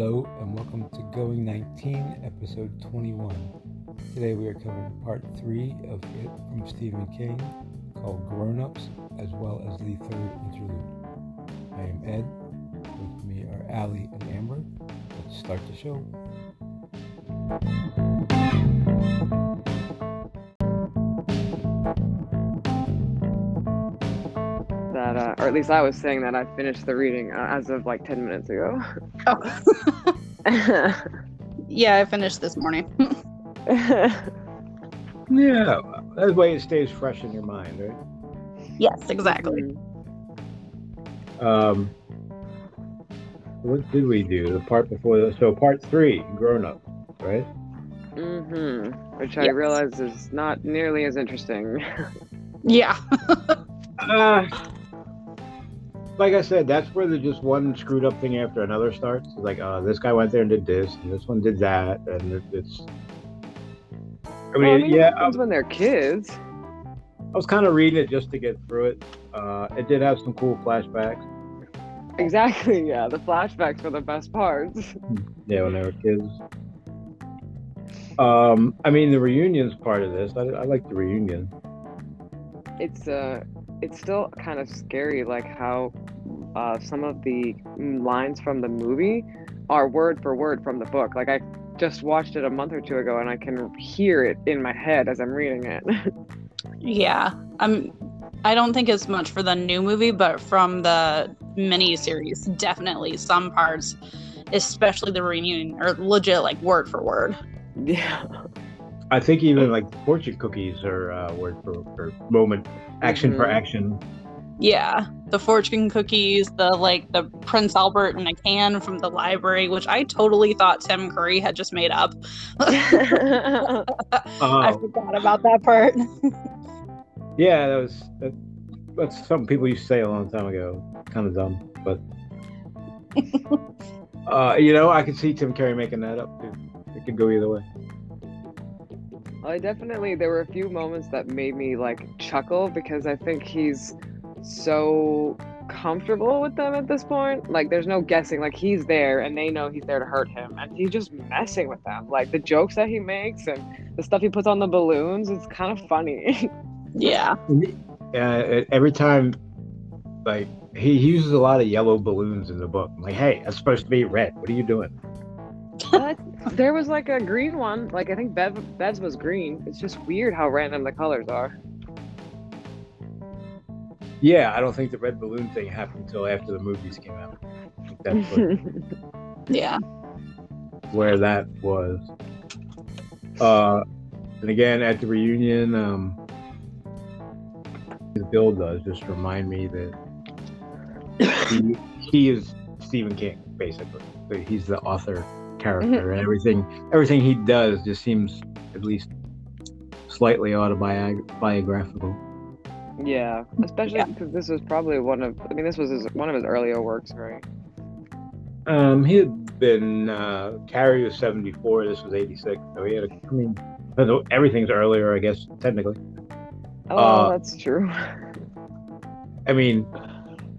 Hello and welcome to Going 19, episode 21. Today we are covering part 3 of It from Stephen King called Grown Ups, as well as the third interlude. I am Ed. With me are Allie and Amber. Let's start the show. At least I was saying that I finished the reading uh, as of like 10 minutes ago. Oh. yeah, I finished this morning. Yeah, that way it stays fresh in your mind, right? yes, exactly. Um, what did we do? The part before the so part three, grown up, right? Mm-hmm. Which I realize is not nearly as interesting. Yeah. Uh, like I said, that's where the just one screwed up thing after another starts. It's like, uh, this guy went there and did this, and this one did that, and it, it's. I mean, Well, I mean, yeah, it I, happens when they're kids. I was kind of reading it just to get through it. Uh, it did have some cool flashbacks. Exactly. Yeah, the flashbacks were the best parts. Yeah, when they were kids. Um, I mean, the reunion's part of this. I, I like the reunion. It's uh, it's still kind of scary, like how uh, some of the lines from the movie are word for word from the book. Like I just watched it a month or two ago, and I can hear it in my head as I'm reading it. Yeah. I'm I don't think as much for the new movie, but from the mini series, definitely some parts, especially the reunion, are legit like word for word. yeah. I think even like fortune cookies are uh, word for, for moment, action for Mhm. action. Yeah. The fortune cookies, the like the Prince Albert in a can from the library, which I totally thought Tim Curry had just made up. I Uh, forgot about that part. yeah, that was that, that's something people used to say a long time ago. Kind of dumb, but uh, you know, I could see Tim Curry making that up too. It could go either way. I definitely there were a few moments that made me like chuckle because I think he's so comfortable with them at this point. Like there's no guessing. Like he's there and they know he's there to hurt him and he's just messing with them. Like the jokes that he makes and the stuff he puts on the balloons, it's kind of funny. yeah. Uh, every time, like he uses a lot of yellow balloons in the book. I'm like, hey, that's supposed to be red. What are you doing? But there was like a green one. Like I think Bev Bev's was green. It's just weird how random the colors are. Yeah, I don't think the red balloon thing happened until after the movies came out. That's what, Yeah. where that was. Uh, and again, at the reunion, um, Bill does just remind me that he, he is Stephen King, basically. He's the author character, and everything everything he does just seems at least slightly autobiographical. Yeah, especially Yeah. because this was probably one of I mean this was his, one of his earlier works, right? Um, he had been uh, Carrie was seventy four. This was eighty six. So he had. A, I mean, everything's earlier, I guess technically. Oh, Uh, that's true. I mean,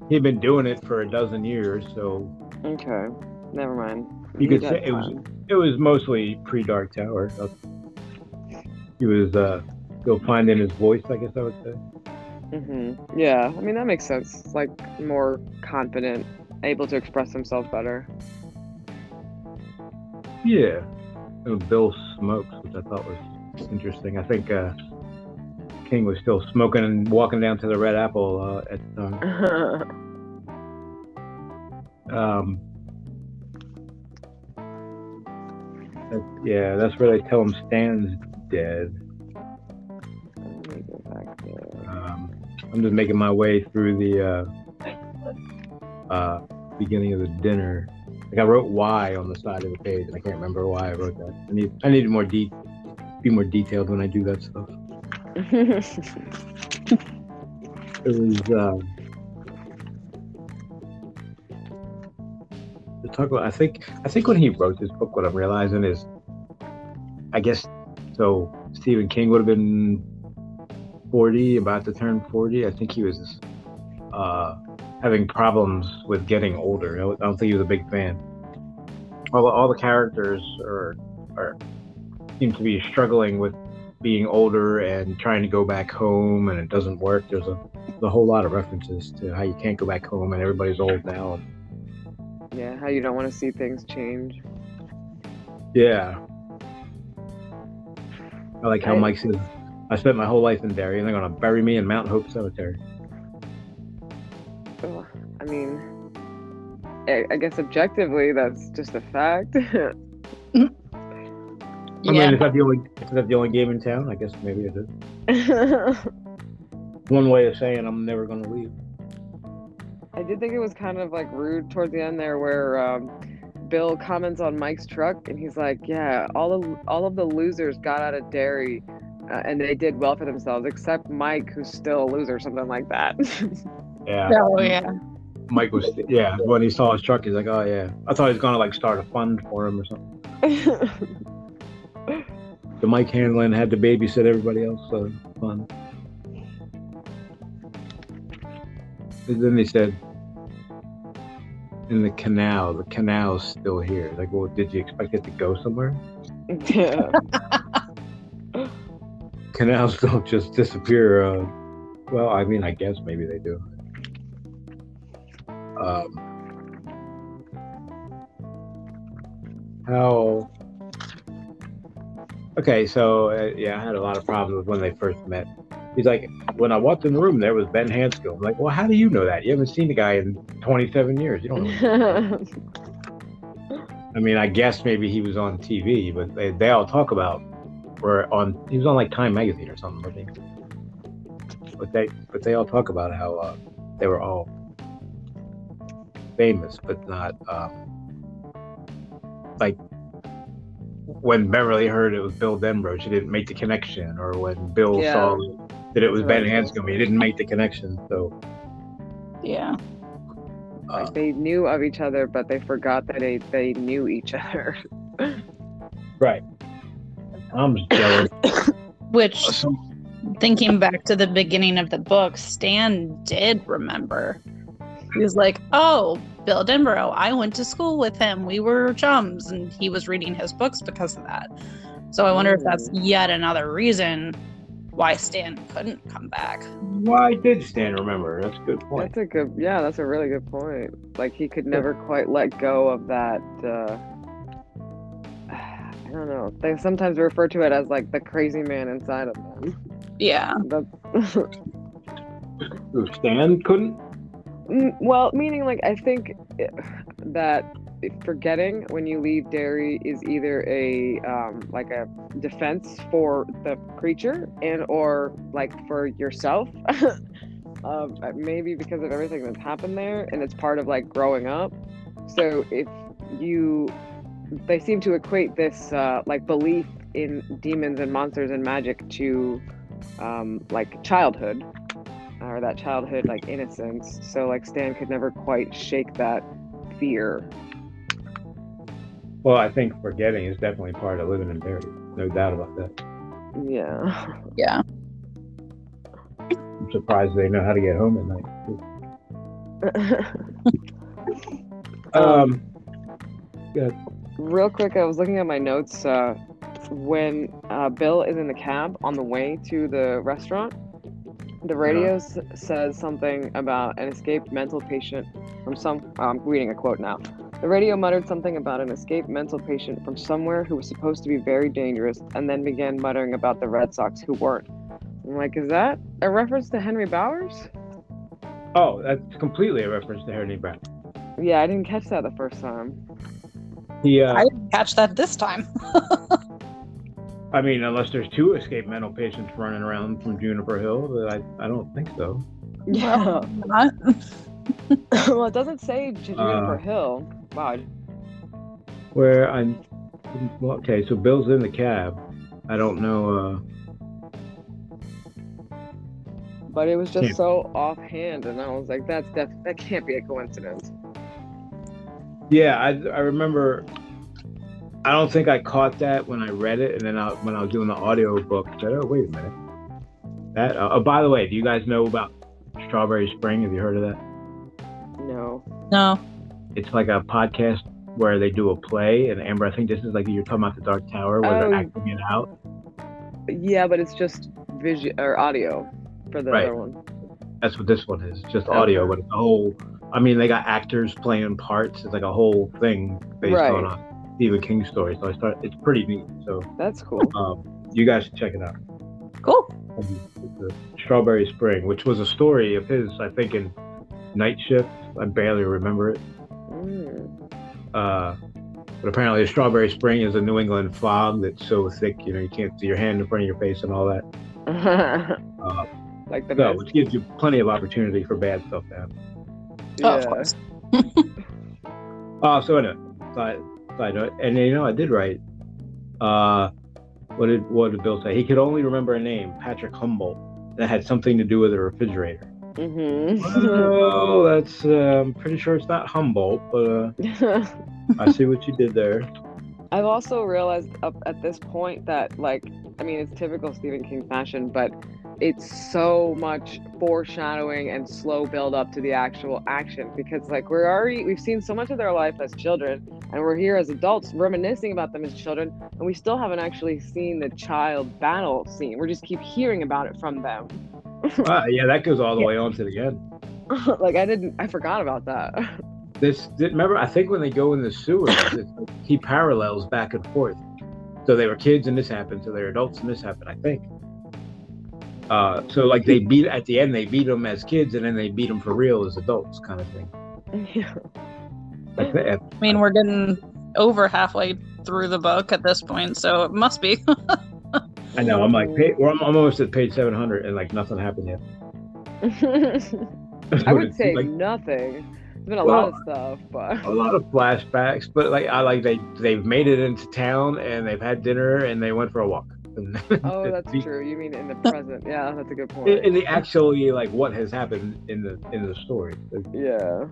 he'd been doing it for a dozen years, so Okay, never mind. You could say it was it was mostly pre Dark Tower. He was uh, still finding his voice, I guess I would say. Mhm. Yeah, I mean that makes sense. Like more confident, able to express himself better. Yeah, and Bill smokes, which I thought was interesting. I think uh, King was still smoking and walking down to the Red Apple uh, at the time. Um, that- yeah, that's where they tell him Stan's dead. Let me go back there. Um, I'm just making my way through the uh, uh, beginning of the dinner. Like I wrote "why" on the side of the page, and I can't remember why I wrote that. I need I need more de- be more detailed when I do that stuff. It was um, talk about. I think I think when he wrote this book, what I'm realizing is, I guess, so Stephen King would have been 40, about to turn 40. I think he was uh, having problems with getting older. I don't think he was a big fan. all, all the characters are are seem to be struggling with being older and trying to go back home and it doesn't work. There's a, a whole lot of references to how you can't go back home and everybody's old now. Yeah, how you don't want to see things change. Yeah. I like how I- Mike says, I spent my whole life in Derry and they're going to bury me in Mount Hope Cemetery. Ugh, I mean, I, I guess objectively, that's just a fact. I mean, is that the only is that the only game in town? I guess maybe it is. One way of saying I'm never going to leave. I did think it was kind of like rude towards the end there, where um, Bill comments on Mike's truck, and he's like, "Yeah, all of all of the losers got out of Derry, uh, and they did well for themselves, except Mike, who's still a loser, or something like that." Yeah. Oh yeah. Mike was yeah. When he saw his truck, he's like, oh yeah. I thought he was going to like start a fund for him or something. The Mike Hanlon had to babysit everybody else. So fun. And then they said, in the canal, the canal's still here. Like, well, did you expect it to go somewhere? yeah. Canals don't just disappear. Uh, well, I mean, I guess maybe they do. Um, how? Okay, so uh, yeah, I had a lot of problems when they first met. He's like, when I walked in the room, there was Ben Hanscom. I'm like, well, how do you know that? You haven't seen the guy in 27 years. You don't know. I mean, I guess maybe he was on TV, but they, they all talk about were on. He was on like Time Magazine or something, I think. But they but they all talk about how uh, they were all famous, but not um, like when Beverly heard it was Bill Denbrough, she didn't make the connection, or when Bill Yeah. saw that it was Ben Right. Hanscom, he didn't make the connection. So Yeah. uh, like they knew of each other, but they forgot that they they knew each other. right, I'm jealous. Which So- thinking back to the beginning of the book, Stan did remember. He was like, "Oh, Bill Denbrough. I went to school with him. We were chums, and he was reading his books because of that." So I wonder if that's yet another reason why Stan couldn't come back. Why did Stan remember? That's a good point. That's a good, yeah, that's a really good point. Like he could never quite let go of that. Uh, I don't know. They sometimes refer to it as like the crazy man inside of them. Yeah. That's Stan couldn't. Mm, well, meaning like I think that forgetting when you leave Derry is either a um, like a defense for the creature and or like for yourself. um, maybe because of everything that's happened there, and it's part of like growing up. So if you, they seem to equate this uh, like belief in demons and monsters and magic to um, like childhood or that childhood like innocence. So like Stan could never quite shake that fear. Well, I think forgetting is definitely part of living in Derry. No doubt about that. Yeah. Yeah. I'm surprised they know how to get home at night. too. Um, Real quick, I was looking at my notes. Uh, when uh, Bill is in the cab on the way to the restaurant, the radio s- says something about an escaped mental patient from some. I'm reading a quote now. The radio muttered something about an escaped mental patient from somewhere who was supposed to be very dangerous, and then began muttering about the Red Sox who weren't. I'm like, is that a reference to Henry Bowers? oh, that's completely a reference to Henry Bowers. Yeah, I didn't catch that the first time. Yeah. uh, I didn't catch that this time. I mean, unless there's two escaped mental patients running around from Juniper Hill, but I, I don't think so. Yeah. Well, it doesn't say Juniper Uh. Hill. Wow. Where I'm, okay, so Bill's in the cab. I don't know. Uh... But it was just Yeah. so offhand, and I was like, "That's def- that can't be a coincidence." Yeah, I, I remember. I don't think I caught that when I read it, and then I, when I was doing the audio book, I said, "Oh, wait a minute." That. Uh, oh, by the way, do you guys know about Strawberry Spring? Have you heard of that? No. no. It's like a podcast where they do a play, and Amber, I think this is like you're talking about the Dark Tower where Oh. they're acting it out. yeah, but it's just vision or audio for the Right. other one. That's what this one is, just Okay. audio, but it's a whole. I mean, they got actors playing parts. It's like a whole thing based Right. on a Stephen King story. So I start. It's pretty neat. So That's cool. um, you guys should check it out. Cool. The Strawberry Spring, which was a story of his, I think, in Night Shift. I barely remember it. Mm. Uh, but apparently, a Strawberry Spring is a New England fog that's so thick, you know, you can't see your hand in front of your face and all that. Uh, like the so, which gives you plenty of opportunity for bad stuff to happen. Oh, of course. Oh, so anyway, side, side note, and you know, I did write. Uh, what did what did Bill say? He could only remember a name, Patrick Humboldt, that had something to do with a refrigerator. Mhm. Oh, that's. Uh, I'm pretty sure it's not Humboldt, but uh, I see what you did there. I've also realized up at this point that like I mean it's typical Stephen King fashion, but it's so much foreshadowing and slow build up to the actual action because like we're already we've seen so much of their life as children and we're here as adults reminiscing about them as children and we still haven't actually seen the child battle scene. We just keep hearing about it from them. Ah, yeah, that goes all the way on to the end. like I didn't I forgot about that. This remember, I think when they go in the sewers, it's like he parallels back and forth. So they were kids and this happened, so they're adults and this happened. I think. Uh, so like they beat at the end, they beat them as kids, and then they beat them for real as adults, kind of thing. yeah. I thi- I mean, we're getting over halfway through the book at this point, so it must be. I know. I'm like, pa- oh. well, I'm, I'm almost at page 700, and like nothing happened yet. I would it say like. nothing. There's been a Well, lot of stuff, but a lot of flashbacks, but like I like they they've made it into town and they've had dinner and they went for a walk. Oh, that's the- true. You mean in the uh, present? Yeah, that's a good point. In, in the actually like what has happened in the in the story, There- yeah.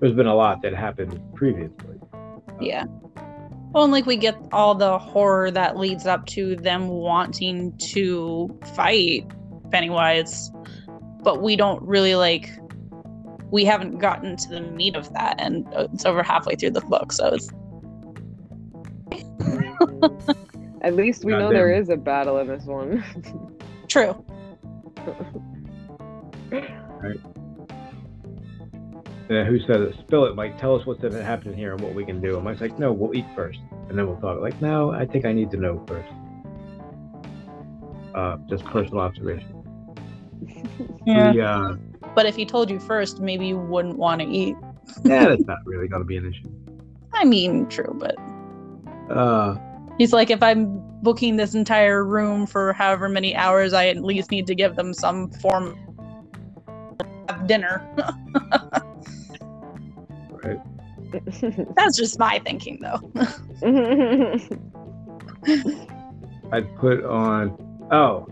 there's been a lot that happened previously. yeah. Well, and like we get all the horror that leads up to them wanting to fight Pennywise, but we don't really like. We haven't gotten to the meat of that, and uh, it's over halfway through the book, so it's At least we know there Goddamn. is a battle in this one. true. Yeah, who said it? Spill it, Mike. Tell us what's going to happen here and what we can do. And Mike's like, no, we'll eat first, and then we'll talk. Like, no, I think I need to know first. Uh, just personal observation. Yeah. The, uh, But if he told you first, maybe you wouldn't want to eat. yeah, that's not really going to be an issue. I mean, true, but Uh, he's like, if I'm booking this entire room for however many hours, I at least need to give them some form of dinner. right. That's just my thinking, though. I'd put on. Oh,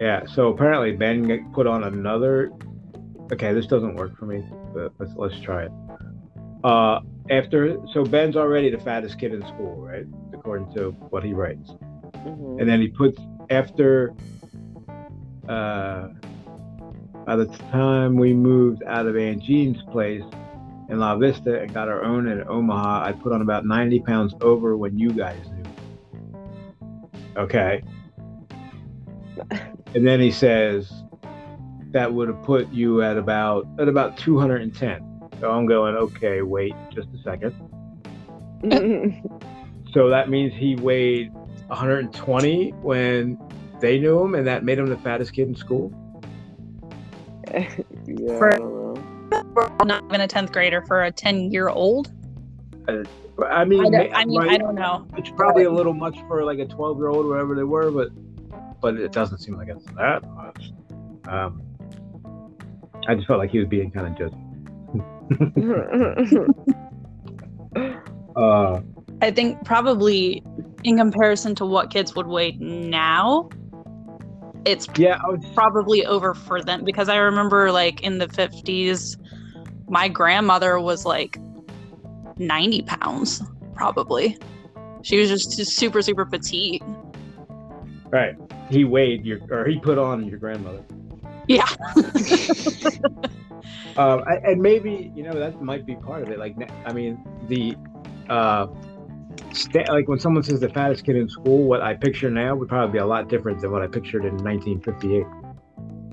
yeah. So apparently Ben put on another. Okay, this doesn't work for me, but let's let's try it. Uh, after so Ben's already the fattest kid in school, right? According to what he writes, Mhm. and then he puts after. Uh, by the time we moved out of Aunt Jean's place in La Vista and got our own in Omaha, I put on about 90 pounds over when you guys knew. Okay. And then he says that would have put you at about at about 210. So I'm going, okay, wait just a second. So that means he weighed 120 when they knew him, and that made him the fattest kid in school. yeah, For- I don't know. Even a 10th grader for a 10 year old. I mean, I, don't, I mean, right, I don't know. it's probably a little much for like a 12 year old, wherever they were, but but it doesn't seem like it's that much. Um, I just felt like he was being kind of judgy. Uh, I think probably in comparison to what kids would weigh now, it's yeah, I was, probably over for them because I remember like in the 50s, my grandmother was like 90 pounds, probably. She was just super, super petite. right. He weighed your, or he put on your grandmother. Yeah. Um, and maybe you know that might be part of it. Like, I mean, the uh, sta- like when someone says the fattest kid in school, what I picture now would probably be a lot different than what I pictured in 1958.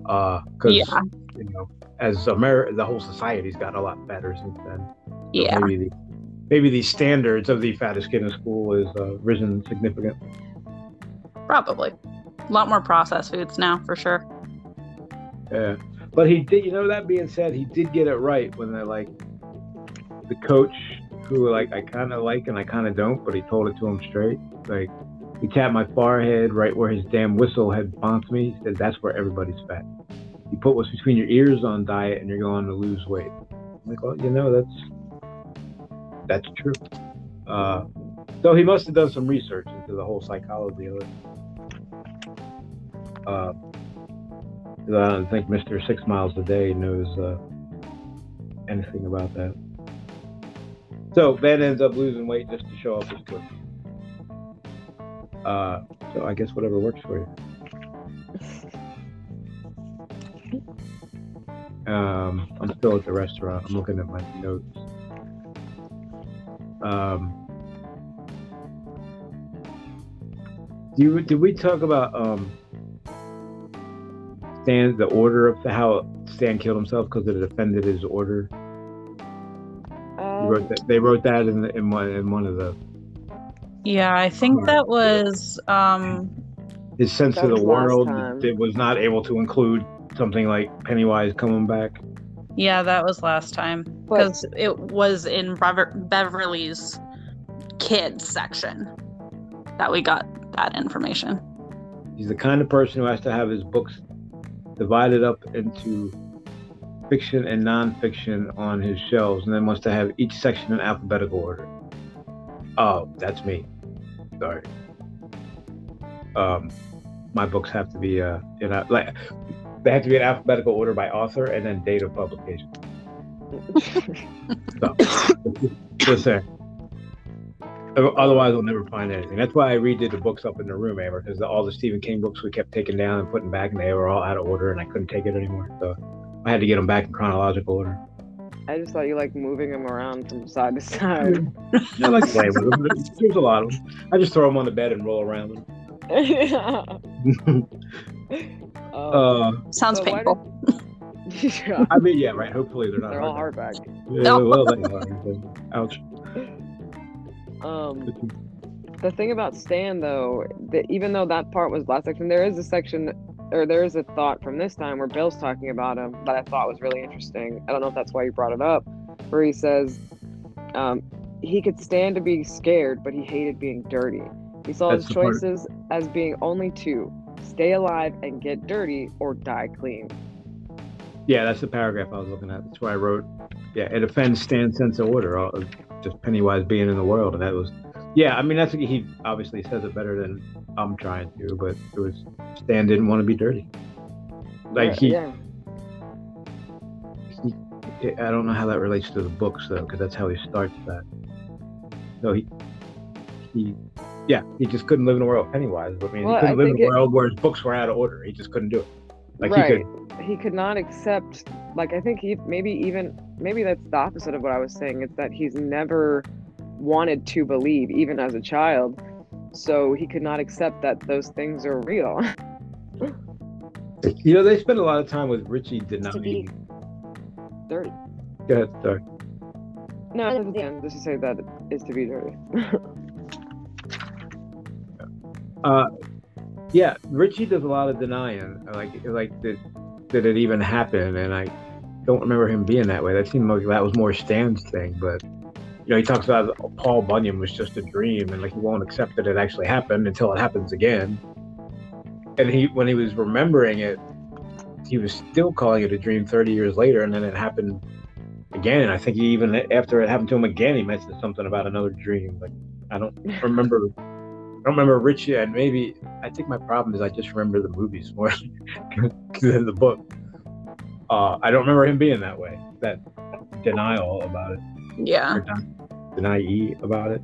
Uh, because Yeah. you know, as America, the whole society's gotten a lot better since then. So Yeah. Maybe the maybe the standards of the fattest kid in school is uh, risen significantly. Probably. A lot more processed foods now, for sure. Yeah, but he did. You know, that being said, he did get it right when they're like the coach, who like I kind of like and I kind of don't, but he told it to him straight. Like he tapped my forehead right where his damn whistle had bonked me. He said that's where everybody's fat. You put what's between your ears on diet, and you're going to lose weight. I'm like, well, you know, that's that's true. Uh, so he must have done some research into the whole psychology of it. Uh, I don't think Mr. Six Miles a Day knows uh, anything about that. So Ben ends up losing weight just to show off his clip. Uh, so I guess whatever works for you. Um, I'm still at the restaurant. I'm looking at my notes. Um, do you, did we talk about um, Stan, the order of how Stan killed himself because it offended his order? He Um, wrote that, they wrote that in, the, in one in one of the Yeah, I think that was um his sense of the world. It was not able to include something like Pennywise coming back. yeah, that was last time because it was in Bever- Beverly's kids section that we got that information. He's the kind of person who has to have his books divided up into fiction and nonfiction on his shelves, and then wants to have each section in alphabetical order. Oh, that's me. Sorry. Um, my books have to be uh, you know, like they have to be in alphabetical order by author and then date of publication. So, just saying. Otherwise, we'll never find anything. That's why I redid the books up in the room, Amber, because all the Stephen King books we kept taking down and putting back, and they were all out of order, and I couldn't take it anymore. So I had to get them back in chronological order. I just thought you like moving them around from side to side. I like playing with them. There's a lot of them. I just throw them on the bed and roll around them. um, uh, Sounds So why painful. yeah, I mean, yeah, right. Hopefully they're not. they're all hardback. hardback. Yeah, well, they are. Ouch. Um, the thing about Stan, though, that even though that part was last section, there is a section, or there is a thought from this time where Bill's talking about him that I thought was really interesting. I don't know if that's why you brought it up, where he says um, he could stand to be scared, but he hated being dirty. He saw That's his the part- choices as being only two: stay alive and get dirty, or die clean. Yeah, that's the paragraph I was looking at. That's where I wrote. Yeah, it offends Stan's sense of order, just Pennywise being in the world, and that was. Yeah, I mean that's he obviously says it better than I'm trying to, but it was Stan didn't want to be dirty. Like Yeah, he, yeah. he, I don't know how that relates to the books though, because that's how he starts that. So he, he, yeah, he just couldn't live in a world Pennywise. I mean, Well, he couldn't I live in a it- world where his books were out of order. He just couldn't do it. Like right. he could. he could not accept like i think he maybe even maybe that's the opposite of what i was saying it's that he's never wanted to believe even as a child so he could not accept that those things are real You know, they spend a lot of time with Richie to be denying. dirty Go ahead, sorry. no that's the end just to say that is to be dirty Uh, yeah, Richie does a lot of denying, like like that that it even happened, and I don't remember him being that way. That seemed like that was more Stan's thing, but you know, he talks about Paul Bunyan was just a dream, and like he won't accept that it actually happened until it happens again. And he, when he was remembering it, he was still calling it a dream 30 years later, and then it happened again. And I think he even after it happened to him again, he mentioned something about another dream. Like I don't remember. I don't remember Richie, and maybe I think my problem is I just remember the movies more than the book. Uh, I don't remember him being that way. That denial about it, Yeah. or den- deny about it.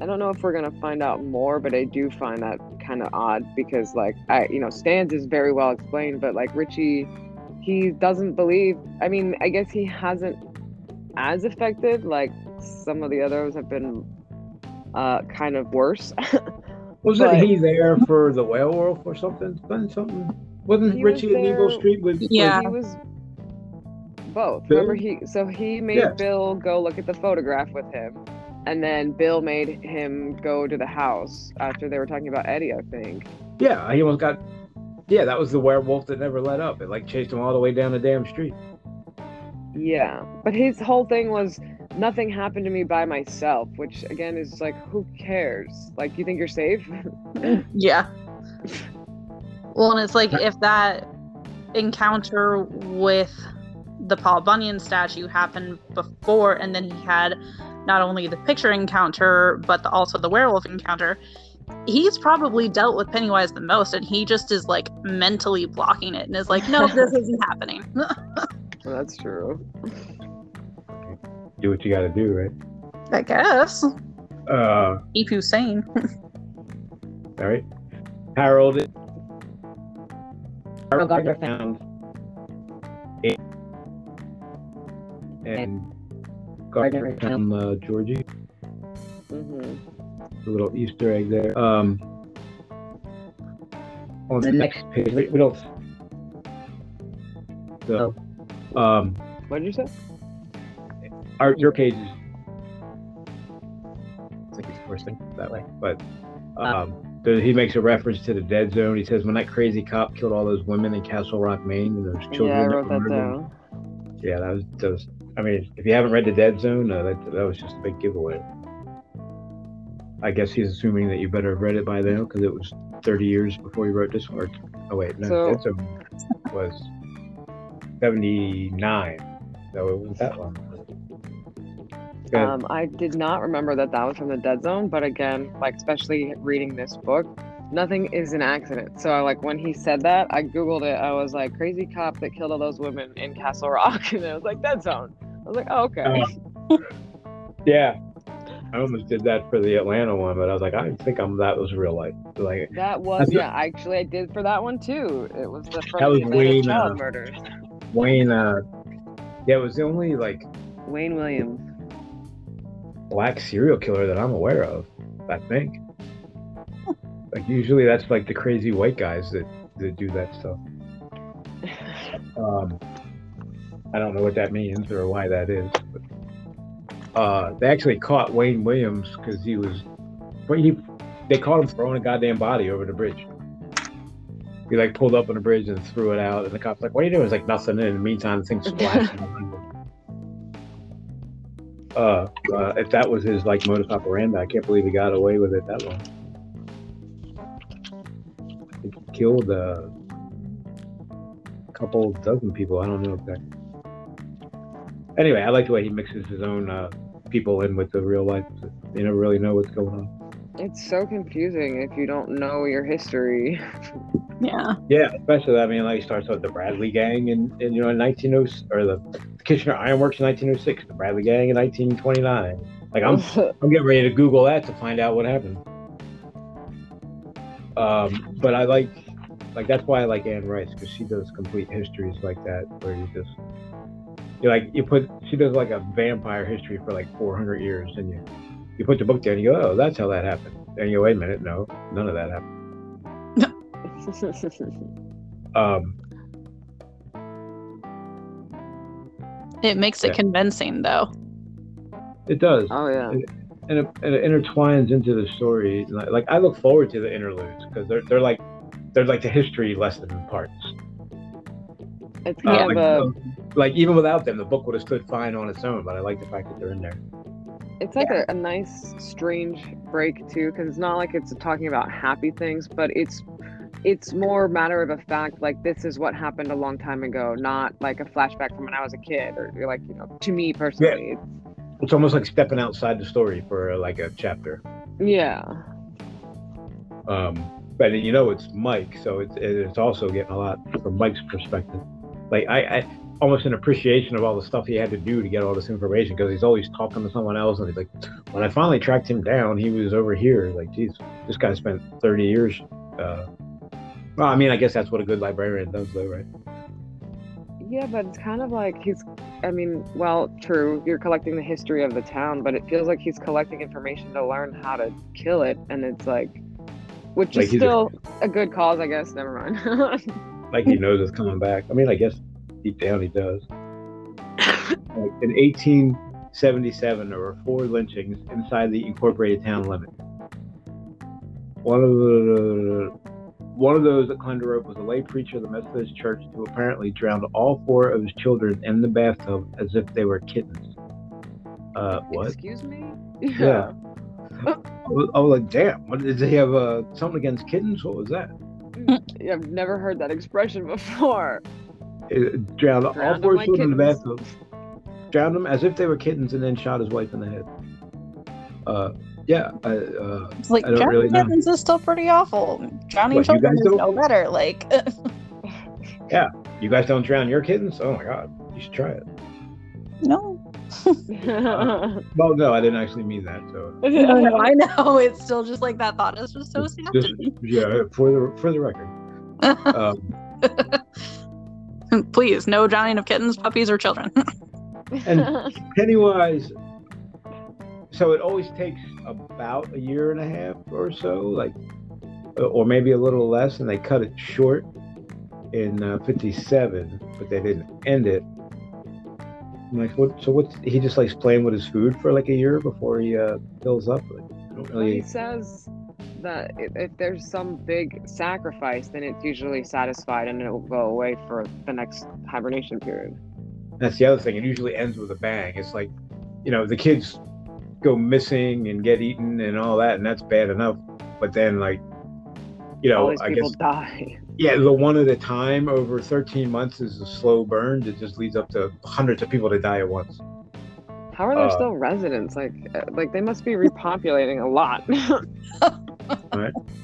i don't know if we're gonna find out more but i do find that kind of odd because like i you know stans is very well explained but like richie he doesn't believe. I mean, I guess he hasn't as affected. Like some of the others have been uh, kind of worse. Wasn't But- he there for the werewolf or something? Something? Wasn't He was Richie in Neibolt Street with? Yeah. he was both. Bill? Remember he so he made Yeah. Bill go look at the photograph with him. And then Bill made him go to the house after they were talking about Eddie, I think. Yeah, he almost got. Yeah, that was the werewolf that never let up. It like chased him all the way down the damn street. Yeah. But his whole thing was nothing happened to me by myself, which again is like who cares? Like you think you're safe? Yeah. Well, and it's like if that encounter with the Paul Bunyan statue happened before, and then he had not only the picture encounter, but the, also the werewolf encounter, he's probably dealt with Pennywise the most, and he just is like mentally blocking it and is like, no, this isn't happening. That's true. Do what you got to do, right? I guess. Uh, Keep you sane. all right. Harold. Harold Gardner found. And Gardner found uh, Georgie. hmm a little Easter egg there. Um, on the next page, we, we don't. So, um, What did you say? our your page is. I think it's first thing that way, but um, there- he makes a reference to the dead zone. He says when that crazy cop killed all those women in Castle Rock, Maine, and those children. yeah, I that wrote were that down. Yeah, that was, that was. I mean, if you haven't read the Dead Zone, uh, that that was just a big giveaway. I guess he's assuming that you better have read it by now because it was 30 years before he wrote this one. Or, oh wait, no, So- Dead Zone was 79, so it wasn't that long. Um, I did not remember that that was from the Dead Zone, but again, like especially reading this book, nothing is an accident. So I like when he said that, I googled it. I was like, "Crazy cop that killed all those women in Castle Rock," and I was like, "Dead Zone." I was like, "Oh, okay." yeah, I almost did that for the Atlanta one, but I was like, I think I'm that was real life. Like That was yeah. Actually, I did for that one too. It was the That was Wayne, child uh, murders. Wayne, uh, yeah, it was the only like Wayne Williams. black serial killer that I'm aware of. I think. Like usually that's like the crazy white guys that that do that stuff. Um, I don't know what that means or why that is. But, uh, they actually caught Wayne Williams because he was, well, he they caught him throwing a goddamn body over the bridge. He like pulled up on the bridge and threw it out, and the cops like, "What are you doing?" It's like nothing. And in the meantime, the thing's splashing. uh, uh, if that was his like modus operandi, I can't believe he got away with it that long. Killed uh, a couple dozen people. I don't know exactly. Anyway, I like the way he mixes his own uh, people in with the real life. You never really know what's going on. It's so confusing if you don't know your history. Yeah. Yeah, especially I mean, like he starts with the Bradley Gang in, in you know in 1906 or the Kitchener Ironworks in 1906, the Bradley Gang in 1929. Like I'm I'm getting ready to Google that to find out what happened. Um, but I like, like that's why I like Anne Rice because she does complete histories like that, where you just, you like you put she does like a vampire history for like 400 years, and you you put the book down, and you go, oh, that's how that happened, and you go, wait a minute, no, none of that happened. Um, It makes it Yeah. convincing though. it does, oh yeah. and it, and it intertwines into the story. Like, like I look forward to the interludes because they're they're like they're like the history lesson parts. It's Uh, kind like, of a like even without them, the book would have stood fine on its own. But I like the fact that they're in there. It's like a, a nice, strange break too, because it's not like it's talking about happy things, but it's it's more matter of a fact. Like this is what happened a long time ago, not like a flashback from when I was a kid, or you're like you know, to me personally, It's almost like stepping outside the story for like a chapter. yeah, Um, but you know it's Mike, so it's it's also getting a lot from Mike's perspective. Like I, I almost an appreciation of all the stuff he had to do to get all this information because he's always talking to someone else, and he's like, when I finally tracked him down, he was over here. Like, geez, this guy spent 30 years. Uh, well, I mean, I guess that's what a good librarian does, though, right? Yeah, but it's kind of like he's. I mean, well, true. You're collecting the history of the town, but it feels like he's collecting information to learn how to kill it, and it's like, which Like is he's a- still a, good cause, I guess. Never mind. like he knows it's coming back. I mean, I guess deep down he does. Like in 1877, there were four lynchings inside the incorporated town limits. One of the one of those that climbed a was a lay preacher of the Methodist Church who apparently drowned all four of his children in the bathtub as if they were kittens. Uh, what? Excuse me. Yeah. I was, I was like, damn. What did he have? Uh, something against kittens? What was that? I've never heard that expression before. It drowned all four my children in the kittens. bathtub. Drowned them as if they were kittens, and then shot his wife in the head. Uh, yeah. I, uh, It's like I don't Johnny really know. Kittens is still pretty awful. Johnny What, Children is don't? no better. Like, yeah, you guys don't drown your kittens? Oh my god, you should try it. no. Well, no, I didn't actually mean that. So no, no, I know. It's still just like that thought is just so sad just to me. yeah, for the for the record. Um, Please, no drowning of kittens, puppies, or children. and Pennywise. So it always takes about a year and a half or so, like, uh, or maybe a little less, and they cut it short in uh, '57, but they didn't end it. I'm like, what? So what's he just likes playing with his food for like a year before he uh, fills up? Like, Well, he says that if, if there's some big sacrifice, then it's usually satisfied and it will go away for the next hibernation period. That's the other thing. It usually ends with a bang. It's like, you know, the kids go missing and get eaten and all that, and that's bad enough. But then, like, you All know, these I people guess die. Yeah, the one at a time over 13 months is a slow burn that just leads up to hundreds of people to die at once. How are there Uh, still residents? Like, uh, like they must be repopulating a lot.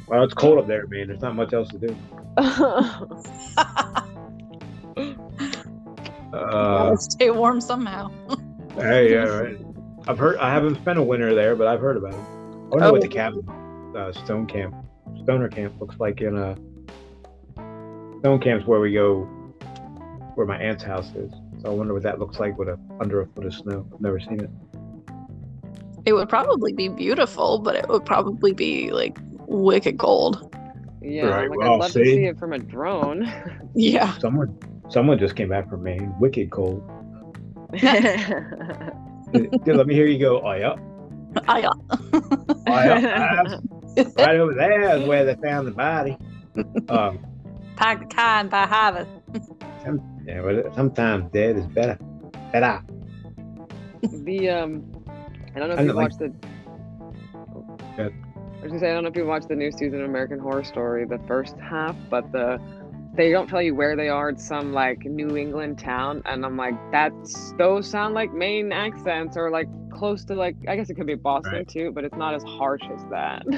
Well, it's cold up there, man. There's not much else to do. Uh, stay warm somehow. hey, yeah, right. I've heard. I haven't spent a winter there, but I've heard about it. I wonder what Oh. the cabin, uh, Stone Camp, Stoner Camp looks like in a. Stone Camp's where we go, where my aunt's house is. So I wonder what that looks like with a under a foot of snow. I've never seen it. It would probably be beautiful, but it would probably be like wicked cold. yeah, Right, like well, I'd love to see? see it from a drone. Yeah. Someone, someone just came back from Maine. Wicked cold. Dude, let me hear you go. Oh yeah, I got. oh yeah. Right over there is where they found the body. Um, Pack the kind by Harvard. yeah, but sometimes dead is better. Better. the um, I don't know if I you don't like- watched the. Good. I was gonna say I don't know if you watched the new season of American Horror Story, the first half, but the they don't tell you where they are. It's some like New England town, and I'm like, that's those sound like Maine accents or like close to like I guess it could be Boston Right. too, but it's not as harsh as that.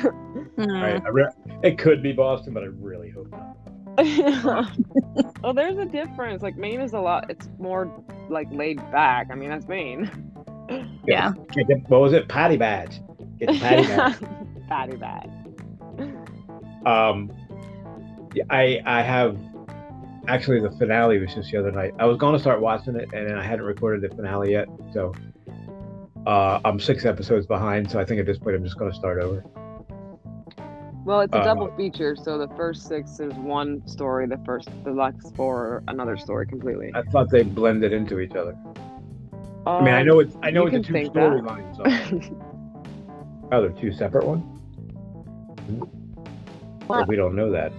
Hmm. Right. I re- it could be Boston, but I really hope not. well, there's a difference. Like Maine is a lot. It's more like laid back. I mean, that's Maine. Yeah. Get the- what was it? Patty badge. Get the patty badge. Patty bad. Um, I I have actually the finale was just the other night. I was going to start watching it, and then I hadn't recorded the finale yet, so uh, I'm six episodes behind. So I think at this point I'm just going to start over. Well, it's a Uh, double feature, so the first six is one story, the first, the next four another story completely. I thought they blended into each other. I mean, I know it's I know Um, it's can two storylines. Oh, they're two separate ones. Well, we don't know that.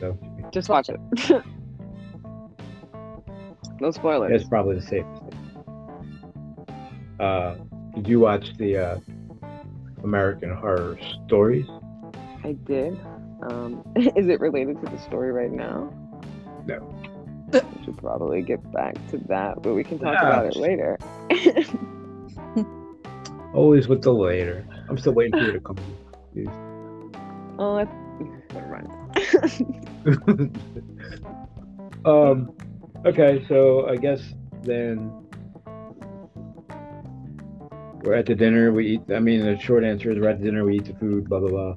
So, Just watch it. no spoilers. It's probably the safest. thing. Uh, did you watch the uh, American Horror Stories? I did. Um, is it related to the story right now? No. We should probably get back to that, but we can talk about it later. Always with the later. I'm still waiting for you to come. oh, that's... never mind. um. Okay, so I guess then we're at the dinner. We eat. I mean, the short answer is we're at the dinner. We eat the food. Blah blah blah.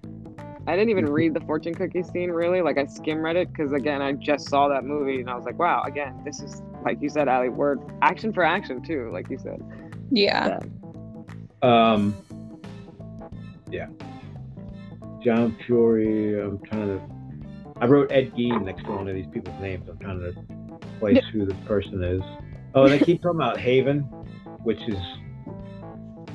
I didn't even read the fortune cookie scene really. Like I skim read it because again, I just saw that movie and I was like, wow, again, this is like you said, Allie, word action for action too, like you said. Yeah. Um, yeah. John Fury. I'm trying to. I wrote Ed Gein next to one of these people's names. I'm trying to place who this person is. Oh, and they keep talking about Haven, which is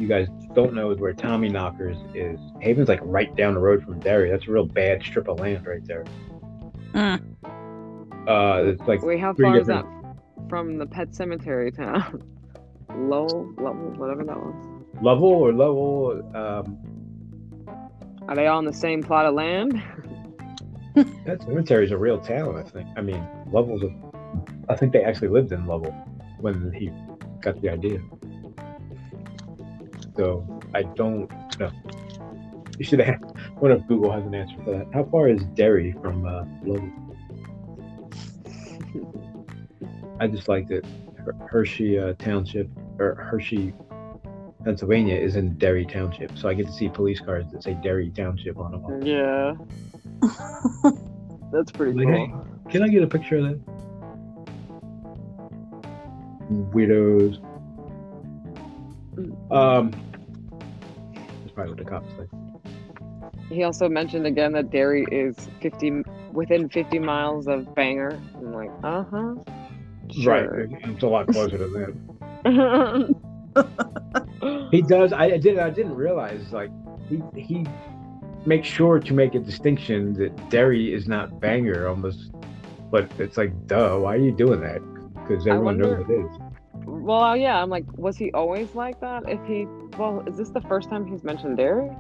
you guys don't know is where Tommyknockers is. Haven's like right down the road from Derry. That's a real bad strip of land right there. Mm. Uh, it's like Wait, how three far is that from the pet cemetery town? Lowell, Lovell, whatever that was. Lovell or Lovell. Um, Are they all on the same plot of land? that cemetery is a real town. I think. I mean, Lovell's. A, I think they actually lived in Lovell when he got the idea. So I don't know. You should have. What if Google has an answer for that? How far is Derry from uh, Lovell? I just liked it. Hershey uh, Township or Hershey, Pennsylvania is in Derry Township, so I get to see police cars that say Derry Township on them. Yeah. That's pretty Like, hey, cool. can I get a picture of that? Weirdos. Um, that's probably what the cops say. He also mentioned again that Derry is 50 within 50 miles of Bangor. I'm like, uh huh. Right, it's a lot closer to them. He does. I, I did. I didn't realize like he he makes sure to make a distinction that Derry is not Bangor almost, but it's like, duh. Why are you doing that? Because everyone knows wonder- it is. Well, yeah. I'm like, was he always like that? If he, well, is this the first time he's mentioned Derry?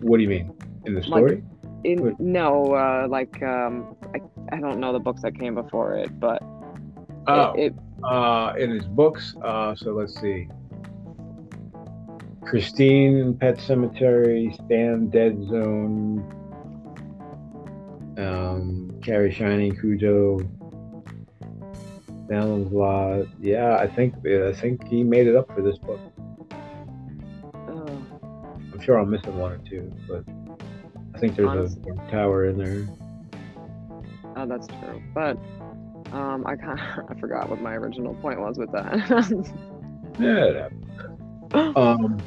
What do you mean in the Like- story? In Wait. no, uh, like um, I, I don't know the books that came before it, but oh, it, it uh, in his books. Uh, so let's see. Christine, Pet Sematary, Stand, Dead Zone, um, Carrie Shining, Cujo, Downland's Lot. Yeah, I think I think he made it up for this book. oh, I'm sure I'm missing one or two, but I think there's Honestly. a tower in there. oh, that's true. But um, I kind I forgot what my original point was with that. Yeah. it um.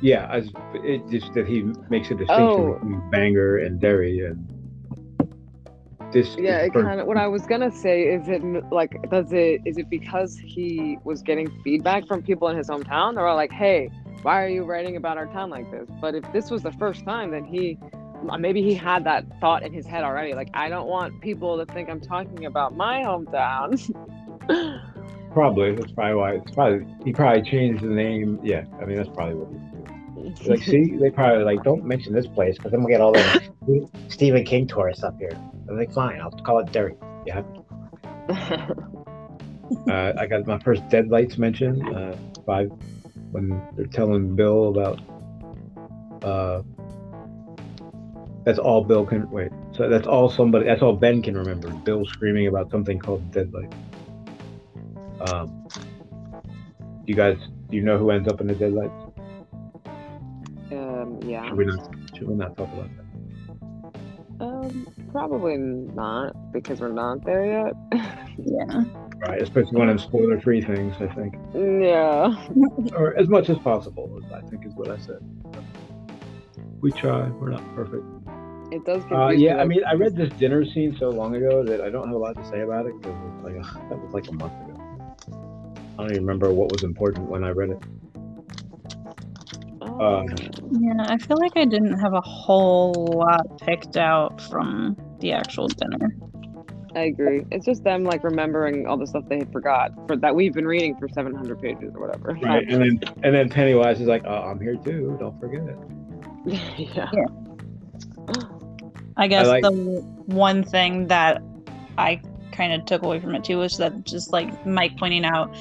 Yeah, as it just that he makes a distinction Oh. between Bangor and Derry, and this. yeah it kind of what i was gonna say is it like does it is it because he was getting feedback from people in his hometown they were like hey why are you writing about our town like this but if this was the first time then he maybe he had that thought in his head already like i don't want people to think i'm talking about my hometown Probably that's probably why. It's probably he probably changed the name. Yeah, I mean that's probably what he. did. Like, see, they probably like don't mention this place because then we get all the Stephen King tourists up here. I'm like, fine, I'll call it Derry. Yeah. Uh, I got my first Deadlights mention. Uh, five when they're telling Bill about. Uh, that's all Bill can wait. So that's all somebody. That's all Ben can remember. Bill screaming about something called Deadlight. Um, you guys, do you know who ends up in the Deadlights? um yeah Should we not? Should we not talk about that? Um probably not because we're not there yet Yeah. Right, especially one of them spoiler-free things. I think, yeah or as much as possible. I think is what I said. We try. We're not perfect. it does Uh, yeah, I mean, I read this dinner scene so long ago that I don't have a lot to say about it because it's like ugh, that was like a month ago. I don't even remember what was important when I read it. Um, Yeah, I feel like I didn't have a whole lot picked out from the actual dinner. I agree. It's just them like remembering all the stuff they had forgot for that we've been reading for 700 pages or whatever. Right, and then and then Pennywise is like, "Oh, I'm here too. Don't forget it." yeah. I guess like- the one thing that I kind of took away from it too was that just like Mike pointing out,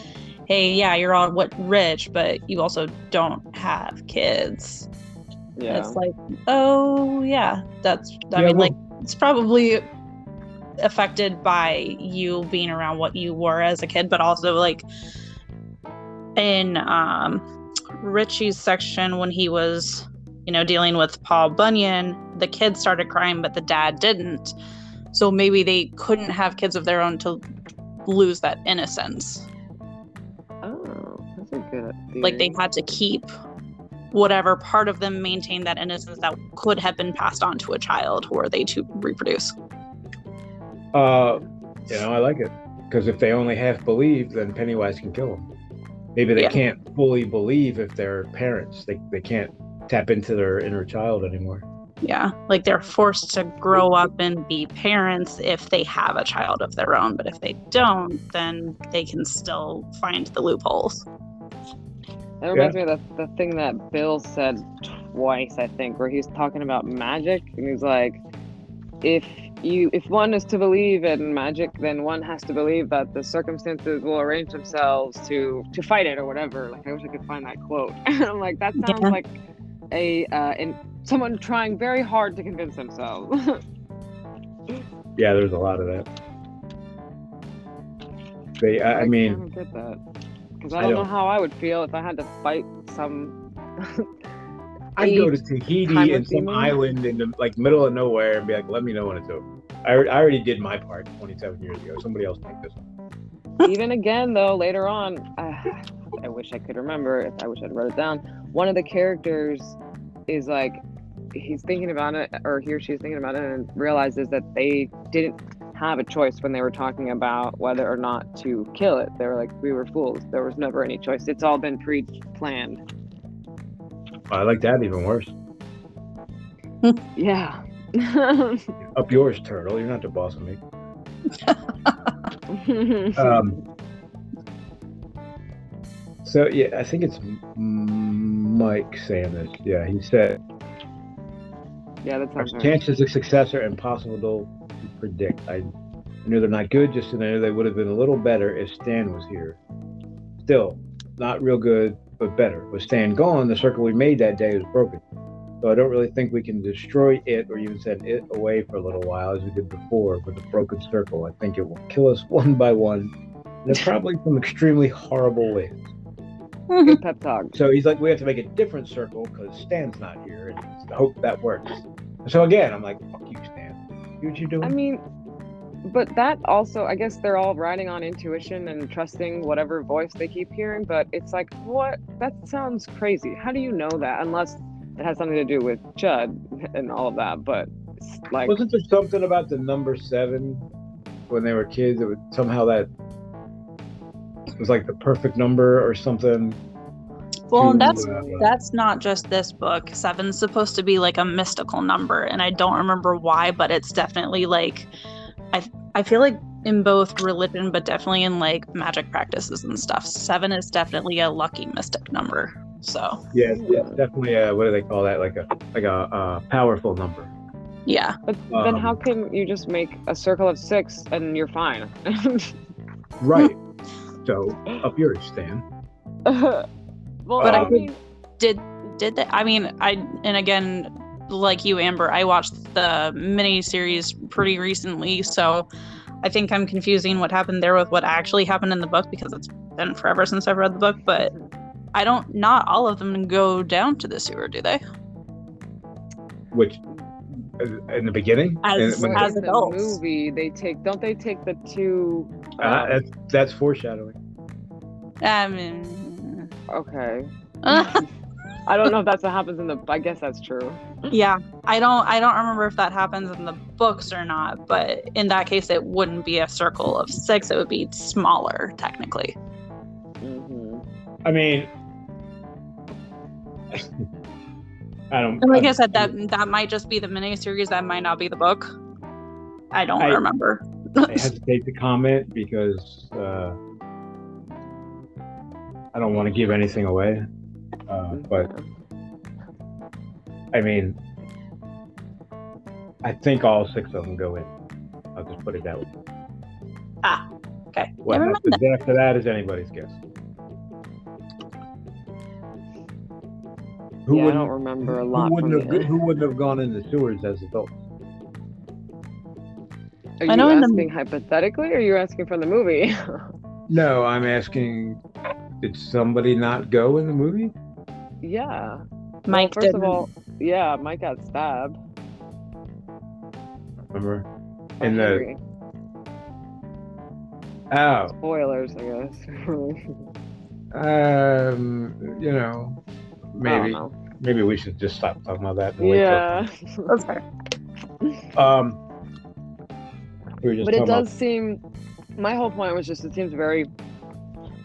hey, yeah, you're all what rich, but you also don't have kids. Yeah. It's like, oh yeah, that's. I Yeah, mean, well- like it's probably affected by you being around what you were as a kid, but also like in um, Richie's section when he was, you know, dealing with Paul Bunyan, the kids started crying, but the dad didn't. So maybe they couldn't have kids of their own to lose that innocence. That's a good. Like they had to keep whatever part of them maintain that innocence that could have been passed on to a child were they to reproduce. Uh, you know, I like it because if they only half believe, then Pennywise can kill them. Maybe they Yeah. can't fully believe if they're parents. They they can't tap into their inner child anymore. Yeah, like they're forced to grow up and be parents if they have a child of their own, but if they don't, then they can still find the loopholes. That reminds me of the, the thing that Bill said twice, I think, where he's talking about magic, and he's like, if you if one is to believe in magic, then one has to believe that the circumstances will arrange themselves to to fight it or whatever. Like I wish I could find that quote. and I'm like, that sounds Yeah. like a uh, in someone trying very hard to convince themselves. Yeah, there's a lot of that. They, I, I mean, don't get that because I I don't, know don't- how I would feel if I had to fight some. I'd go to Tahiti and some island in the like middle of nowhere and be like, "Let me know when it's over." I, I already did my part 27 years ago. Somebody else take this. one. even again though later on uh, i wish i could remember if i wish i'd wrote it down one of the characters is like he's thinking about it or he or she's thinking about it and realizes that they didn't have a choice when they were talking about whether or not to kill it they were like we were fools there was never any choice it's all been pre-planned I like that even worse. yeah Up yours, turtle. You're not the boss of me. Um, so yeah, I think it's Mike saying this. Yeah, he said yeah that our sounds right. chances of success are impossible predict. I knew they're not good, just as I knew they would have been a little better if Stan was here. Still, not real good, but better. With Stan gone, the circle we made that day was broken. So I don't really think we can destroy it or even send it away for a little while as we did before with the broken circle. I think it will kill us one by one, and probably some extremely horrible ways. good pep talk So he's like, we have to make a different circle because Stan's not here, and I hope that works. So again, I'm like, fuck you, what you're doing? I mean, but that also, I guess they're all riding on intuition and trusting whatever voice they keep hearing. But it's like, what? That sounds crazy. How do you know that? Unless it has something to do with Chüd and all of that. But it's like, Wasn't there something about the number seven when they were kids? It was somehow that was like the perfect number or something. Well, to, that's uh, that's not just this book. Seven's supposed to be like a mystical number, and I don't remember why, but it's definitely like I I feel like in both religion, but definitely in like magic practices and stuff. Seven is definitely a lucky mystic number. So yeah, it's, it's definitely a, what do they call that? Like a like a uh, powerful number. yeah, but then how um, can you just make a circle of six and you're fine? Right. so up yours, Stan. well, But I I mean, did did they? I mean, I and again, like you, Amber, I watched the mini series pretty recently, so I think I'm confusing what happened there with what actually happened in the book because it's been forever since I've read the book. But I don't. Not all of them go down to the sewer, do they? Which uh, in the beginning, As- And when- as the adults. movie, they take don't they take the two? uh, um, that's that's foreshadowing. I mean, okay. I don't know if that's what happens in the. I guess that's true. yeah, I don't. I don't remember if that happens in the books or not. But in that case, it wouldn't be a circle of six. It would be smaller, technically. hmm I mean, I don't. And like I I- said, that that might just be the miniseries. That might not be the book. I don't I- remember. I hesitate to comment because uh, I don't want to give anything away. Uh, but I mean, I think all six of them go in. I'll just put it that way. ah, okay. What Never mind happens after that is anybody's guess. Who yeah, I wouldn't, don't remember a lot from wouldn't have who wouldn't have gone in the sewers as adults? Are I you know in the- asking hypothetically, or are you asking from the movie? No, I'm asking. Did somebody not go in the movie? yeah. Mike well, first didn't. of all, yeah, Mike got stabbed. Remember? In the oh, Spoilers, I guess. um, you know, maybe know. maybe we should just stop talking about that. and Yeah. That's fair. Um, we were just but it talking does seem my whole point was just it seems very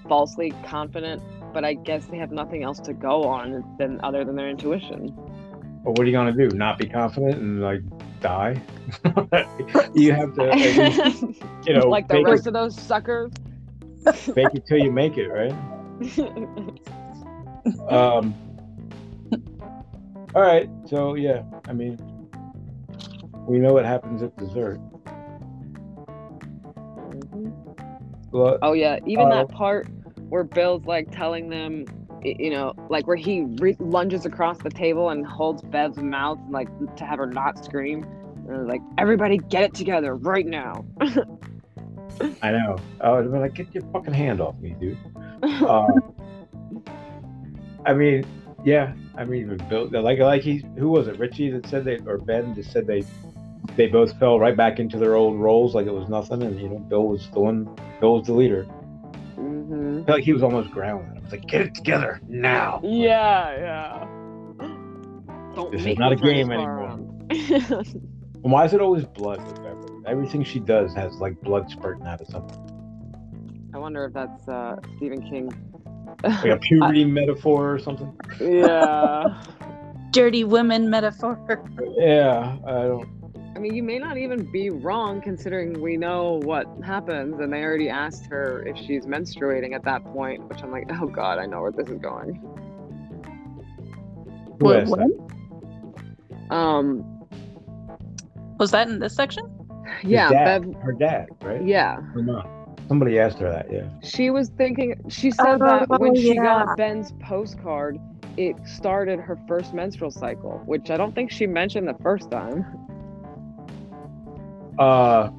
falsely confident but i guess they have nothing else to go on than other than their intuition But what are you gonna do? Not be confident and like die? you have to, least, you know, like the rest of those suckers it, fake it till you make it, right? Um. All right, so yeah, I mean, we know what happens at dessert. Well, oh yeah even Uh, that part where bill's like telling them you know like where he re- lunges across the table and holds bev's mouth like to have her not scream and like everybody get it together right now I know. I would have been like, get your fucking hand off me, dude. Uh, I mean, yeah. I mean, with Bill, like, like he, who was it? Richie that said they, or Ben just said they, they both fell right back into their old roles like it was nothing, and you know, Bill was the one, Bill was the leader. Hmm I felt like he was almost growling. I was like, get it together now. Yeah, yeah. Don't This is not a game anymore. And why is it always blood with Beverly? Everything she does has like blood spurting out of something. I wonder if that's uh, Stephen King. Like a puberty metaphor or something. yeah. Dirty women metaphor. Yeah, I don't. I mean, you may not even be wrong considering we know what happens, and they already asked her if she's menstruating at that point, which I'm like, oh god, I know where this is going. Who What- what? Um, Was that in this section? Yeah, dad, Bev. her dad, right? Yeah, Her mom. Somebody asked her that. Yeah. she was thinking. She said that when Oh, she got Ben's postcard, it started her first menstrual cycle, which I don't think she mentioned the first time. Uh.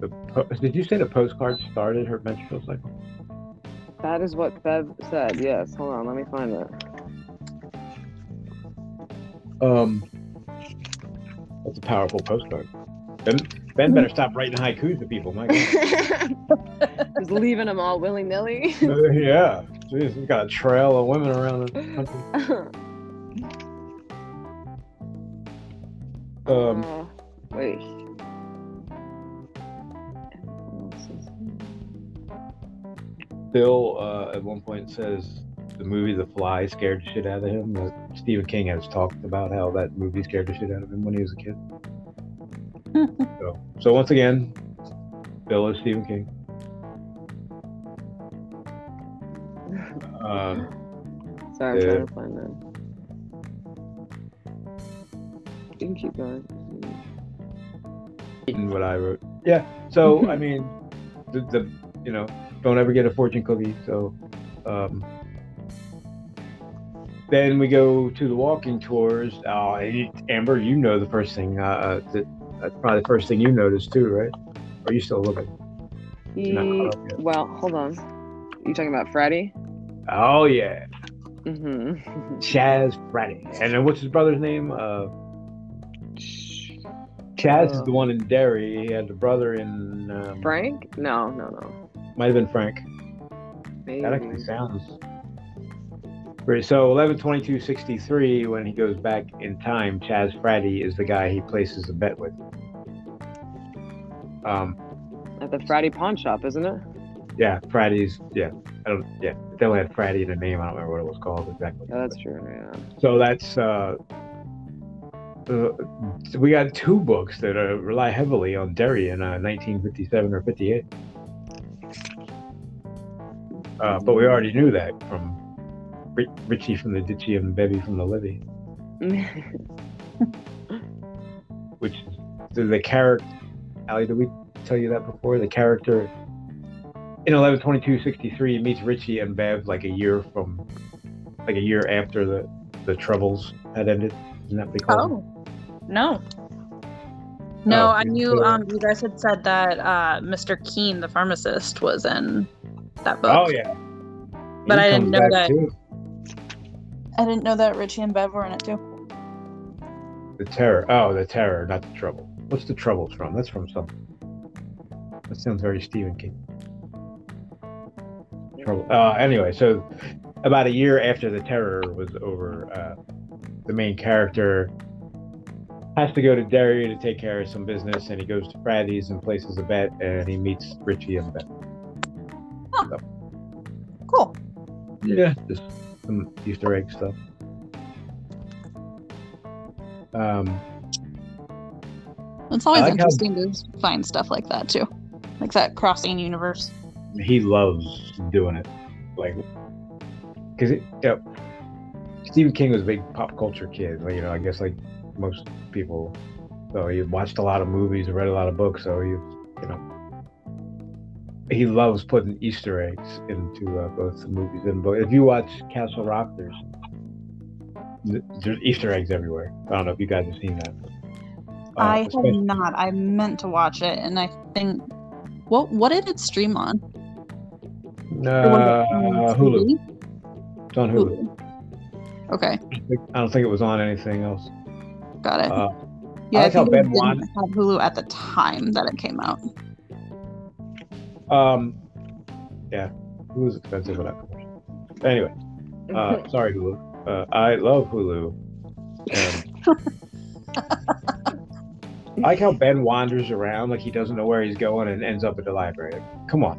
The po- did you say the postcard started her menstrual cycle? That is what Bev said. Yes. Hold on. Let me find it. Um. That's a powerful postcard. Ben, ben better stop writing haikus to people. My God. Just leaving them all willy nilly. Uh, yeah. Jeez, he's got a trail of women around the country. Um. Uh, wait. Bill uh, at one point says the movie The Fly scared the shit out of him. That Stephen King has talked about how that movie scared the shit out of him when he was a kid. so, so once again, Bill is Stephen King. Um, Sorry, I'm Yeah. trying to find that. Can keep going. and what I wrote. Yeah. So I mean, the, the you know don't ever get a fortune cookie. So um, then we go to the walking tours. Oh, Amber, you know the first thing. Uh, uh, that, that's probably the first thing you noticed too, right? Or are you still looking? Not Ye- caught up yet. well, hold on. You talking about Freddy? Oh yeah, Mm-hmm. Chaz Freddy. And then what's his brother's name? Uh, Chaz is the one in Derry. He had the brother in. Um, Frank? No, no, no. Might have been Frank. Maybe. That actually sounds. Right, so 11 22 63, when he goes back in time, Chaz Frati is the guy he places a bet with. Um, At the Frati pawn shop, isn't it? yeah, Frati's. yeah, I don't, yeah, they only had Frati in the name. I don't remember what it was called exactly. Yeah, that's true. Yeah. So that's, uh, uh, we got two books that uh, rely heavily on Derry in uh, 1957 or 58. Uh, but we already knew that from Ri- Richie from the Ditchy and Bevy from the Livy, which the, the character. Ali, did we tell you that before? The character in 112263 meets Richie and Bev like a year from, like a year after the the troubles had ended. Isn't that what they call? Oh, no. No, Oh, I knew so- um, you guys had said that uh, Mr. Keene, the pharmacist, was in that book. Oh yeah. But He I didn't know that- too. I didn't know that Richie and Bev were in it too. The terror. Oh, the terror, not the trouble. What's the troubles from? That's from something. That sounds very Stephen King. Trouble. Uh, anyway, so about a year after the terror was over, uh, the main character has to go to Derry to take care of some business, and he goes to Frati's and places a bet, and he meets Richie and Bet. Cool. Yeah, just some Easter egg stuff. Um, It's always I like how- interesting to find stuff like that too, like that crossing universe. he loves doing it, like, because it, you know, Stephen King was a big pop culture kid. You know, I guess like most people. So he watched a lot of movies, and read a lot of books. So he, you know, he loves putting Easter eggs into uh, both the movies and books. If you watch Castle Rock, there's there's Easter eggs everywhere. I don't know if you guys have seen that. but, uh, I have not. I meant to watch it, and I think what what did it stream on? Or was it on uh, Hulu. It's on Hulu. Okay, I don't think it was on anything else. Got it. Uh, yeah, I I like how think I Ben didn't have Hulu at the time that it came out. Um, yeah, Hulu's expensive without commercials. Anyway, uh, sorry Hulu. Uh, I love Hulu. And I like how Ben wanders around like he doesn't know where he's going and ends up at the library. Like, come on,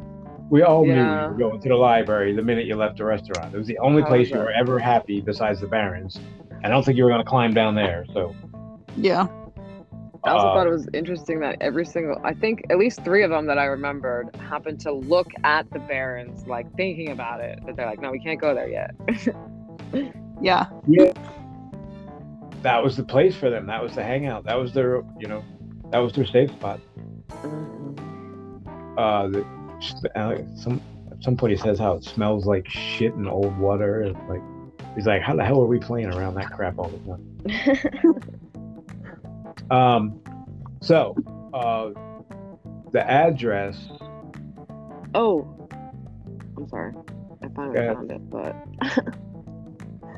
we all knew you were going to the library the minute you left the restaurant. It was the only place you were ever happy besides the Barrens. And I don't think you were going to climb down there. So Yeah, I also uh, thought it was interesting that every single, I think at least three of them that I remembered happened to look at the Barrens, like thinking about it. that they're like, no, we can't go there yet. yeah, Yeah. that was the place for them. That was the hangout. That was their, you know, that was their safe spot. uh, the, uh, some at some point he says how it smells like shit and old water. And like he's like, how the hell are we playing around that crap all the time? Um, so uh, the address. oh, I'm sorry. I finally found it, but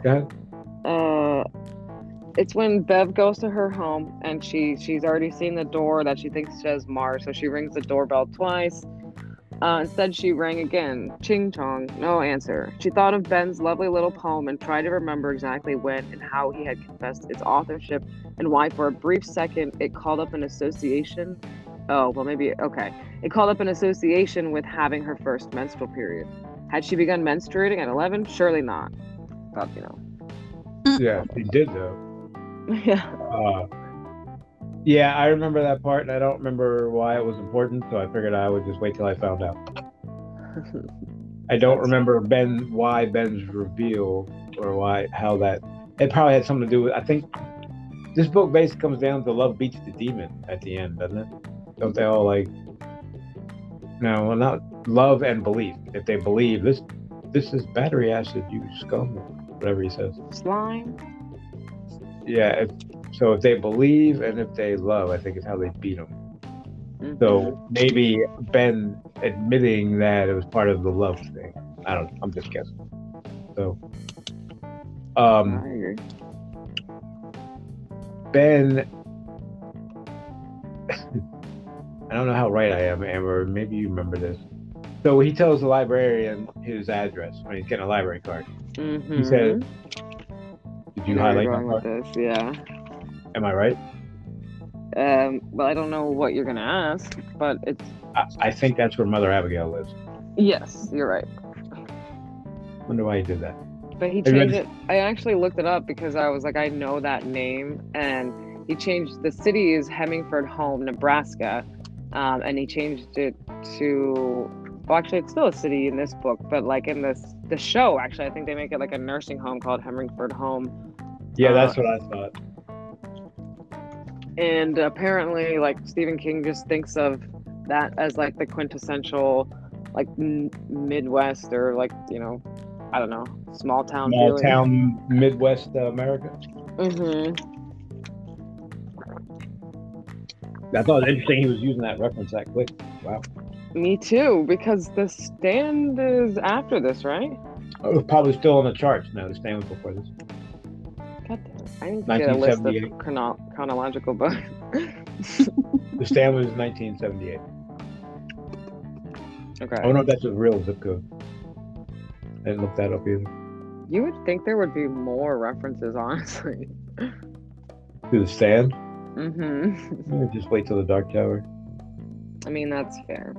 Go ahead. uh it's when Bev goes to her home and she she's already seen the door that she thinks says Marsh, so she rings the doorbell twice. Uh, instead, she rang again. Ching chong, no answer. She thought of Ben's lovely little poem and tried to remember exactly when and how he had confessed its authorship and why, for a brief second, it called up an association. Oh, well, maybe, okay. It called up an association with having her first menstrual period. Had she begun menstruating at 11? Surely not. But, you know. Yeah, he did though. yeah. Uh, yeah, I remember that part, and I don't remember why it was important. So I figured I would just wait till I found out. I don't remember Ben why Ben's reveal or why how that it probably had something to do with. I think this book basically comes down to love beats the demon at the end, doesn't it? Don't they all like? No, well, not love and belief. If they believe this, this is battery acid, you scum, whatever he says. Slime. Yeah. If, so if they believe and if they love, I think is how they beat them. So maybe Ben admitting that it was part of the love thing. I don't. I'm just guessing. So, um, I agree. Ben. I don't know how right I am, Amber. Maybe you remember this. So he tells the librarian his address when he's getting a library card. Mm-hmm. He said, "Did you highlight this, yeah. Am I right?" Um, well, I don't know what you're gonna ask, but it's I, I think that's where Mother Abigail lives. yes, you're right. Wonder why he did that. But he Have you read- changed it. I actually looked it up because I was like, I know that name, and he changed the city is Hemingford Home, Nebraska, um, and he changed it to. Well, actually, it's still a city in this book, but like in this the show, actually, I think they make it like a nursing home called Hemingford Home. Yeah, Uh, that's what I thought. And apparently like stephen king just thinks of that as like the quintessential like m- midwest or like you know i don't know small town Small feeling. town Midwest uh, America. hmm I thought it was interesting he was using that reference that quick. Wow. me too because the stand is after this right It was probably still on the charts. No, the stand was before this. God damn it. I need to get a list of chrono- chronological books. The stand was 1978. okay. I don't know if that's a real zip code. I didn't look that up either. You would think there would be more references, honestly. To the stand? Mm hmm Just wait till the Dark Tower. I mean, that's fair.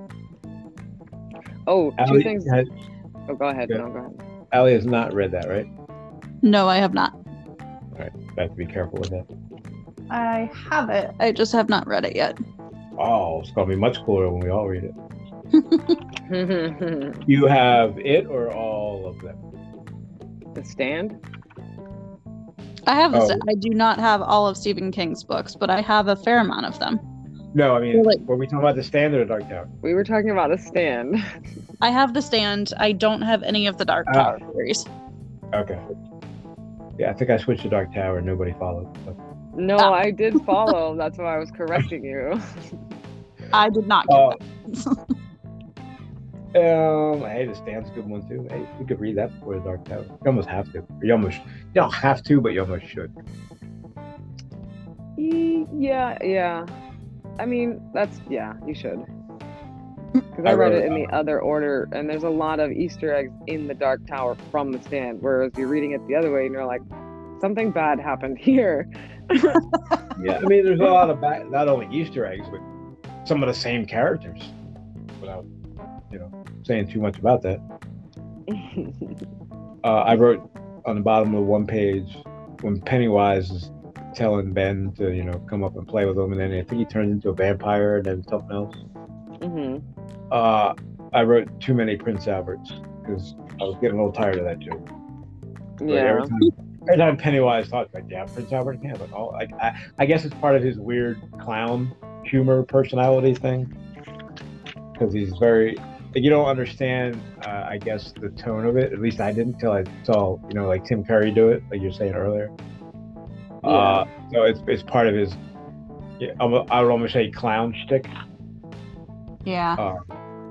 Oh, two Allie things. has, Oh, go ahead. Yeah. No, go ahead. Allie has not read that, right? No, I have not. I have to be careful with it. I have it. I just have not read it yet. Oh, it's gonna be much cooler when we all read it. You have it or all of them? The stand. I have. Oh. I do not have all of Stephen King's books, but I have a fair amount of them. No, I mean, Well, like- were we talking about the stand or the Dark Tower? We were talking about the stand. I have the stand. I don't have any of the Dark Ah. Tower series. Okay. Yeah, I think I switched to Dark Tower and nobody followed. So. No, Ah. I did follow. That's why I was correcting you. I did not get Uh, that. Um, hey, the stand's a good one too. Hey, we could read that before the Dark Tower. You almost have to. You almost you don't have to, but you almost should. E- yeah, yeah. I mean, that's yeah. You should. Because I, I read wrote, it in the other order, and there's a lot of Easter eggs in the Dark Tower from the stand. Whereas you're reading it the other way, and you're like, something bad happened here. Yeah, I mean, there's a lot of back, not only Easter eggs, but some of the same characters. Without, you know, saying too much about that. Uh, I wrote on the bottom of one page when Pennywise is telling Ben to, you know, come up and play with him, and then I think he turns into a vampire and then something else. hmm Uh, I wrote too many Prince Alberts because I was getting a little tired of that joke. Like, Yeah. Every time, every time Pennywise talks, like, yeah, Prince Albert again. Like, oh, like, I, I guess it's part of his weird clown humor personality thing. Because he's very, like, you don't understand, uh, I guess, the tone of it. At least I didn't until I saw, you know, like Tim Curry do it, like you're saying earlier. Uh, so it's, it's part of his, yeah, I would I would almost say clown shtick, Yeah. uh,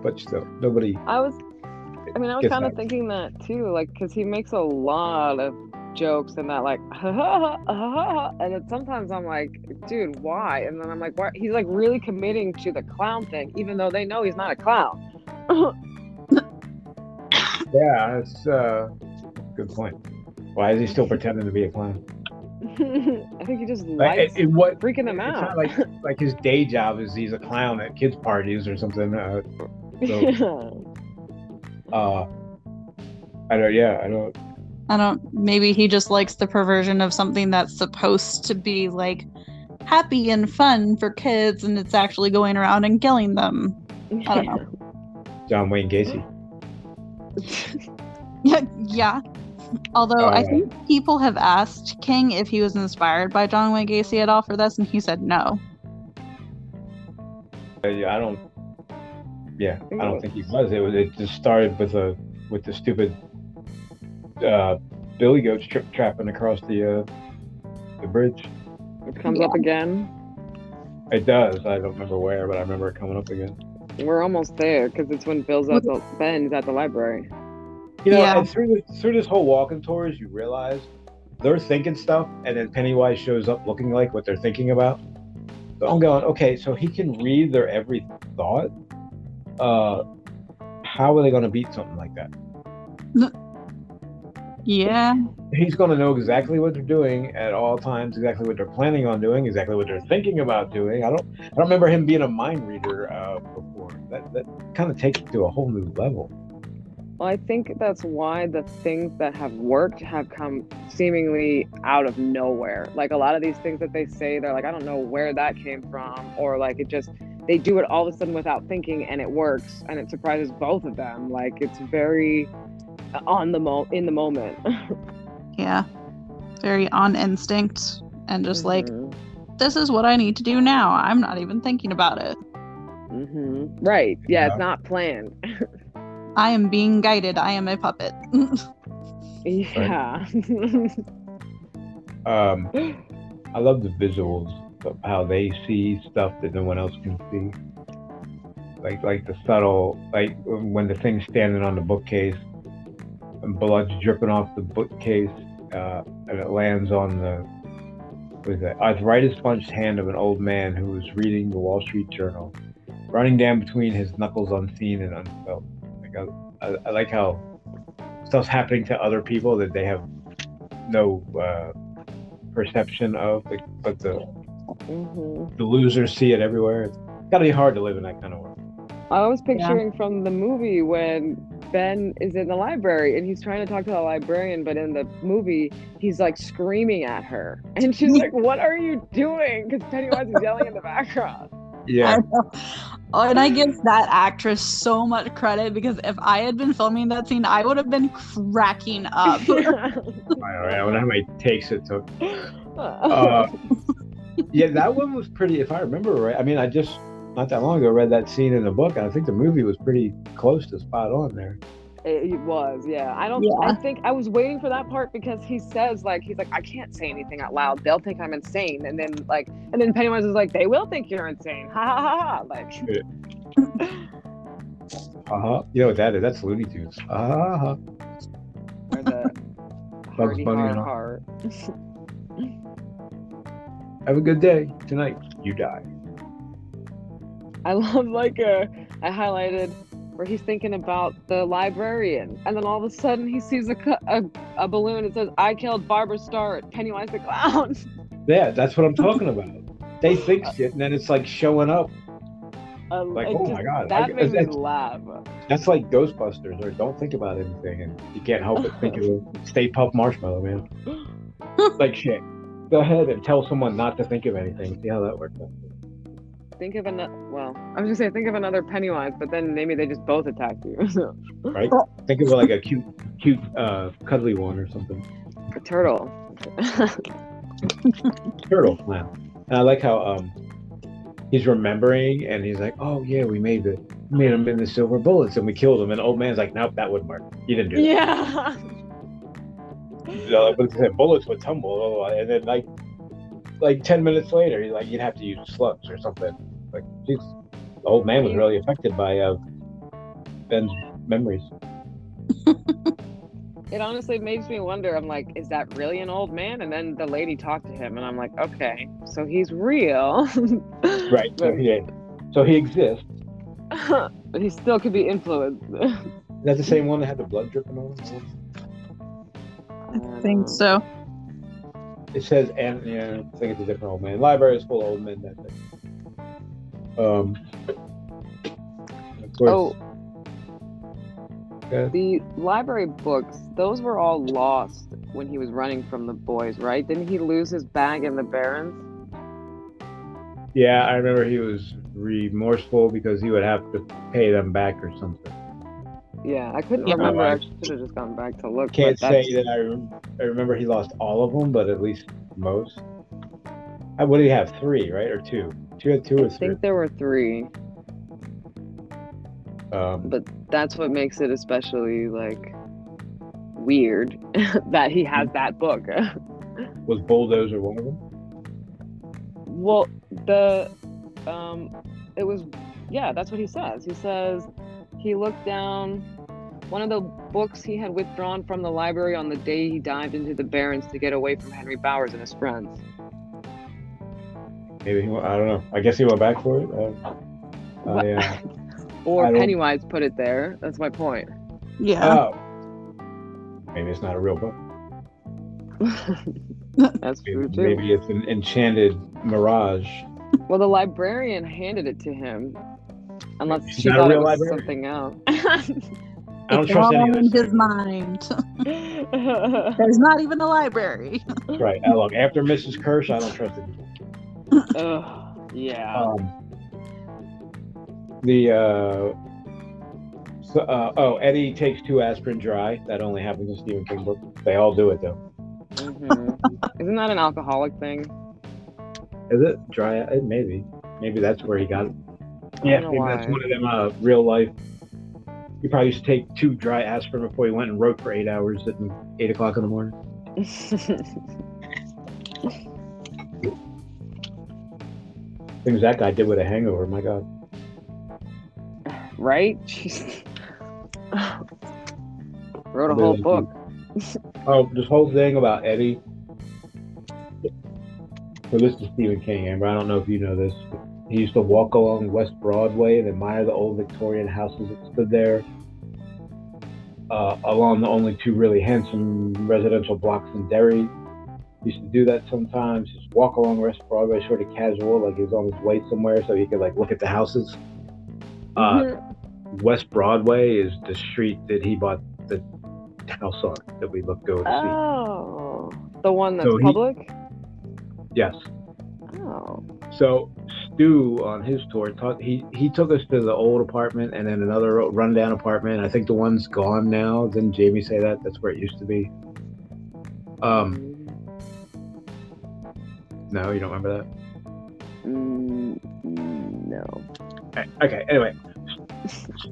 but still, nobody. I was, I mean, I was kind of thinking that too, like, because he makes a lot of jokes and that, like, ha ha ha ha ha, ha, and then sometimes I'm like, dude, why? And then I'm like, why? He's like really committing to the clown thing, even though they know he's not a clown. Yeah, that's uh, good point. Why is he still pretending to be a clown? I think he just Like, it, it, what freaking them out. not like like his day job is he's a clown at kids parties or something. Uh, Yeah. uh I don't. Yeah, I don't. I don't. Maybe he just likes the perversion of something that's supposed to be like happy and fun for kids, and it's actually going around and killing them. I don't know. John Wayne Gacy. Yeah, yeah. Although I Uh, think people have asked King if he was inspired by John Wayne Gacy at all for this, and he said no. Uh, yeah, I don't. Yeah, I don't think he was. It was. It just started with a with the stupid uh, billy goats trip trapping across the uh, the bridge. It comes up again. It does. I don't remember where, but I remember it coming up again. We're almost there because it's when Bill's at the Ben's at the library. You know, Yeah. and through through this whole walking tours, you realize they're thinking stuff, and then Pennywise shows up looking like what they're thinking about. So I'm going, okay, so he can read their every thought. Uh, how are they going to beat something like that? Yeah, He's going to know exactly what they're doing at all times, exactly what they're planning on doing, exactly what they're thinking about doing. I don't, I don't remember him being a mind reader uh, before. That that kind of takes it to a whole new level. Well, I think that's why the things that have worked have come seemingly out of nowhere. Like a lot of these things that they say, they're like, I don't know where that came from, or like it just they do it all of a sudden without thinking, and it works, and it surprises both of them. Like it's very on the mo in the moment. yeah. Very on instinct, and just like Mhm. this is what I need to do now. I'm not even thinking about it. Mhm. right, yeah, Yeah. it's not planned. I am being guided. I am a puppet. yeah. Um, I love the visuals of how they see stuff that no one else can see. Like like the subtle, like when the thing's standing on the bookcase, and blood's dripping off the bookcase, uh, and it lands on the with the arthritis punched hand of an old man who was reading the Wall Street Journal, running down between his knuckles unseen and unfelt. Like I, I, I like how stuff's happening to other people that they have no uh, perception of, but the hmm the losers see it everywhere. It's gotta be hard to live in that kind of world. I was picturing from the movie when Ben is in the library and he's trying to talk to the librarian, but in the movie he's like screaming at her, and she's like, "What are you doing?" Because Pennywise is yelling in the background. Yeah, Oh, and I give that actress so much credit because if I had been filming that scene, I would have been cracking up. I, don't know, I wonder how many takes it took. Uh, yeah, that one was pretty. If I remember right, I mean, I just not that long ago read that scene in the book, and I think the movie was pretty close to spot on there. It, it was, yeah. I don't. Yeah. I think I was waiting for that part because he says like he's like I can't say anything out loud. They'll think I'm insane, and then like and then Pennywise is like they will think you're insane. Ha ha ha ha. Like Uh huh. You know what that is? That's Looney Tunes. Uh huh. or the Bugs Bunny hard and all. heart. Have a good day tonight. You die. I love like uh, I highlighted where he's thinking about the librarian, and then all of a sudden he sees a a, a balloon. It says "I killed Barbara Starr, at Pennywise the clown." Yeah, that's what I'm talking about. They think shit, and then it's like showing up. Uh, Like, oh my God, that I- made me laugh. That's like Ghostbusters, or don't think about anything, and you can't help but think of Stay Puft Marshmallow Man. like shit. Go ahead and tell someone not to think of anything. See how that works out. Think of another. Well, I was gonna say think of another Pennywise, but then maybe they just both attack you. Right? Think of like a cute, cute, uh, cuddly one or something. a turtle. Turtle now. And I like how um he's remembering and he's like, Oh yeah, we made the made him in the silver bullets and we killed him and old man's like, Nope, that wouldn't work. You didn't do it." yeah. You know, like, the bullets would tumble and then like like ten minutes later he's like, You'd have to use slugs or something. Like geez, the old man was really affected by uh Ben's memories. It honestly makes me wonder. I'm like, is that really an old man? And then the lady talked to him, and I'm like, okay, so he's real. Right. So he so he exists. but he still could be influenced. Is that the same one that had the blood dripping on him? I think so. It says, and yeah, I think it's a different old man. Library is full of old men. That thing. Um. Of course, Oh, Okay. the library books, those were all lost when he was running from the boys, right? Didn't he lose his bag in the Barrens? yeah, I remember he was remorseful because he would have to pay them back or something. Yeah, I couldn't Yeah. remember. I I should have just gone back to look. Can't but say that I, rem- I remember he lost all of them, but at least most. Uh, What do you have? Three, right, or two? Two had two or I three. think there were three, Um, but that's what makes it especially like weird that he has that book. was Bulldozer one of them? Well, the um, it was yeah, that's what he says. He says he looked down one of the books he had withdrawn from the library on the day he dived into the Barrens to get away from Henry Bowers and his friends. Maybe he. I don't know. I guess he went back for it. Uh, What- I, uh, Or I Pennywise put it there. That's my point. Yeah. oh. Maybe it's not a real book. that's Maybe, true too. maybe it's an enchanted mirage. Well, the librarian handed it to him, unless she not thought it was librarian. something else. I don't It's trust any all of in his mind. There's not even a library. Right. Now, look, after Mrs. Kersh, I don't trust it. Ugh, yeah. Um, the uh, so, uh, oh, Eddie takes two aspirin dry. That only happens in Stephen King books. They all do it though. Mhm. Isn't that an alcoholic thing? Is it dry? Maybe. Maybe that's where he got it. Yeah, maybe that's one of them uh, real life. He probably used to take two dry aspirin before he went and wrote for eight hours at eight o'clock in the morning. Things that guy did with a hangover. My God. right? Wrote a whole book. Oh, this whole thing about Eddie. So this is Stephen King, Amber. I don't know if you know this. But he used to walk along West Broadway and admire the old Victorian houses that stood there. Uh, along the only two really handsome residential blocks in Derry. He used to do that sometimes. Just walk along West Broadway, sort of casual, like he was on his way somewhere, so he could like look at the houses. Uh, Mhm. West Broadway is the street that he bought the house on that we looked over to see. Oh, the one that's So he- public. Yes. Oh, So Stu on his tour, taught, he he took us to the old apartment and then another rundown apartment. I think the one's gone now. Didn't Jamie say that? That's where it used to be. Um, no, you don't remember that. Mm, no. Okay, Okay, anyway,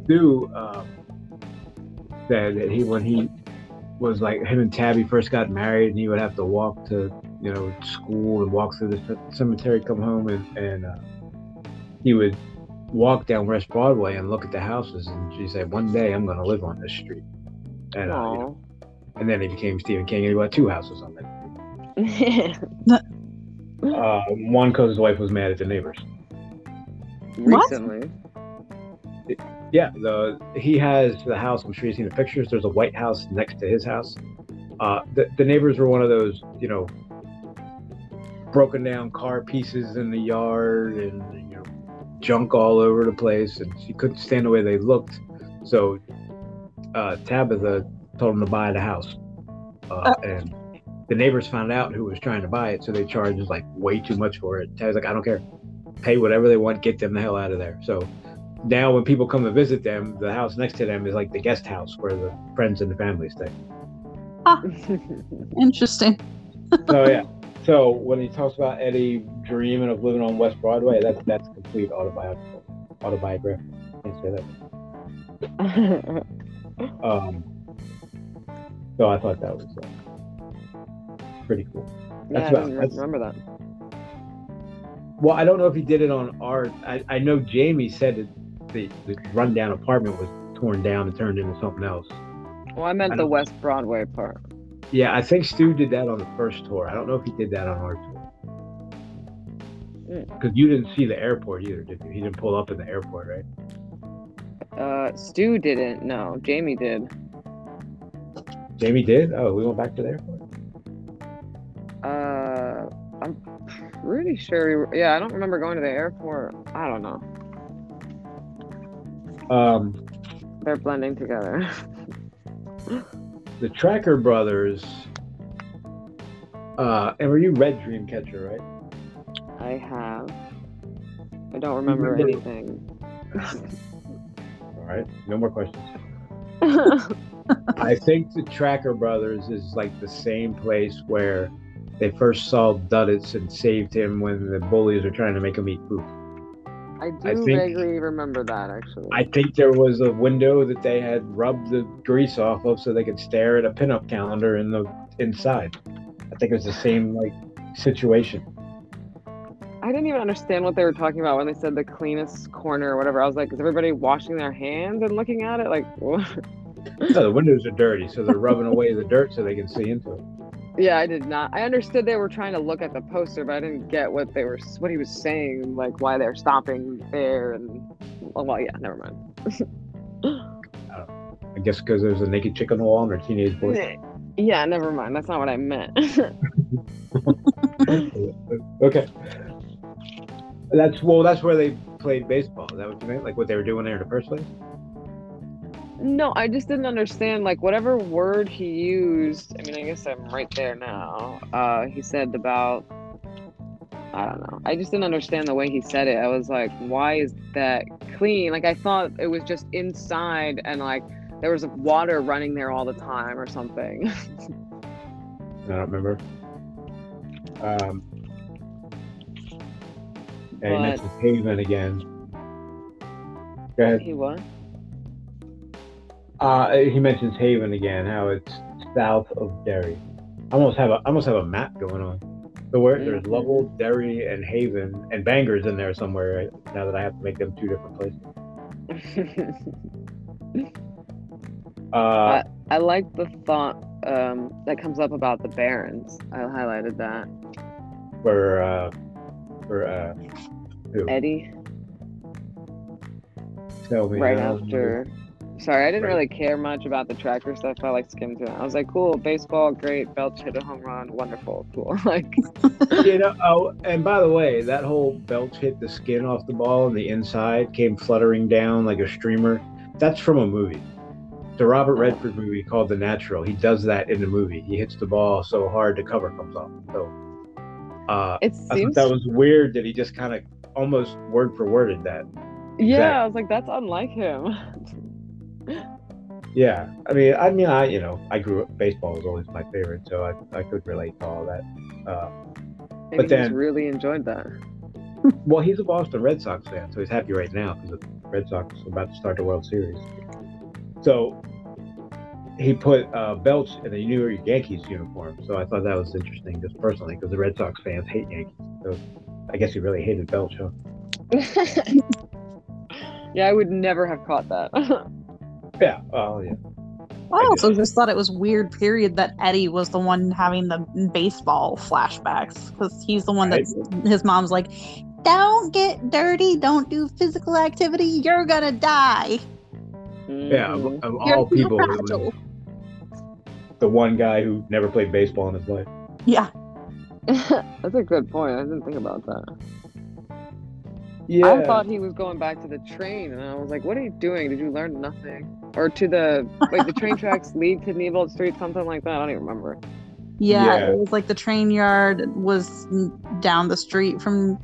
Stu um, said that he when he was like him and Tabby first got married, and he would have to walk to you know school and walk through the cemetery, come home, and and uh, he would walk down West Broadway and look at the houses, and she said, "One day I'm going to live on this street." And uh, you know, and then he became Stephen King, and he bought two houses on that. street. Uh, one because his wife was mad at the neighbors. What? Recently. Yeah, the he has the house. I'm sure you've seen the pictures. There's a white house next to his house. Uh, the the neighbors were one of those, you know, broken down car pieces in the yard and you know, junk all over the place, and she couldn't stand the way they looked. So uh, Tabitha told him to buy the house, uh, and the neighbors found out who was trying to buy it, so they charged like way too much for it. Tabitha's like, I don't care, pay whatever they want, get them the hell out of there. So now when people come to visit them, the house next to them is like the guest house where the friends and the family stay. Ah, Interesting. So yeah. So when he talks about Eddie dreaming of living on West Broadway, that's that's complete autobiographical. Autobiography. Can't say that. Um, so I thought that was uh, pretty cool. yeah, I That's about- didn't that's- remember that. Well, I don't know if he did it on art. I, I know Jamie said that the, the rundown apartment was torn down and turned into something else. Well, I meant I the West Broadway part. Yeah, I think Stu did that on the first tour. I don't know if he did that on our tour. Mm. Because you didn't see the airport either, did you? He didn't pull up in the airport, right? Uh, Stu didn't. No, Jamie did. Jamie did? Oh, we went back to the airport? Uh, I'm pretty sure. We yeah, I don't remember going to the airport. I don't know. Um, They're blending together. the Tracker Brothers. Uh, and were you read Dreamcatcher, right? I have. I don't remember remember- anything. All right, no more questions. I think the Tracker Brothers is like the same place where they first saw Duddits and saved him when the bullies were trying to make him eat poop. I do I think- vaguely remember that actually. I think there was a window that they had rubbed the grease off of so they could stare at a pinup calendar in the inside. I think it was the same like situation. I didn't even understand what they were talking about when they said the cleanest corner or whatever. I was like, is everybody washing their hands and looking at it? Like, what? No, the windows are dirty, so they're rubbing away the dirt so they can see into it. Yeah, I did not. I understood they were trying to look at the poster, but I didn't get what they were, what he was saying, like why they're stopping there. And well, well yeah, never mind. I guess because there's a naked chick on the wall and her teenage boy. Yeah, never mind. That's not what I meant. okay. That's well. That's where they played baseball. Is that what you meant? Like what they were doing there in the first place? No, I just didn't understand like whatever word he used. I mean, I guess I'm right there now. Uh, he said about I don't know. I just didn't understand the way he said it. I was like, why is that clean? Like I thought it was just inside and like there was water running there all the time or something. I don't remember. Um, and he But- mentions Haven again. Go ahead. he what? Uh, he mentions Haven again. How it's south of Derry. I almost have a I almost have a map going on. So where there's Mhm. Lovell, Derry, and Haven, and Bangor's in there somewhere. Now that I have to make them two different places. Uh, I like the thought um, that comes up about the Barrens. I highlighted that. for uh, for uh, who? Eddie, Tell me right after. Sorry, I didn't Right. really care much about the tracker stuff. I like skimmed through. it. I was like, cool, baseball, great. Belch hit a home run, wonderful, cool. Like, You know, oh, and by the way, that whole Belch hit the skin off the ball and the inside came fluttering down like a streamer. That's from a movie. The Robert Redford movie called The Natural. He does that in the movie. He hits the ball so hard the cover comes off. So uh, it I seems. thought that was weird that he just kind of almost word for worded that. yeah, I was like, that's unlike him. Yeah, I mean, I mean, I you know, I grew up. Baseball was always my favorite, so I, I could relate to all that. Uh, Maybe But he just then- really enjoyed that. well, he's a Boston Red Sox fan, so he's happy right now because the Red Sox are about to start the World Series. So he put uh, Belch in a New York Yankees uniform, so I thought that was interesting, just personally, because the Red Sox fans hate Yankees. So I guess he really hated Belch, huh? yeah, I would never have caught that. Yeah. Oh, yeah. I also just thought it was weird. Period. That Eddie was the one having the baseball flashbacks because he's the one Right. that his mom's like, "Don't get dirty. Don't do physical activity. You're gonna die." Yeah. Of, Mhm. of all people, it the one guy who never played baseball in his life. Yeah. That's a good point. I didn't think about that. Yeah. I thought he was going back to the train, and I was like, "What are you doing? Did you learn nothing?" Or to the wait, the train tracks lead to Neibolt Street, something like that. I don't even remember. Yeah, Yeah. it was like the train yard was down the street from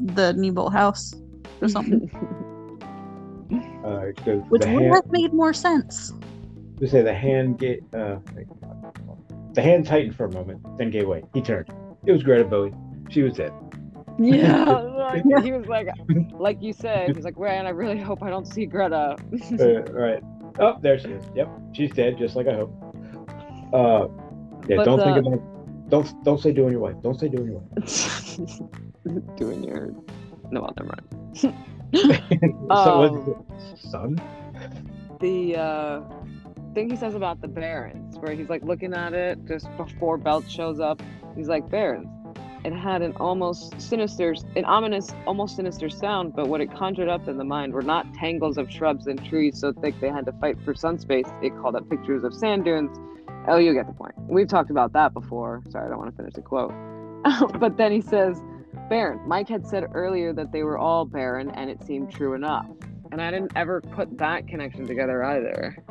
the Neibolt house or something, uh, the, which the would hand, have made more sense. to say the hand get uh, the hand tightened for a moment, then gave way. He turned. It was Greta Bowie. She was dead. yeah, like, he was like, like you said, he's like, "Man, I really hope I don't see Greta." Uh, right. Oh, there she is. Yep, she's dead, just like I hope. Uh, yeah. Don't think the- about. Don't don't say doing your wife. Don't say doing your wife. Doing your no, well, never mind. so Um? Son. the uh, thing he says about the Barrens, where he's like looking at it just before Belch shows up. He's like, Barrens. It had an almost sinister, an ominous, almost sinister sound, but what it conjured up in the mind were not tangles of shrubs and trees so thick they had to fight for sun space. It called up pictures of sand dunes. Oh, you get the point. We've talked about that before. Sorry, I don't want to finish the quote. but then he says, Barren. Mike had said earlier that they were all barren, and it seemed true enough. And I didn't ever put that connection together either.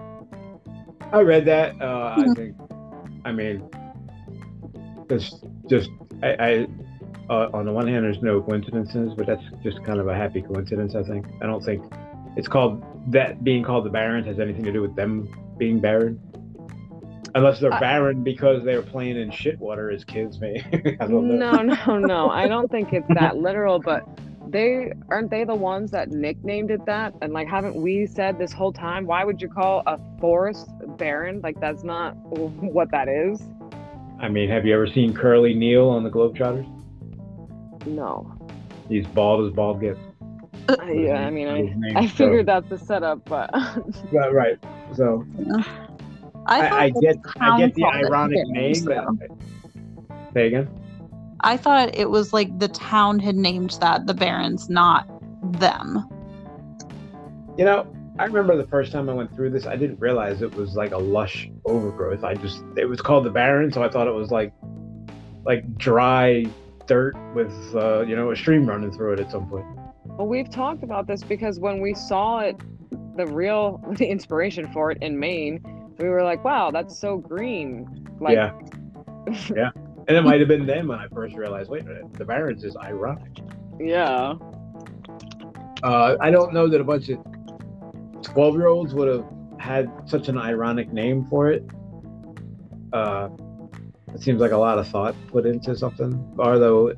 I read that. Uh, I think. I mean, it's just I. I uh, on the one hand, there's no coincidences, but that's just kind of a happy coincidence. I think. I don't think it's called that being called the Barrens has anything to do with them being barren. Unless they're I- barren because they were playing in shit water as kids, maybe. I don't know. No, no, no. I don't think it's that literal, but they aren't they the ones that nicknamed it that? And like, haven't we said this whole time? Why would you call a forest barren? Like, that's not what that is. I mean, have you ever seen Curly Neal on the Globetrotters? No. He's bald as bald gets. Uh, yeah, I mean, His I, name, I so- figured that's the setup, but Right, right. So I, I, I get, I get the ironic name. though. but- Say again. I thought it was like the town had named that the Barrens, not them. You know, I remember the first time I went through this, I didn't realize it was like a lush overgrowth. I just it was called the Barren, so I thought it was like like dry dirt with uh, you know a stream running through it at some point. Well, we've talked about this because when we saw it, the real the inspiration for it in Maine, we were like, "Wow, that's so green!" Like, yeah, yeah. And it might have been then when I first realized, wait a minute, the Barrens is ironic. yeah. Uh, I don't know that a bunch of twelve-year-olds would have had such an ironic name for it. Uh, it seems like a lot of thought put into something. Although,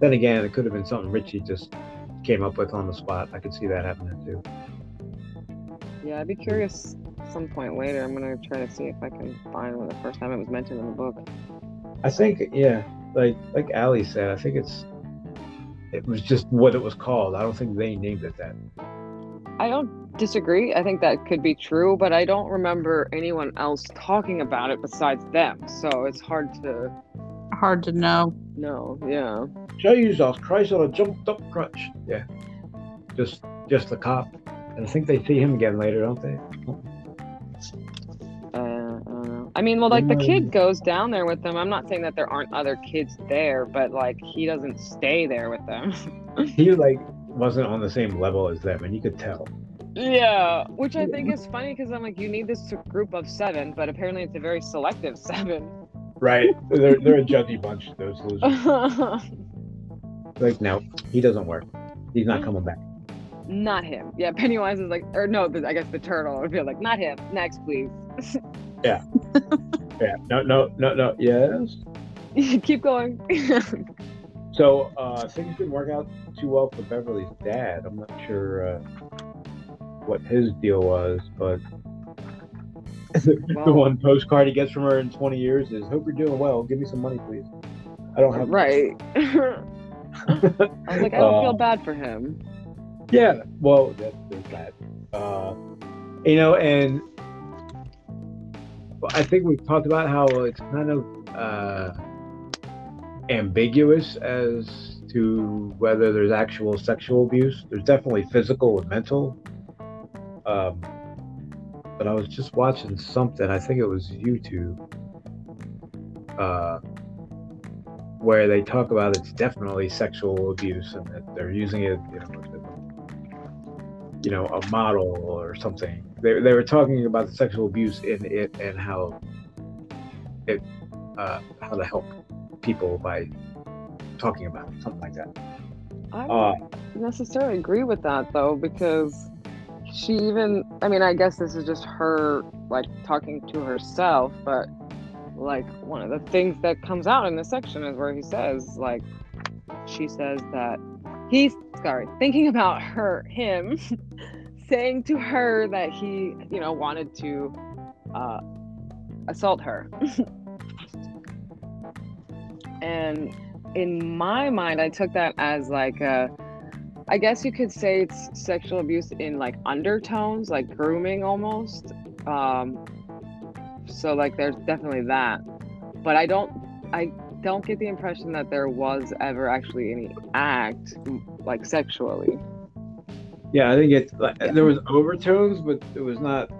then again, it could have been something Richie just came up with on the spot. I could see that happening too. Yeah, I'd be curious some point later. I'm gonna try to see if I can find when the first time it was mentioned in the book. I think, yeah, like like Allie said, I think it's it was just what it was called. I don't think they named it that. I don't disagree. I think that could be true, but I don't remember anyone else talking about it besides them. So it's hard to Hard to know. No, Yeah. Jesus Christ on a jumped up crutch. Yeah. Just just the cop. And I think they see him again later, don't they? Uh, I. I mean, well, like the kid goes down there with them. I'm not saying that there aren't other kids there, but like he doesn't stay there with them. He like wasn't on the same level as them, and you could tell. Yeah, which I think is funny because I'm like, you need this group of seven, but apparently it's a very selective seven. Right. They're they're a judgy bunch, those losers. Like, no, he doesn't work. He's not coming back. not him. Yeah, Pennywise is like, or no, I guess the turtle would be like, not him. Next, please. Yeah. yeah. No, no, no, no. Yes. Keep going. So uh, things didn't work out too well for Beverly's dad. I'm not sure uh, what his deal was, but the Well- one postcard he gets from her in 20 years is "Hope you're doing well. Give me some money, please." I don't have right. I was like, I don't feel Uh, bad for him. Yeah, well, that, there's that. Uh, you know, and I think we've talked about how it's kind of uh, ambiguous as to whether there's actual sexual abuse. There's definitely physical and mental. Um, but I was just watching something. I think it was YouTube, uh, where they talk about it's definitely sexual abuse and that they're using it, you know, you know, a model or something. They, they were talking about the sexual abuse in it and how it, uh, how to help people by talking about it, something like that. I Uh, don't necessarily agree with that though, because she even I mean, I guess this is just her like talking to herself, but like one of the things that comes out in this section is where he says, like she says that he's sorry, thinking about her him saying to her that he, you know, wanted to uh assault her. and in my mind, I took that as like a, I guess you could say it's sexual abuse in like undertones, like grooming almost. Um, so like there's definitely that, but I don't, I don't get the impression that there was ever actually any act like sexually. Yeah, I think it. Like, There was overtones, but it was not.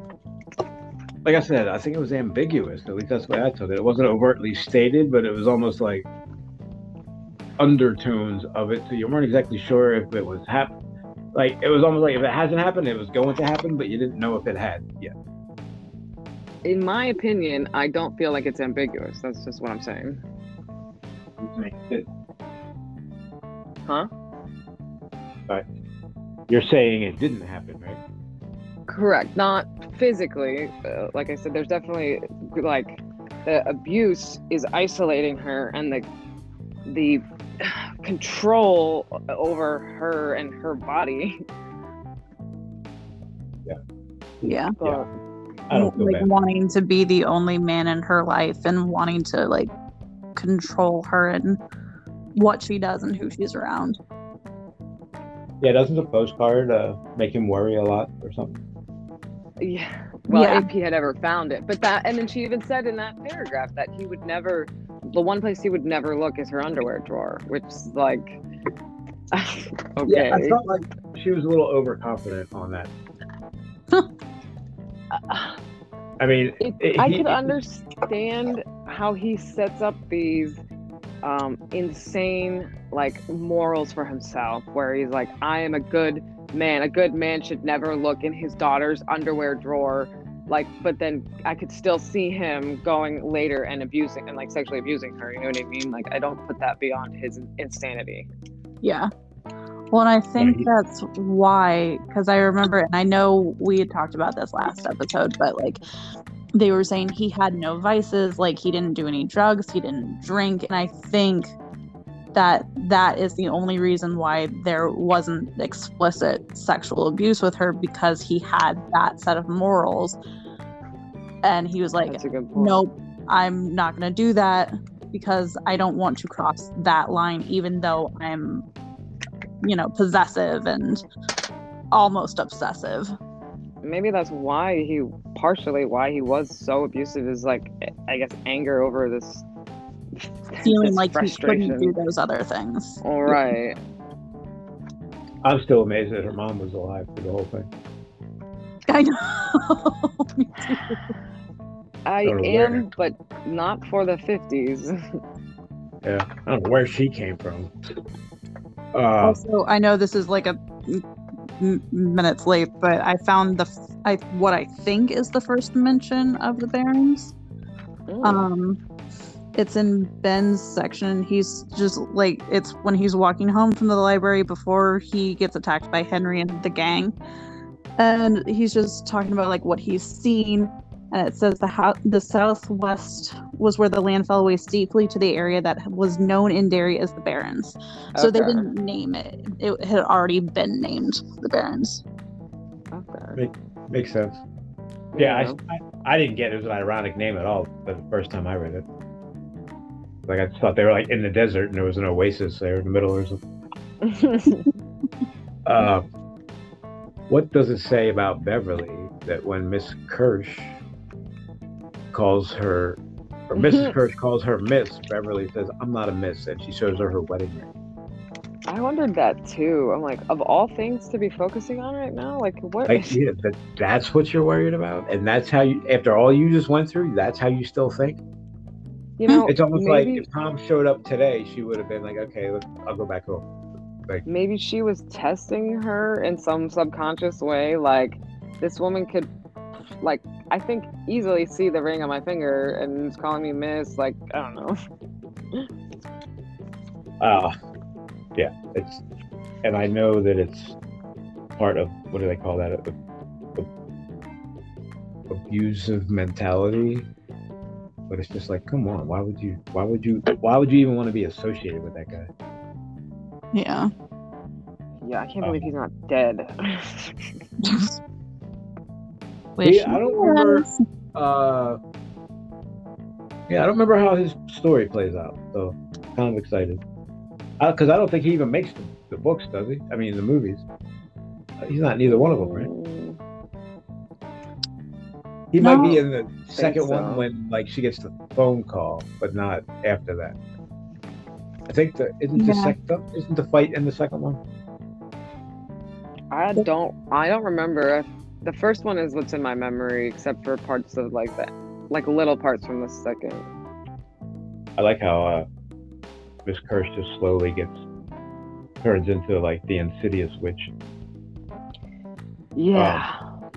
Like I said, I think it was ambiguous. At least that's the way I took it. It wasn't overtly stated, but it was almost like undertones of it. So you weren't exactly sure if it was hap. Like it was almost like if it hasn't happened, it was going to happen, but you didn't know if it had yet. In my opinion, I don't feel like it's ambiguous. That's just what I'm saying. Huh? You're saying it didn't happen, right? Correct. Not physically. Uh, like I said, there's definitely like the abuse is isolating her, and the the control over her and her body. Yeah. But I don't feel like bad. wanting to be the only man in her life and wanting to like control her and what she does and who she's around. Yeah, doesn't the postcard uh, make him worry a lot or something? yeah. Well, Yeah. if he had ever found it, but that, and then she even said in that paragraph that he would never. The one place he would never look is her underwear drawer, which is like. okay. Yeah, I felt like she was a little overconfident on that. I mean, It, it- I he- could understand how he sets up these um, insane like morals for himself, where he's like, "I am a good man. A good man should never look in his daughter's underwear drawer." Like, but then I could still see him going later and abusing and like sexually abusing her. You know what I mean? Like, I don't put that beyond his insanity. Yeah. Well, and I think he- that's why, because I remember, and I know we had talked about this last episode, but like they were saying he had no vices, like he didn't do any drugs, he didn't drink. And I think that that is the only reason why there wasn't explicit sexual abuse with her because he had that set of morals. And he was like, That's a good point. nope, I'm not going to do that because I don't want to cross that line, even though I'm, you know, possessive and almost obsessive. maybe that's why he partially why he was so abusive is like I guess anger over this feeling It's like he couldn't do those other things. All right. I'm still amazed that her mom was alive for the whole thing. I know. Me too. I Don't where. am, but not for the 50s. Yeah, I don't know where she came from. Uh, also, I know this is like a m- minutes late, but I found the f- I what I think is the first mention of the Barrens. Mm. Um, it's in Ben's section. He's just like it's when he's walking home from the library before he gets attacked by Henry and the gang, and he's just talking about like what he's seen. And it says the ho- the southwest was where the land fell away steeply to the area that was known in Derry as the Barrens. So they didn't name it; it had already been named the Barrens. Okay. makes sense. Yeah, Yeah. I, I, I didn't get it was an ironic name at all the first time I read it. Like I just thought they were like in the desert and there was an oasis there in the middle or something. Uh, what does it say about Beverly that when Miss Kersh calls her, or Mrs. Mm-hmm. Kersh calls her Miss, Beverly says, I'm not a Miss, and she shows her her wedding ring. I wondered that too. I'm like, of all things to be focusing on right now, like what? Like, yeah, that, that's what you're worried about? And that's how you, after all you just went through, that's how you still think? you know, It's almost maybe, like if Tom showed up today, she would have been like, okay, look, I'll go back home. Maybe she was testing her in some subconscious way. Like this woman could, like, I think easily see the ring on my finger and is calling me Miss. Like, I don't know. Uh, yeah, it's, and I know that it's part of what do they call that? A, a- abusive mentality. But it's just like, come on, why would you? Why would you? Why would you even want to be associated with that guy? Yeah. Yeah, I can't believe he's not dead. Wish Yeah, I don't remember- Uh, yeah, I don't remember how his story plays out, so kind of excited. Because I don't think he even makes the, the books, does he? I mean, the movies. Uh, He's not neither one of them, right? He might be in the second so. one when like she gets the phone call, but not after that. I think the isn't the second isn't the fight in the second one? I don't. I don't remember. The first one is what's in my memory, except for parts of like that, like little parts from the second. I like how uh, Miss Kersh just slowly gets turns into like the insidious witch. Yeah.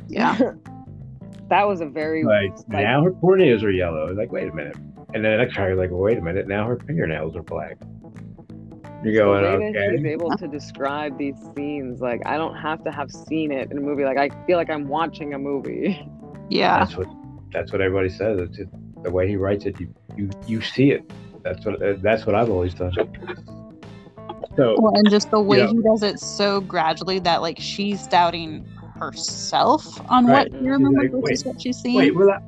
Yeah. that was a very Like like, now her corneas are yellow. Like wait a minute, and then the next time you're like, well, wait a minute, now her fingernails are black. You're going the way that he's able to describe these scenes, like I don't have to have seen it in a movie. Like I feel like I'm watching a movie. Yeah. That's what that's what everybody says. It's just, the way he writes it. You you you see it. That's what uh, that's what I've always done. So Well, and just the way Yeah. he does it so gradually that like she's doubting herself on Right. what you remember like, versus wait, what she's seeing. wait, were the,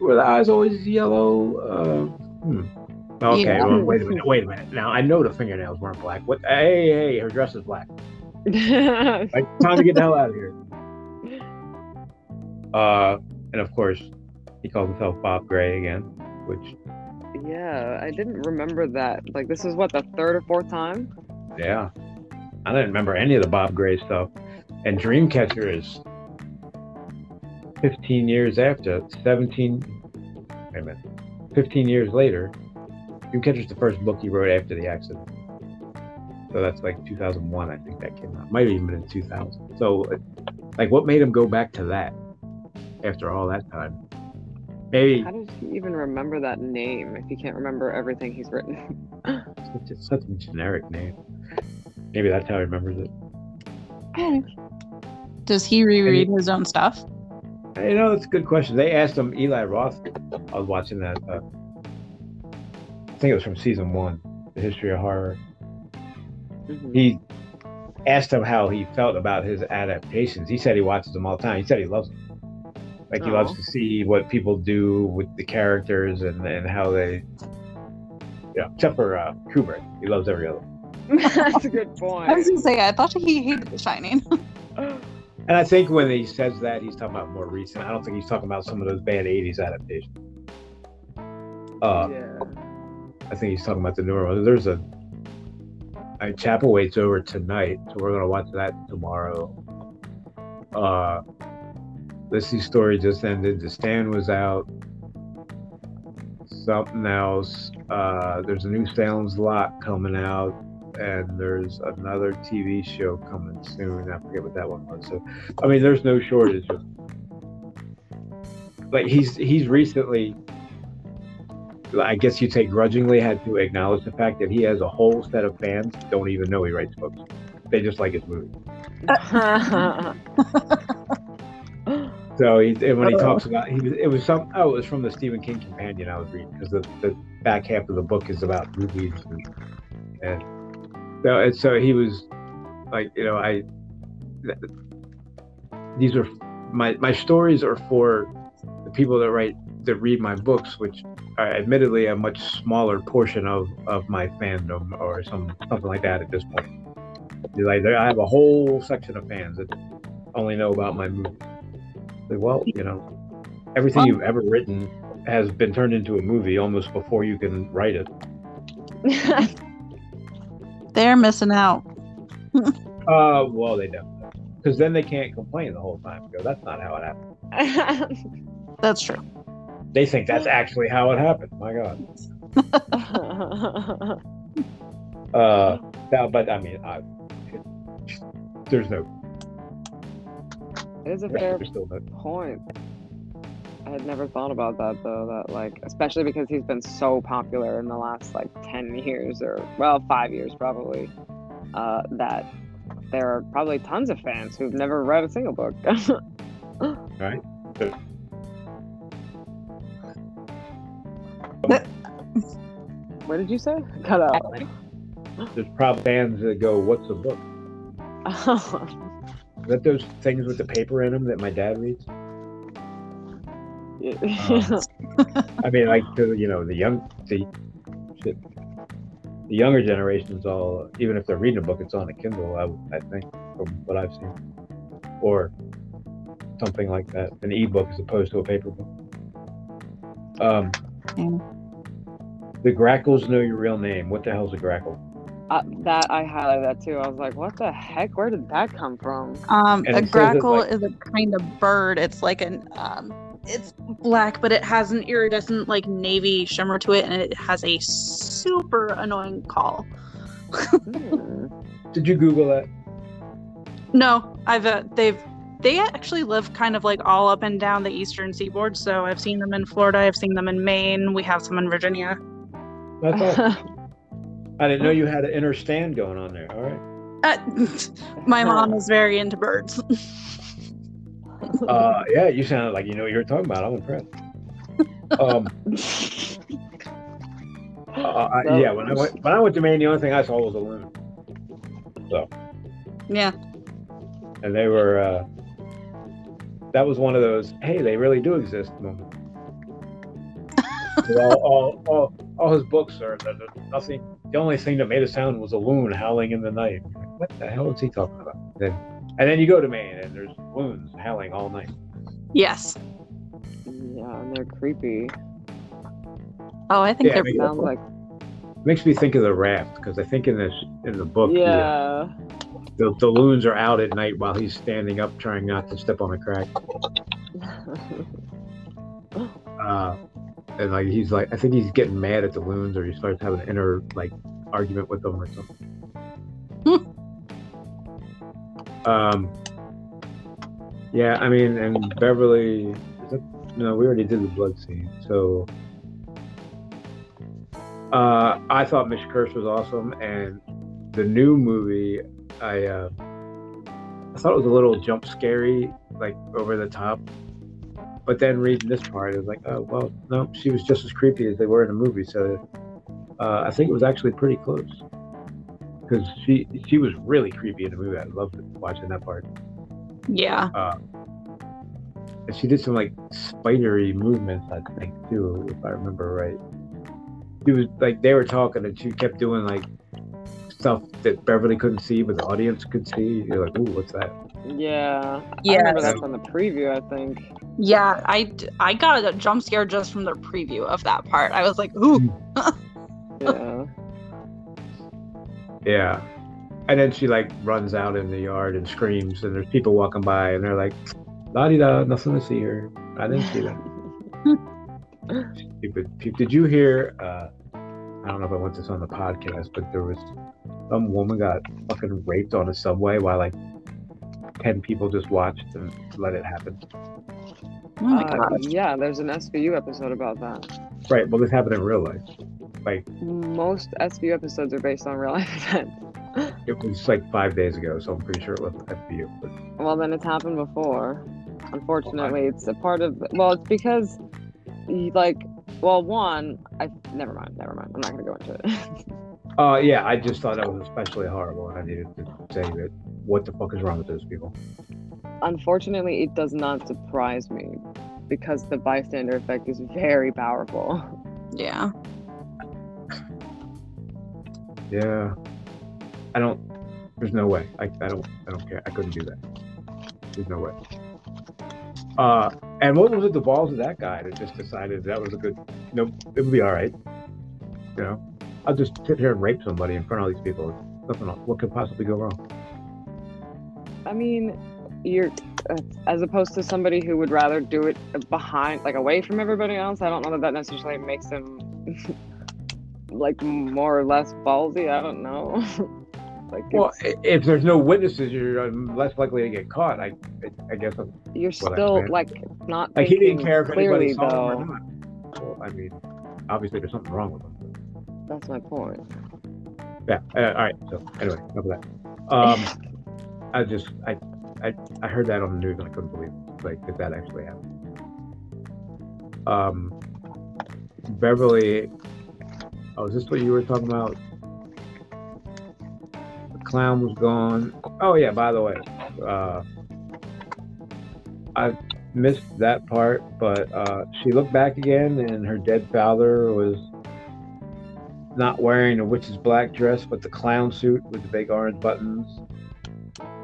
were the eyes always yellow? Uh, hmm. Okay, Yeah. well, wait a minute. Wait a minute. Now I know the fingernails weren't black. What? Hey, hey, her dress is black. Like, time to get the hell out of here. Uh, and of course, he calls himself Bob Gray again, which yeah, I didn't remember that. Like this is what the third or fourth time. Yeah. I didn't remember any of the Bob Gray stuff. And Dreamcatcher is 15 years after, 17, wait a minute, 15 years later. Dreamcatcher's the first book he wrote after the accident. So that's like 2001, I think that came out. Might have even been in 2000. So, like, what made him go back to that after all that time? Maybe How does he even remember that name if he can't remember everything he's written? it's just such a generic name. Maybe that's how he remembers it. Does he reread his own stuff? You know, that's a good question. They asked him, Eli Roth. I was watching that. Uh, I think it was from season one, The History of Horror. Mhm. He asked him how he felt about his adaptations. He said he watches them all the time. He said he loves them. Like he loves to see what people do with the characters and, and how they, you know, except for uh, Kubrick. He loves every other. That's a good point. I was gonna say I thought he hated The Shining. And I think when he says that, he's talking about more recent. I don't think he's talking about some of those bad '80s adaptations. Uh, yeah. I think he's talking about the newer one. There's a, a Chapelwaite's over tonight, so we're gonna watch that tomorrow. Uh, See story just ended. The Stand was out. Something else. Uh, there's a new Salem's Lot coming out, and there's another TV show coming soon. I forget what that one was. So, I mean, there's no shortage of like he's he's recently I guess you'd say grudgingly had to acknowledge the fact that he has a whole set of fans don't even know he writes books. They just like his movie. So he, and when he talks about he was, it was some oh it was from the Stephen King companion I was reading because the, the back half of the book is about movies and, and so and so he was like you know I these are my my stories are for the people that write that read my books which are admittedly a much smaller portion of of my fandom or some something like that at this point. Like I have a whole section of fans that only know about my movie. Like, well, you know, everything Well- you've ever written has been turned into a movie almost before you can write it. They're missing out. Uh, well, they don't, because then they can't complain the whole time. Go, that's not how it happened. That's true. They think that's actually how it happened. My God. Uh, no, but I mean, I, there's no. it is a fair There's still no. point. I had never thought about that though. That like, especially because he's been so popular in the last like ten years or well, five years probably. Uh, that there are probably tons of fans who've never read a single book. Right. what did you say? Cut out. There's probably fans that go, "What's a book?" Is that those things with the paper in them that my dad reads? I mean, like the, you know, the young, the shit, the younger generations all, even if they're reading a book, it's on a Kindle. I, I think from what I've seen, or something like that, an e-book as opposed to a paper book. Um, Mm. the Grackles know your real name. What the hell's a grackle? uh, that I highlighted that too. I was like, what the heck? Where did that come from? Um, And a it says it grackle like- is a kind of bird. It's like an um, it's black, but it has an iridescent like navy shimmer to it, and it has a super annoying call. Hmm. Did you Google that? No, I've uh, they've they actually live kind of like all up and down the eastern seaboard. So I've seen them in Florida. I've seen them in Maine. We have some in Virginia. That's all. I didn't know you had an inner stand going on there. All right. Uh, my mom is very into birds. Uh, yeah, you sounded like you know what you were talking about. I'm impressed. Um, uh, I, yeah, when I went when I went to Maine, the only thing I saw was a loon, So. yeah, and they were. Uh, that was one of those. Hey, they really do exist moments. 'Cause all, all, all, all his books are nothing. The only thing that made a sound was a loon howling in the night. What the hell is he talking about? Then, and then you go to Maine, and there's loons howling all night. yes. yeah, and they're creepy. Oh, I think Yeah, they're make- Sounds like makes me think of the raft because I think in this in the book, the, yeah. The, the loons are out at night while he's standing up trying not to step on a crack. Uh, and like he's like, I think he's getting mad at the loons, or he starts having an inner like argument with them or something. um, yeah, I mean, and Beverly, is it, no, we already did the blood scene, so. Uh, I thought Miss Kersh was awesome, and the new movie, I uh, I thought it was a little jump scary, like over the top. But then reading this part, it was like, oh well, no, she was just as creepy as they were in the movie. So uh, I think it was actually pretty close because she she was really creepy in the movie. I loved it, watching that part. yeah. Uh, and she did some like spidery movements, I think too, if I remember right. She was like they were talking, and she kept doing like stuff that Beverly couldn't see, but the audience could see. You're like, ooh, what's that? Yeah. I Yes. remember that from the preview, I think. Yeah, I, I got a jump scare just from the preview of that part. I was like, ooh, Yeah. Yeah. And then she like runs out in the yard and screams, and there's people walking by, and they're like, "La di da, nothing to see here. I didn't see that." Stupid. Did you hear? Uh, I don't know if I went this on the podcast, but there was some woman got fucking raped on a subway while like ten people just watched and let it happen. Oh my Uh, god. yeah, there's an SVU episode about that. Right. Well, this happened in real life. Like Most SVU episodes are based on real life events. it was like five days ago, so I'm pretty sure it wasn't SVU. But Well, then it's happened before. Unfortunately, it's a part of. Well, it's because, you, like, well, one, I never mind, never mind. I'm not gonna go into it. Uh, yeah, I just thought that was especially horrible, and I needed to say that what the fuck is wrong with those people? Unfortunately, it does not surprise me because the bystander effect is very powerful. Yeah. Yeah, I don't. There's no way. I, I don't. I don't care. I couldn't do that. There's no way. Uh, and what was it? The balls of that guy that just decided that was a good. Nope, it would be all right. You know, I'll just sit here and rape somebody in front of all these people. Nothing. else. What could possibly go wrong? I mean, you're uh, as opposed to somebody who would rather do it behind, like away from everybody else. I don't know that that necessarily makes them like more or less ballsy. I don't know. like, Well, if there's no witnesses, you're um, less likely to get caught. I, I, guess. You're still like not like he didn't care if clearly anybody saw him or though. not. Well, I mean, obviously there's something wrong with him. That's my point. Yeah. Uh, all right. So anyway, enough of that. Um, I just I, I I heard that on the news and I couldn't believe it, like that that actually happened. Um, Beverly. Oh, is this what you were talking about? Clown was gone. Oh yeah. By the way, uh, I missed that part, but uh, she looked back again, and her dead father was not wearing a witch's black dress, but the clown suit with the big orange buttons.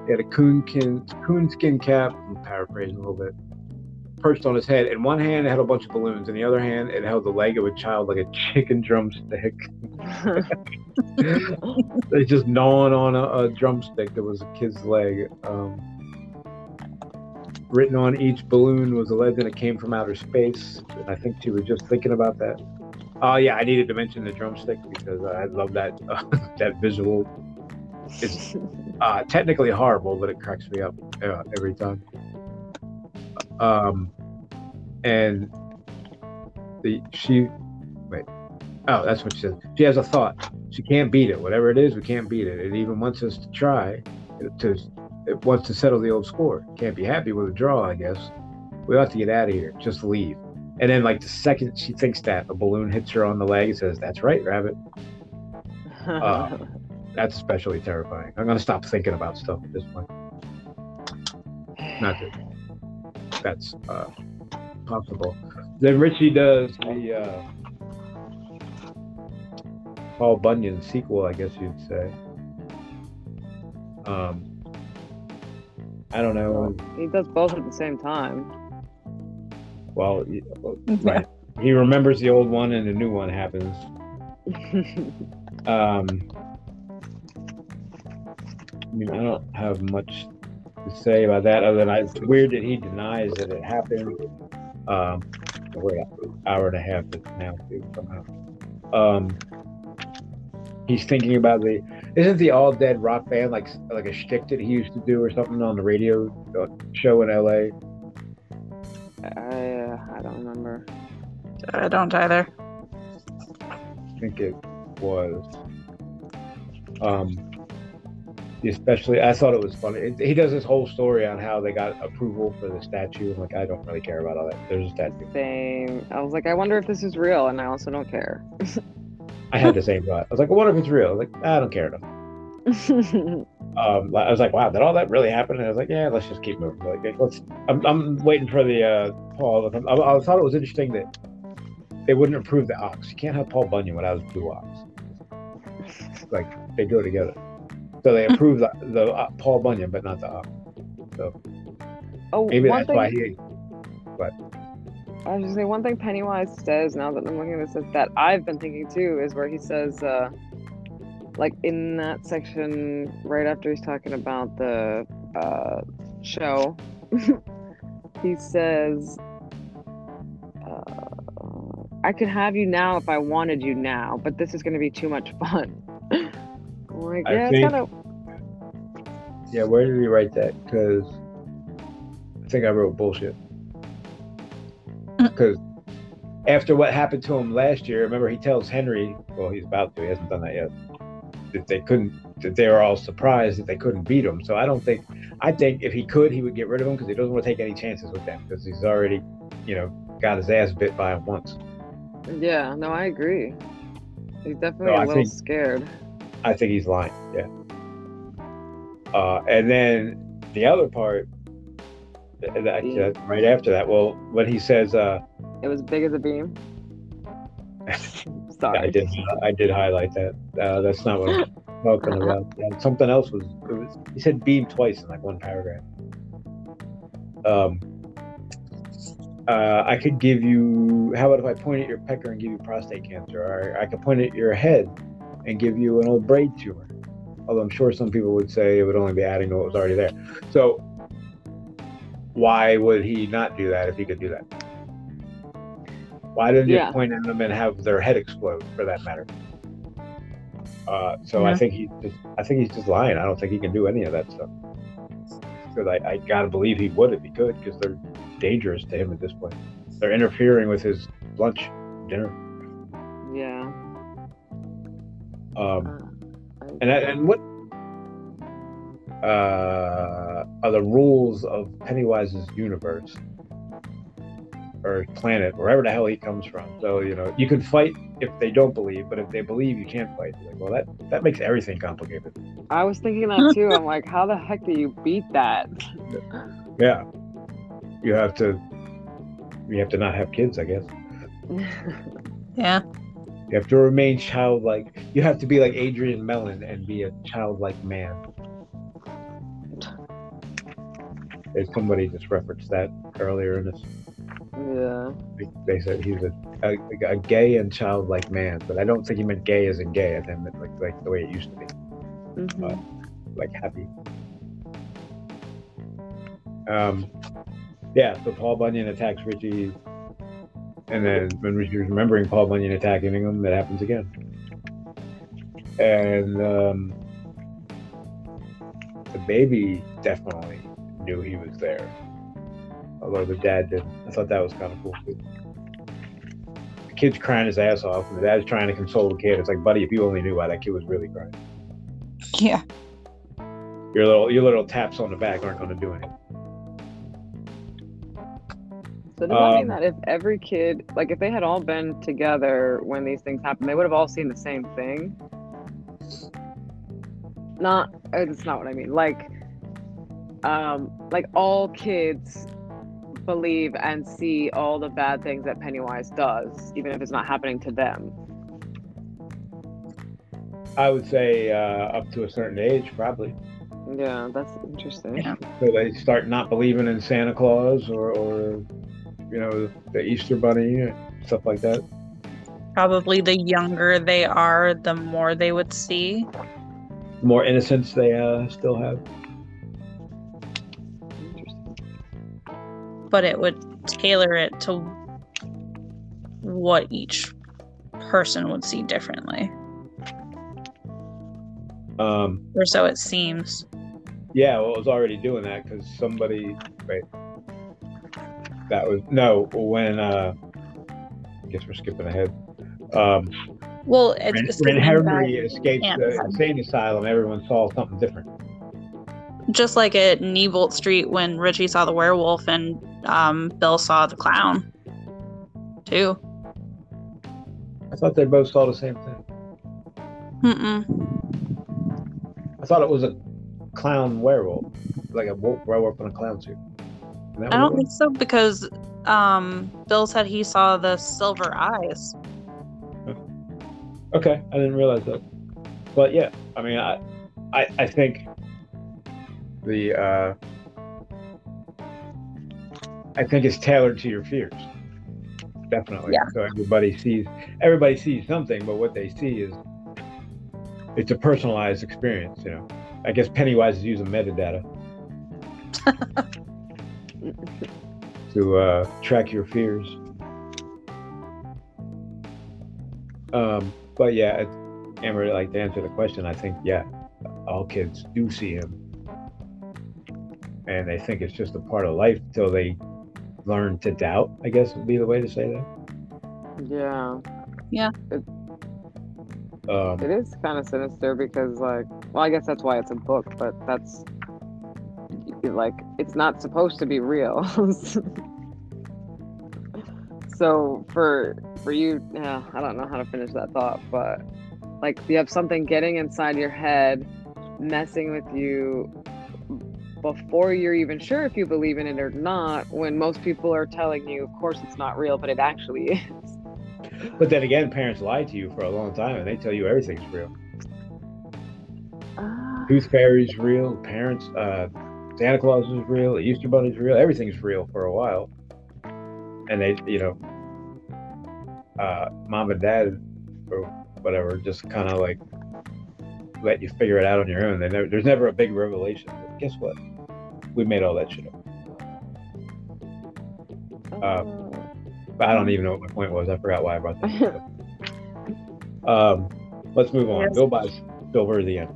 He had a coonskin, coonskin cap, I'm paraphrasing a little bit, perched on his head. In one hand, it had a bunch of balloons. In the other hand, it held the leg of a child like a chicken drumstick. It's just gnawing on a, a drumstick that was a kid's leg. Um, written on each balloon was a legend that came from outer space. And I think she was just thinking about that. Oh yeah, I needed to mention the drumstick because I love that uh, that visual. It's uh, technically horrible, but it cracks me up uh, every time. Um, and the she wait, oh that's what she says. She has a thought. She can't beat it. Whatever it is, we can't beat it. It even wants us to try. To it wants to settle the old score. Can't be happy with a draw, I guess. We ought to get out of here. Just leave. And then, like the second she thinks that, a balloon hits her on the leg. and Says, "That's right, Rabbit." Uh, That's especially terrifying. I'm gonna stop thinking about stuff at this point. Not that that's uh, possible. Then Richie does the uh, Paul Bunyan sequel, I guess you'd say. Um, I don't know. he does both at the same time. Well, right. He remembers the old one, and the new one happens. Um, I mean, I don't have much to say about that other than I, it's weird that he denies that it happened. Um, we're an hour and a half now somehow. Um, he's thinking about the isn't the all dead rock band like like a shtick that he used to do or something on the radio uh, show in L.A. I, uh, I don't remember. I don't either. I think it was. Um, especially, I thought it was funny. It- he does this whole story on how they got approval for the statue. I'm like, I don't really care about all that. There's a statue. Same. I was like, I wonder if this is real, and I also don't care. I had the same thought. I was like, I wonder if it's real. I was like, I don't care enough. Um, I was like, wow, did all that really happen? And I was like, yeah, let's just keep moving. Like, let's. I'm, I'm waiting for the uh, Paul. I, I thought it was interesting that they wouldn't approve the ox. You can't have Paul Bunyan without his blue ox. Like they go together. So they approved the, the uh, Paul Bunyan, but not the ox. oh, Maybe one that's thing, why he. But I was just say one thing Pennywise says now that I'm looking at this that I've been thinking too is where he says, uh, like in that section right after he's talking about the uh, show, he says, uh, "I could have you now if I wanted you now, but this is going to be too much fun." I'm like, yeah, it's think- kind of Yeah, where did he write that? Because I think I wrote bullshit. Mm. Because after what happened to him last year, remember he tells Henry, well, he's about to, he hasn't done that yet, that they couldn't, that they were all surprised that they couldn't beat him. So I don't think, I think if he could, he would get rid of him because he doesn't want to take any chances with them because he's already, you know, got his ass bit by him once. yeah. No, I agree. He's definitely No, a I little think- scared. I think he's lying. Yeah. Uh, and then the other part, that, that- right after that, well, when he says, uh, It was big as a beam. Sorry. I did, I did highlight that. Uh, that's not what I'm talking about. Yeah, something else was, it was. He said beam twice in like one paragraph. Um. Uh, I could give you. How about if I point at your pecker and give you prostate cancer, or I could point at your head and give you an old brain tumor. Although I'm sure some people would say it would only be adding to what was already there. So why would he not do that if he could do that? Why didn't Yeah. you point at them and have their head explode, for that matter? Uh, so I think he's just, I think he's just lying. I don't think he can do any of that stuff. Because I, I gotta believe he would if he could, because they're dangerous to him at this point. They're interfering with his lunch, dinner. Yeah. Um, Uh, And and what uh, are the rules of Pennywise's universe or planet, wherever the hell he comes from? So you know, you can fight if they don't believe, but if they believe, you can't fight. Like, well, that that makes everything complicated. I was thinking that too. I'm like, how the heck do you beat that? Yeah, you have to. You have to not have kids, I guess. Yeah. You have to remain childlike. You have to be like Adrian Mellon and be a childlike man. There's somebody just referenced that earlier in this. yeah. They- said he's a, a, a gay and childlike man, but I don't think he meant gay as in gay. I think meant like like the way it used to be, Mhm. like happy. Um, yeah. So Paul Bunyan attacks Richie, and then when Richie's remembering Paul Bunyan attacking him, that happens again. And um, the baby definitely knew he was there, although the dad didn't. I thought that was kind of cool too. The kid's crying his ass off, and the dad's trying to console the kid. It's like, buddy, if you only knew why that kid was really crying, Yeah. your little your little taps on the back aren't going to do anything. So does that mean Um, that if every kid, like if they had all been together when these things happened, they would have all seen the same thing? Not, uh, that's not what I mean. Like, um, like all kids believe and see all the bad things that Pennywise does, even if it's not happening to them. I would say uh, up to a certain age, probably. Yeah, that's interesting. Yeah. So they start not believing in Santa Claus or, or you know, the Easter Bunny, and stuff like that. Probably the younger they are, the more they would see. The more innocence they uh, still have. But it would tailor it to what each person would see differently Um, or so it seems yeah, well, it was already doing that because somebody, wait, that was no when. Uh, I guess we're skipping ahead. Um, well it's when, when Henry escaped the insane asylum, everyone saw something different. just like at Neibolt Street when Richie saw the werewolf and um, Bill saw the clown too. I thought they both saw the same thing. Mm-mm. I thought it was a clown werewolf, like a werewolf in a clown suit. I don't think so because um, Bill said he saw the silver eyes. Okay, I didn't realize that. But yeah, I mean, I, I, I think the, uh, I think it's tailored to your fears. definitely. Yeah. So everybody sees everybody sees something, but what they see is it's a personalized experience. You know, I guess Pennywise is using metadata to uh, track your fears. Um, but yeah, it- Amber, like to answer the question, I think yeah, all kids do see him, and they think it's just a part of life till they learn to doubt. I guess would be the way to say that. Yeah, Um, it is kind of sinister because, like, well, I guess that's why it's a book, but that's like it's not supposed to be real. so for for you, yeah, I don't know how to finish that thought, but like you have something getting inside your head, messing with you before you're even sure if you believe in it or not. When most people are telling you, of course, it's not real, but it actually is. But then again, parents lie to you for a long time, and they tell you everything's real. Ah. Tooth Fairy's real. Parents, uh, Santa Claus is real. The Easter Bunny's real. Everything's real for a while, and they, you know, uh, mom and dad or whatever just kind of like let you figure it out on your own. They never, there's never a big revelation. But guess what? We made all that shit up. Uh, But I don't even know what my point was. I forgot why I brought that up. Um, let's move on. Yes. Bill buys silver at the end.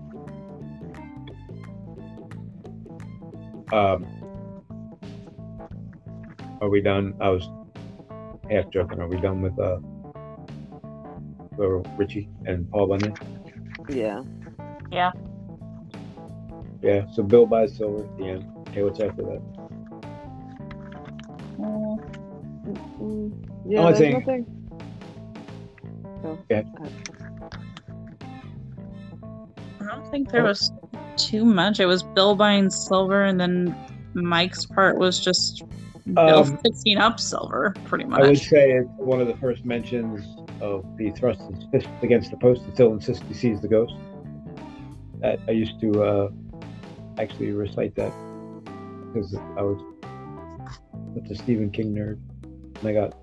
Um, are we done? I was half joking. Are we done with uh, Richie and Paul Bunyan? yeah. Yeah. Yeah. So Bill buys silver at the end. Okay, what's after that? Mm, Yeah, Only there's thing- nothing. So, Yeah. I don't think there was too much. It was Bill buying silver, and then Mike's part was just Bill Um, fixing up silver, pretty much. I would say it's one of the first mentions of the thrust his fist against the post and still insists he sees the ghost. That I used to uh, actually recite that because I was such a Stephen King nerd. And I got,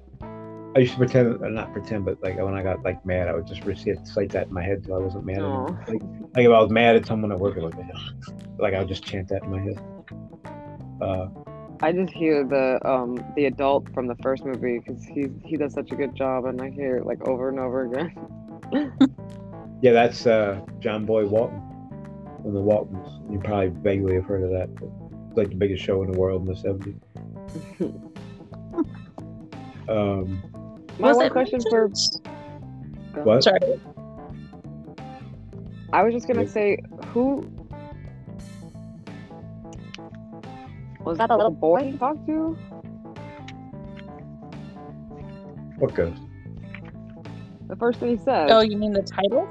I used to pretend, not pretend, but like when I got like mad, I would just recite that in my head till I wasn't mad Like, like if I was mad at someone at work, like, like I would just chant that in my head. Uh, I just hear the um the adult from the first movie because he he does such a good job, and I hear it like over and over again. Yeah, that's uh, John Boy Walton from the Waltons. You probably vaguely have heard of that. It's like the biggest show in the world in the 70s. Um, My Was one it question for what? Sorry. I was just gonna say who was that a little boy he talked to? What goes? The first thing he said. Oh, you mean the title?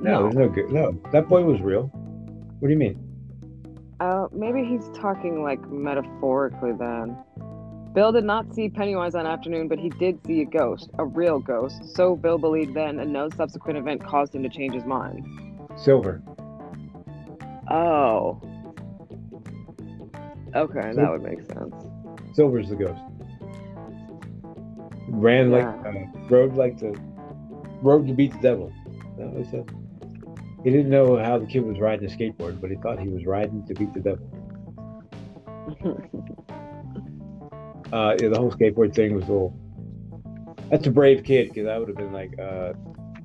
No, there's no good. No, that boy was real. What do you mean? Uh, maybe he's talking like metaphorically then. Bill did not see Pennywise that afternoon, but he did see a ghost, a real ghost. So Bill believed then, and no subsequent event caused him to change his mind. Silver. Oh. Okay, that would make sense. Silver's the ghost. Ran like, uh, rode like the, rode to beat the devil. That what he? He didn't know how the kid was riding a skateboard, but he thought he was riding to beat the devil. uh, yeah, the whole skateboard thing was a little. That's a brave kid because I would have been like, uh,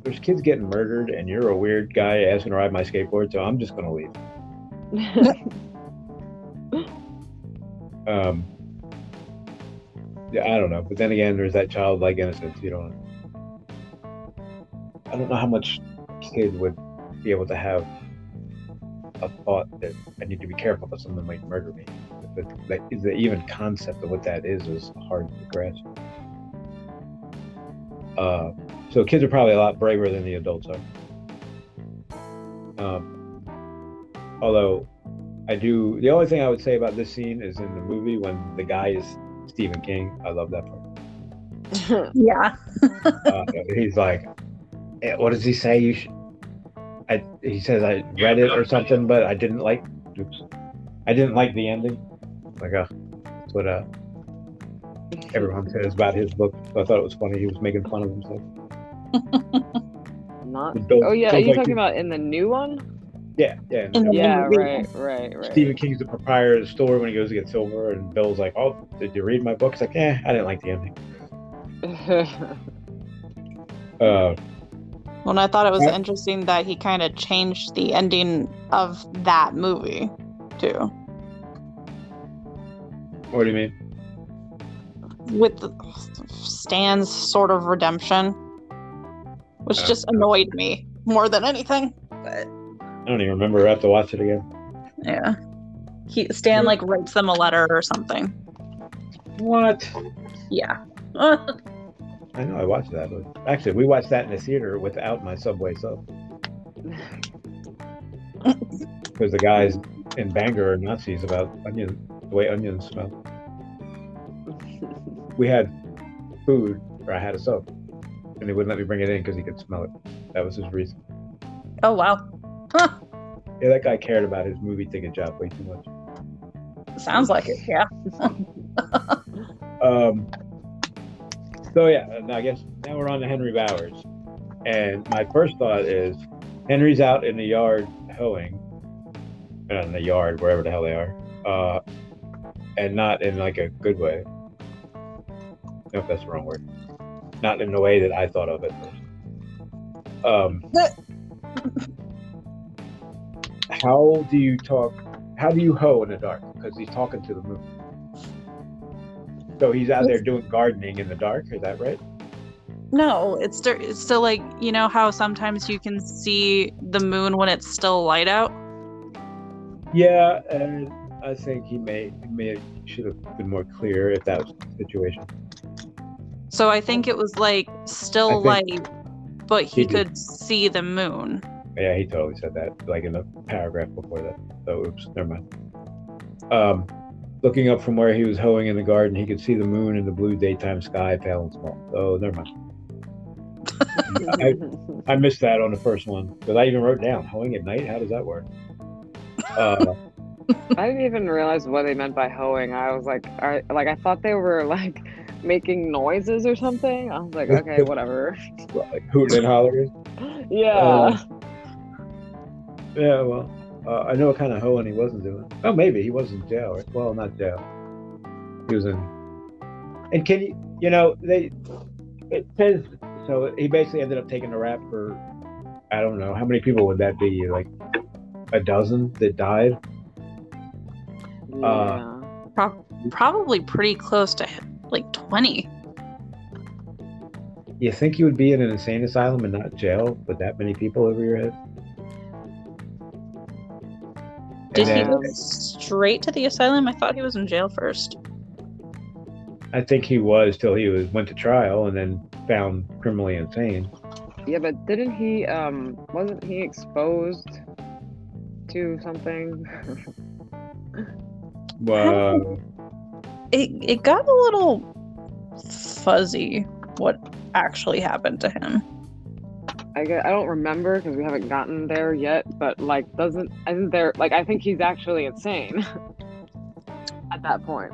"There's kids getting murdered, and you're a weird guy asking to ride my skateboard, so I'm just gonna leave." Um, yeah, I don't know, but then again, there's that childlike innocence. You don't. I don't know how much kid would be able to have a thought that I need to be careful that someone might murder me. The, the, the even concept of what that is is hard to grasp. Uh, so kids are probably a lot braver than the adults are. Um, although I do, the only thing I would say about this scene is in the movie when the guy is Stephen King. I love that part. Yeah. Uh, he's like, eh, what does he say? You should. I, he says I read it or something, but I didn't like. Oops, I didn't like the ending. Like, uh, that's what uh, everyone says about his book. So I thought it was funny. He was making fun of himself. Not. Bill- Oh yeah, are you like- talking about in the new one? Yeah, yeah. In the Yeah, right, right, right. Stephen King's the proprietor of the store when he goes to get silver, and Bill's like, "Oh, did you read my book?" He's like, "Eh, I didn't like the ending." Uh, When I thought it was Yeah. interesting that he kind of changed the ending of that movie, too, what do you mean? with Stan's sort of redemption, which Uh, just annoyed me more than anything. I don't even remember. I have to watch it again. Yeah, he Stan like writes them a letter or something. What? Yeah. I know I watched that. But actually, we watched that in the theater without my Subway sub because the guys in Bangor are Nazis about onion, the way onions smell. We had food, or I had a sub, and they wouldn't let me bring it in because he could smell it. That was his reason. oh wow. Huh. Yeah, that guy cared about his movie ticket job way too much. Sounds like it. Yeah. Um, so yeah, now I guess now we're on to Henry Bowers, and my first thought is Henry's out in the yard hoeing, in the yard wherever the hell they are, uh, and not in like a good way. No, if that's the wrong word. Not in the way that I thought of it. Um, how do you talk? How do you hoe in the dark? Because he's talking to the moon. So he's out there doing gardening in the dark. Is that right? No, it's still it's still like you know how sometimes you can see the moon when it's still light out. Yeah, and I think he may he may should have been more clear if that was the situation. So I think it was like still I light, but he, he could see the moon. Yeah, he totally said that, like in the paragraph before that. So oops, never mind. Um, looking up from where he was hoeing in the garden, he could see the moon in the blue daytime sky, pale and small. Oh, never mind. I, I missed that on the first one because I even wrote down hoeing at night. How does that work? Uh, I didn't even realize what they meant by hoeing. I was like, I, like I thought they were like making noises or something. I was like, okay, whatever. like hooting and hollering. yeah. Uh, Yeah, well, uh, I know what kind of hoeing he wasn't doing. Oh, maybe he was in jail. Right? Well, not jail. He was in. And can you, you know, they, it says, so he basically ended up taking the rap for, I don't know, how many people would that be? Like a dozen that died? Yeah. Pro- probably pretty close to like twenty. You think you would be in an insane asylum and not jail with that many people over your head? Did And he then- go straight to the asylum? I thought he was in jail first. I think he was till he was went to trial and then found criminally insane. yeah, but didn't he? Um, wasn't he exposed to something? Well, It it got a little fuzzy what actually happened to him. I gue- I don't remember because we haven't gotten there yet. But like, doesn't isn't there like I think he's actually insane at that point.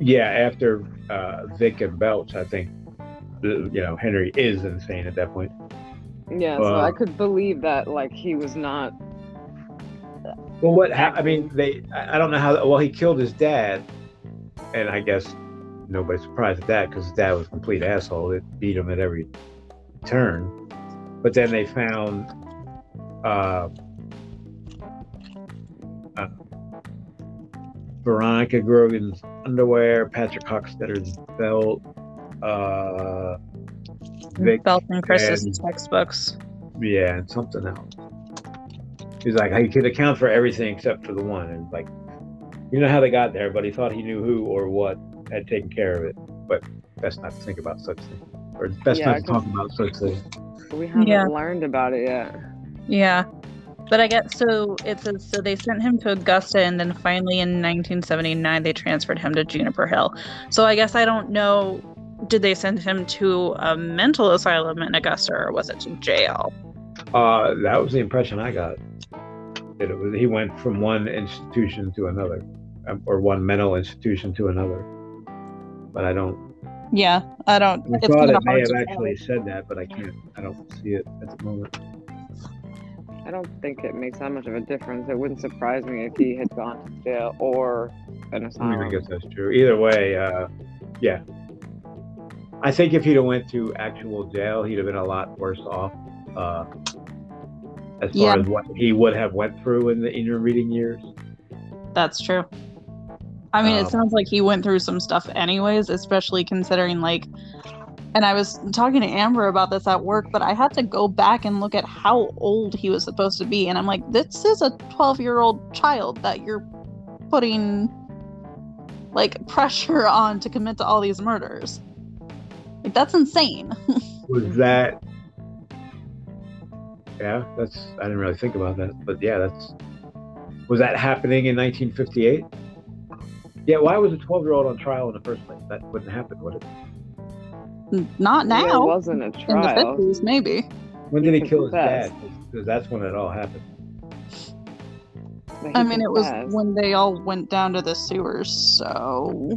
Yeah, after uh, Vic and Belch, I think you know Henry is insane at that point. Yeah, so I could believe that like he was not. Well, what hap I mean, they I I don't know how. Well, he killed his dad, and I guess nobody's surprised at that because his dad was a complete asshole. It beat him at every turn. But then they found uh, uh, Veronica Grogan's underwear, Patrick Hockstetter's belt, uh, Vic Belch and Chris's and- textbooks. Yeah, and something else. He's like, he could account for everything except for the one. And like, you know how they got there, but he thought he knew who or what had taken care of it. But best not to think about such things, or best Yeah, not to talk about such things. We haven't Yeah. learned about it yet. Yeah. But I guess so it says so they sent him to Augusta and then finally in 1979 they transferred him to Juniper Hill. So I guess I don't know did they send him to a mental asylum in Augusta or was it to jail? Uh, that was the impression I got. That it was he went from one institution to another, um, or one mental institution to another. but I don't. Yeah, I don't. I it's thought kind it may have to actually said that, but I can't. I don't see it at the moment. I don't think it makes that much of a difference. It wouldn't surprise me if he had gone to jail or an I I guess that's true. Either way, uh, yeah. I think if he'd have went to actual jail, he'd have been a lot worse off. Uh, as far Yeah. as what he would have went through in the intermediate years. That's true. I mean, Um, it sounds like he went through some stuff anyways, especially considering like and I was talking to Amber about this at work, but I had to go back and look at how old he was supposed to be and I'm like, this is a 12-year-old child that you're putting like pressure on to commit to all these murders. Like that's insane. Was that? Yeah, that's. I didn't really think about that, but yeah, that's. Was that happening in 1958? Yeah. Why was a 12 year old on trial in the first place? That wouldn't happen, would it? Not There it wasn't a trial. in the trial. 50s maybe. When did he can kill his dad? Because that's when it all happened. I mean, it was when they all went down to the sewers, so.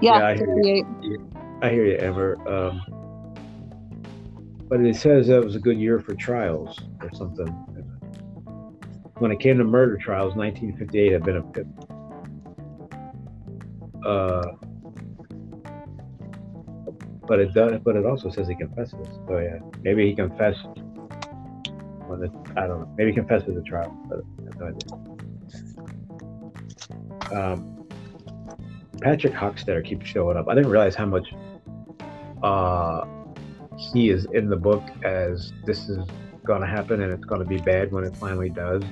Yeah, Yeah, I hear 58. I hear you, Amber. Um, but it says that was a good year for trials or something. When it came to murder trials, 1958 had been a pit. Uh, but it does. But it also says he confesses. So yeah, maybe he confessed. When it, I don't know. Maybe he confessed at the trial. But I have no idea. Um, Patrick Hockstetter keeps showing up. I didn't realize how much uh, he is in the book as this is going to happen and it's going to be bad when it finally does.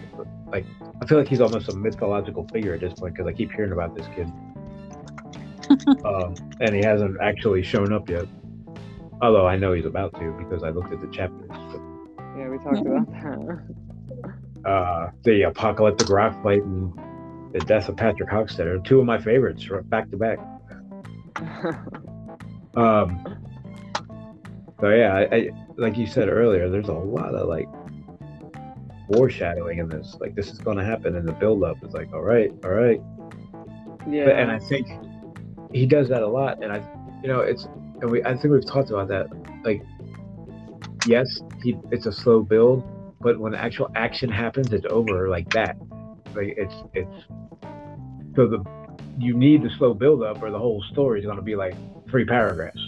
Like, I feel like he's almost a mythological figure at this point because I keep hearing about this kid. um, and he hasn't actually shown up yet. Although I know he's about to because I looked at the chapters. But, yeah, we talked about that. uh, the apocalyptic rock fight and the death of Patrick Hockstetter, two of my favorites, back to back. Um, so yeah, I, I like you said earlier, there's a lot of like foreshadowing in this. Like this is going to happen, and the build up is like, all right, all right. yeah. But, and I think he does that a lot, and I, you know, it's and we I think we've talked about that. Like, yes, he it's a slow build, but when actual action happens, it's over like that. Like it's it's so the you need the slow build up, or the whole story is going to be like three paragraphs.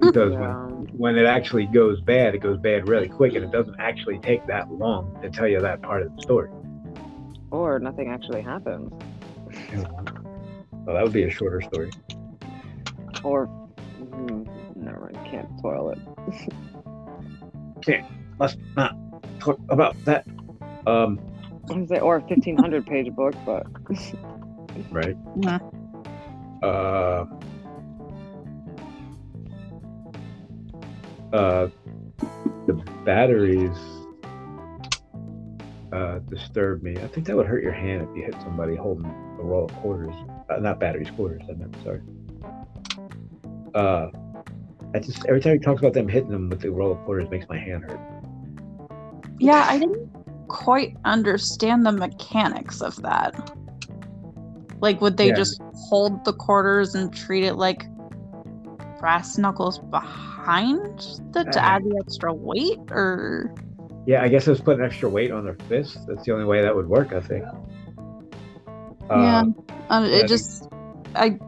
Because when yeah. when it actually goes bad, it goes bad really quick, and it doesn't actually take that long to tell you that part of the story. Or nothing actually happens. So that would be a shorter story. Or hmm, never mind, can't spoil it. Let's not talk about that. Um, I was say, or a fifteen hundred page book, but right. Yeah. Uh, uh, the batteries uh, disturb me. I think that would hurt your hand if you hit somebody holding a roll of quarters. Uh, not batteries, quarters. I meant sorry. Uh, I just every time he talks about them hitting them with the roll of quarters makes my hand hurt. Yeah, I didn't quite understand the mechanics of that. Like, would they Yeah. just hold the quarters and treat it like brass knuckles behind the, to Uh, add the extra weight? Or Yeah, I guess it was putting extra weight on their fists. That's the only way that would work, I think. Yeah. Um, uh, Yeah, I it just, I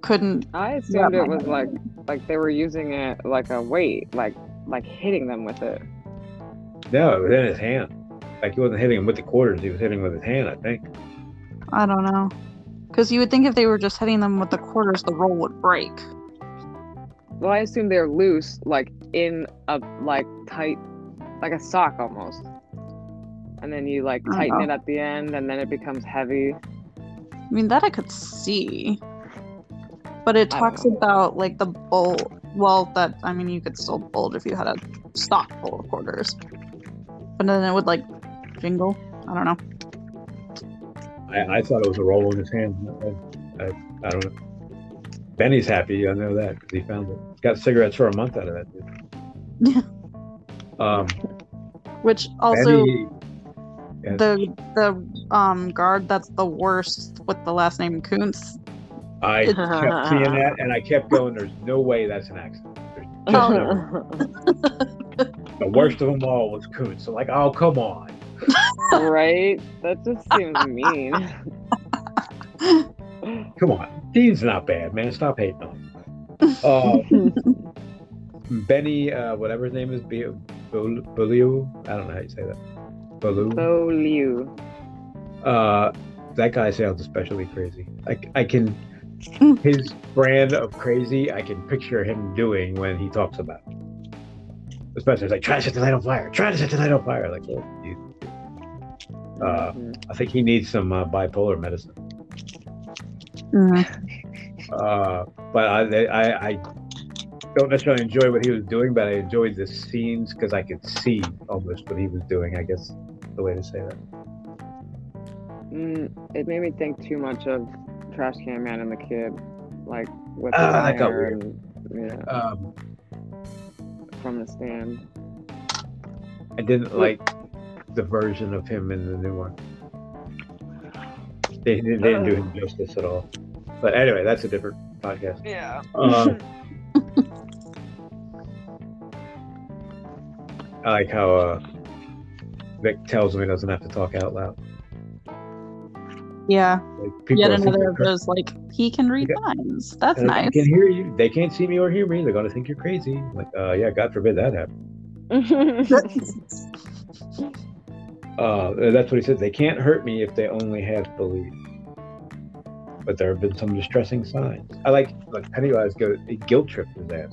couldn't. I assumed it my was like like they were using it like a weight, like like hitting them with it. no, it was in his hand. Like he wasn't hitting him with the quarters; he was hitting with his hand. I think. I don't know. Because you would think if they were just hitting them with the quarters, the roll would break. Well, I assume they're loose, like in a like tight, like a sock almost. And then you like oh. tighten know. it at the end, and then it becomes heavy. I mean, that I could see. But it talks about like the bolt. Well, that I mean, you could still bulge if you had a stock full of quarters. But then it would like jingle. I don't know. I, I thought it was a roll in his hand. I, I, I don't know. Benny's happy. I know that because he found it. Got cigarettes for a month out of that. Dude. um, Which also Benny. Yeah. the the um guard that's the worst with the last name Koontz. I kept seeing that, and I kept going. There's no way that's an accident. There's just no. The worst of them all was Koontz. So like, oh come on. right? That just seems mean. Come on, Dean's not bad, man. Stop hating on him. Uh, Benny, uh, whatever his name is, Be- Bul- I don't know how you say that. Bulliu. so Uh, that guy sounds especially crazy. I, I can his brand of crazy. I can picture him doing when he talks about. It. Especially it's like try to set the light on fire. Try to set the light on fire. Like, oh, dude. Uh, Mhm. I think he needs some uh, bipolar medicine. Mm. Uh, but I, I, I don't necessarily enjoy what he was doing, but I enjoyed the scenes because I could see almost what he was doing. I guess the way to say that. Mm, it made me think too much of Trash Can Man and the Kid, like with Ah, the that got weird. and yeah, Um, from the stand. I didn't like the version of him in the new one. They, they didn't do him justice at all. But anyway, that's a different podcast. Yeah. Um, I like how uh, Vic tells him he doesn't have to talk out loud. Yeah, Like, yet another of those like he can read Okay. minds. That's and nice. I can hear you. They can't see me or hear me. They're gonna think you're crazy. Like, uh, yeah, God forbid that happen. Uh, that's what he said. They can't hurt me if they only have believe. But there have been some distressing signs. I like like Pennywise go guilt trip his ass.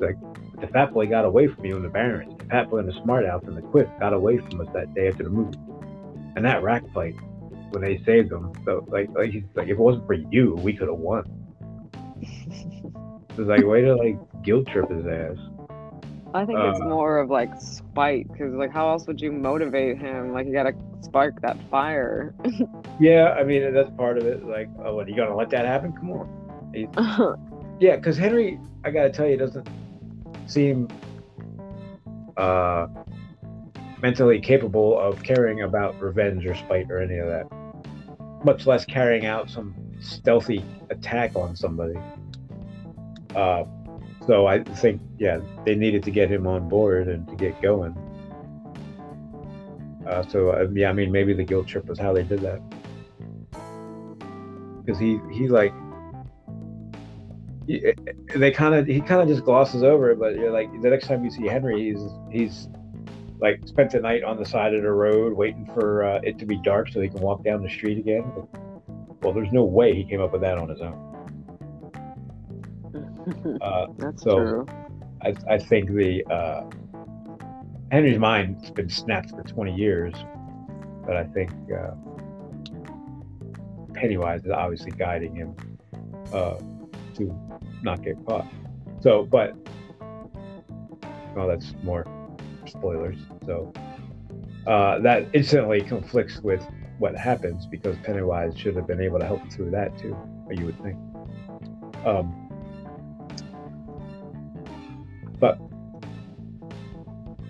Like the fat boy got away from you in the Barrens. The fat boy and the smart house and the Quiff got away from us that day after the movie. And that rack fight when they saved him. So like like he's like if it wasn't for you, we could have won. It was like way to like guilt trip his ass. I think it's Uh, more of like spite, because like how else would you motivate him? Like you gotta spark that fire. Yeah, I mean that's part of it. Like, oh, what are you gonna let that happen? Come on. Yeah, because Henry, I gotta tell you, doesn't seem uh, mentally capable of caring about revenge or spite or any of that. Much less carrying out some stealthy attack on somebody. Uh, so I think, yeah, they needed to get him on board and to get going. Uh, so uh, yeah, I mean, maybe the guilt trip was how they did that. Because he he like he- they kind of he kind of just glosses over it but you're like the next time you see henry he's he's like spent the night on the side of the road waiting for uh, it to be dark so he can walk down the street again well there's no way he came up with that on his own uh, That's So- true. I, I think the uh, henry's mind's been snapped for 20 years but i think uh, pennywise is obviously guiding him uh, to not get caught so but well that's more spoilers so uh, that instantly conflicts with what happens because pennywise should have been able to help through that too you would think um,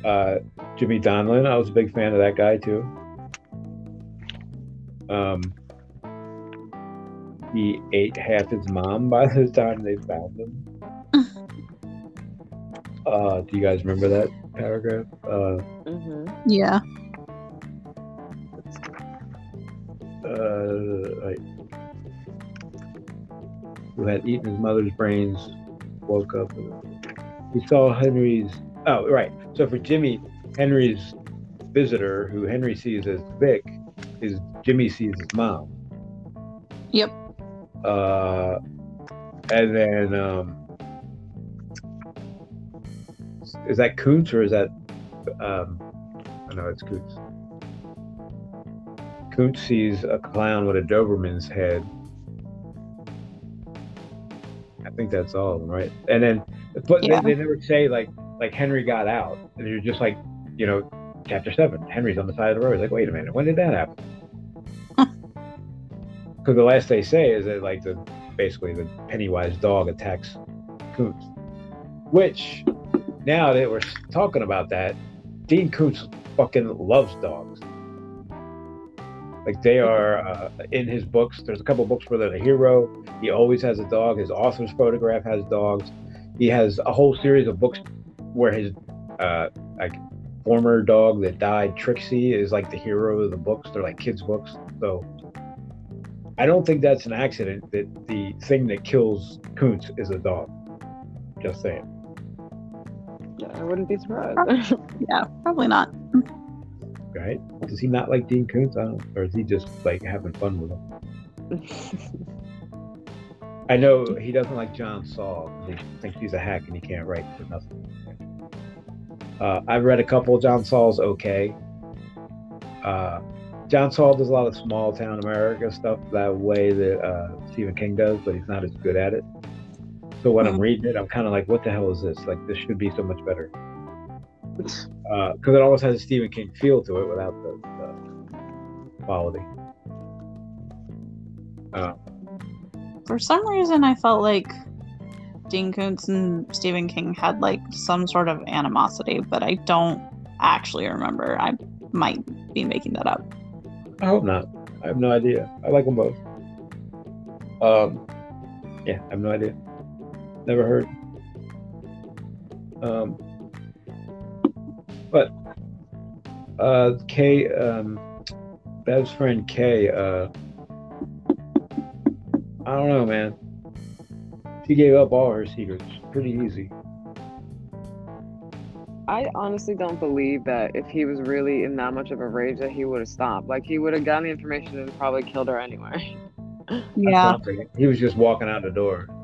uh, Jimmy Donlin, I was a big fan of that guy too. Um, he ate half his mom by the time they found him. uh, do you guys remember that paragraph? Uh, hmm Yeah. uh, like, who had eaten his mother's brains woke up. He saw Henry's. Oh, right. So for Jimmy, Henry's visitor, who Henry sees as Vic, is Jimmy sees his mom. Yep. Uh, and then um, is that Koontz or is that? Um, I know it's Koontz. Koontz sees a clown with a Doberman's head. I think that's all of them, right? And then, but Yeah. they, they never say like like Henry got out, and you're just like, you know, chapter seven, Henry's on the side of the road. It's like, wait a minute, when did that happen? Because the last they say is that like the basically the Pennywise dog attacks Koontz, which now that we're talking about that, Dean Koontz fucking loves dogs. Like they are uh, in his books. There's a couple books where they're the hero. He always has a dog. His author's photograph has dogs. He has a whole series of books where his uh, like former dog that died, Trixie, is like the hero of the books. They're like kids' books. So I don't think that's an accident that the thing that kills Koontz is a dog. Just saying. Yeah, I wouldn't be surprised. Yeah, probably not. Right? Does he not like Dean Koontz? I don't, or is he just like having fun with him? I know he doesn't like John Saul. He thinks he's a hack and he can't write for nothing. Uh, I've read a couple. John Saul's okay. Uh, John Saul does a lot of small town America stuff that way that uh, Stephen King does, but he's not as good at it. So when I'm Mhm. reading it, I'm kind of like, what the hell is this? Like, this should be so much better. Because it almost has a Stephen King feel to it without the, the quality. Uh, For some reason, I felt like Dean Koontz and Stephen King had like some sort of animosity, but I don't actually remember. I might be making that up. I hope not. I have no idea. I like them both. Um, yeah, I have no idea. Never heard. Um, but uh, Kay, um, Bev's friend Kay, uh, I don't know, man. She gave up all her secrets pretty easy. I honestly don't believe that if he was really in that much of a rage that he would have stopped. Like he would have gotten the information and probably killed her anyway. Yeah. what I'm thinking. He was just walking out the door.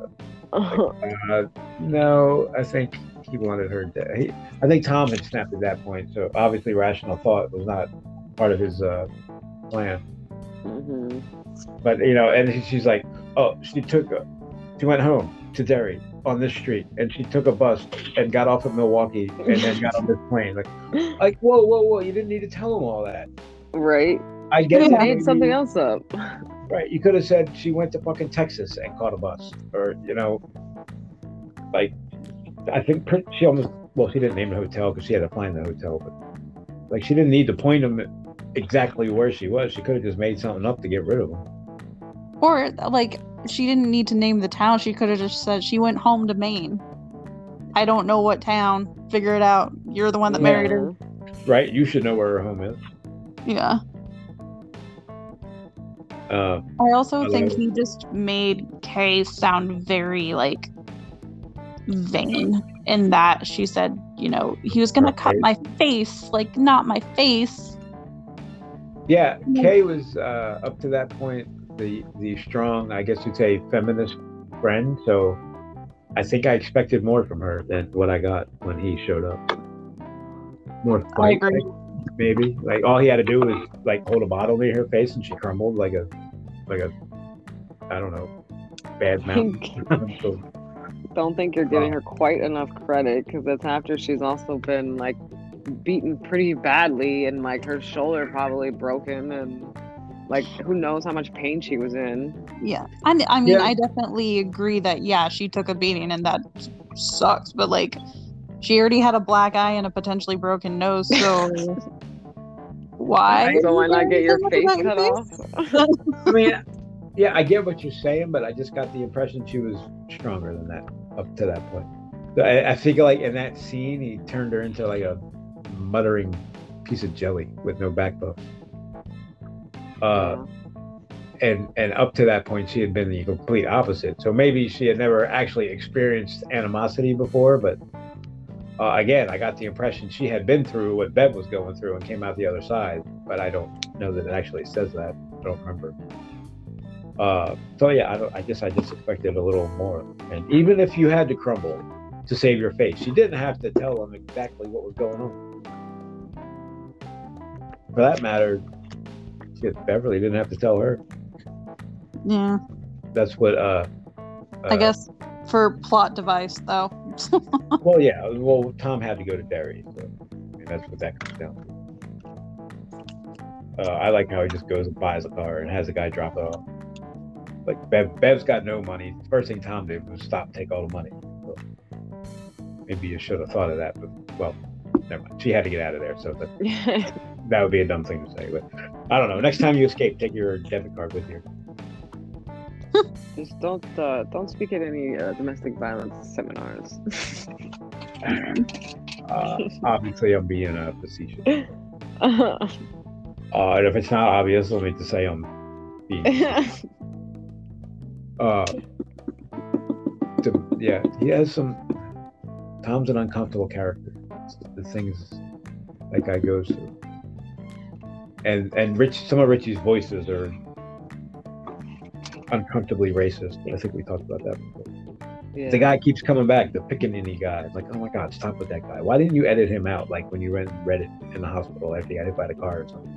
Uh, no, I think he wanted her dead. He, I think Tom had snapped at that point, so obviously rational thought was not part of his uh, plan. hmm But you know, and she's like, "Oh, she took, a, she went home to Derry on this street, and she took a bus and got off at Milwaukee, and then got on this plane." Like, like, whoa, whoa, whoa! You didn't need to tell him all that. Right? I guess You it. made something else up. Right. You could have said she went to fucking Texas and caught a bus, or you know, like I think she almost well, she didn't name the hotel because she had to find the hotel, but like she didn't need to point him exactly where she was. She could have just made something up to get rid of him. Or like she didn't need to name the town. She could have just said she went home to Maine. I don't know what town. Figure it out. You're the one that married her. Right? You should know where her home is. Yeah. Uh, I also I think he just made Kay sound very like vain in that she said, you know, he was gonna Her cut face. my face, like not my face. yeah, Yeah. Kay was uh, up to that point the the strong, I guess you'd say, feminist friend. So I think I expected more from her than what I got when he showed up. More fight, maybe. Like all he had to do was like hold a bottle near her face, and she crumbled like a, like a, I don't know, bad mountain. so, Don't think you're giving her quite enough credit because it's after she's also been like beaten pretty badly and like her shoulder probably broken and like who knows how much pain she was in. Yeah. I, I mean, Yeah. I definitely agree that yeah, she took a beating and that sucks, but like she already had a black eye and a potentially broken nose, so why? So why not get your face cut face? off? I mean, yeah, I get what you're saying, but I just got the impression she was stronger than that up to that point. So I, I feel like in that scene, he turned her into like a muttering piece of jelly with no backbone. Uh, and and up to that point, she had been the complete opposite. So maybe she had never actually experienced animosity before, but uh, again, I got the impression she had been through what Bev was going through and came out the other side. But I don't know that it actually says that. I don't remember. Uh, so yeah, I, don't, I guess I just expected a little more. And even if you had to crumble to save your face, you didn't have to tell them exactly what was going on. For that matter, shit, Beverly didn't have to tell her. Yeah. That's what. Uh, I uh, guess for plot device though. Well, yeah. Well, Tom had to go to Derry, so I that's what that comes down to. Uh, I like how he just goes and buys a car and has a guy drop it off. Like Bev, Bev's got no money. First thing Tom did was stop, take all the money. So maybe you should have thought of that, but well, never mind. She had to get out of there, so that that would be a dumb thing to say. But I don't know. Next time you escape, take your debit card with you. Just don't uh, don't speak at any uh, domestic violence seminars. Uh, obviously, I'm being uh, facetious. Uh, and if it's not obvious, let me just say I'm being. Uh, to, yeah, he has some. Tom's an uncomfortable character. The things that guy goes through, and and Rich, some of Richie's voices are uncomfortably racist. I think we talked about that before. yeah. The guy keeps coming back, the Pickaninny guy. It's like, oh my god, stop with that guy. Why didn't you edit him out like when you read, read it in the hospital after he got hit by the car or something?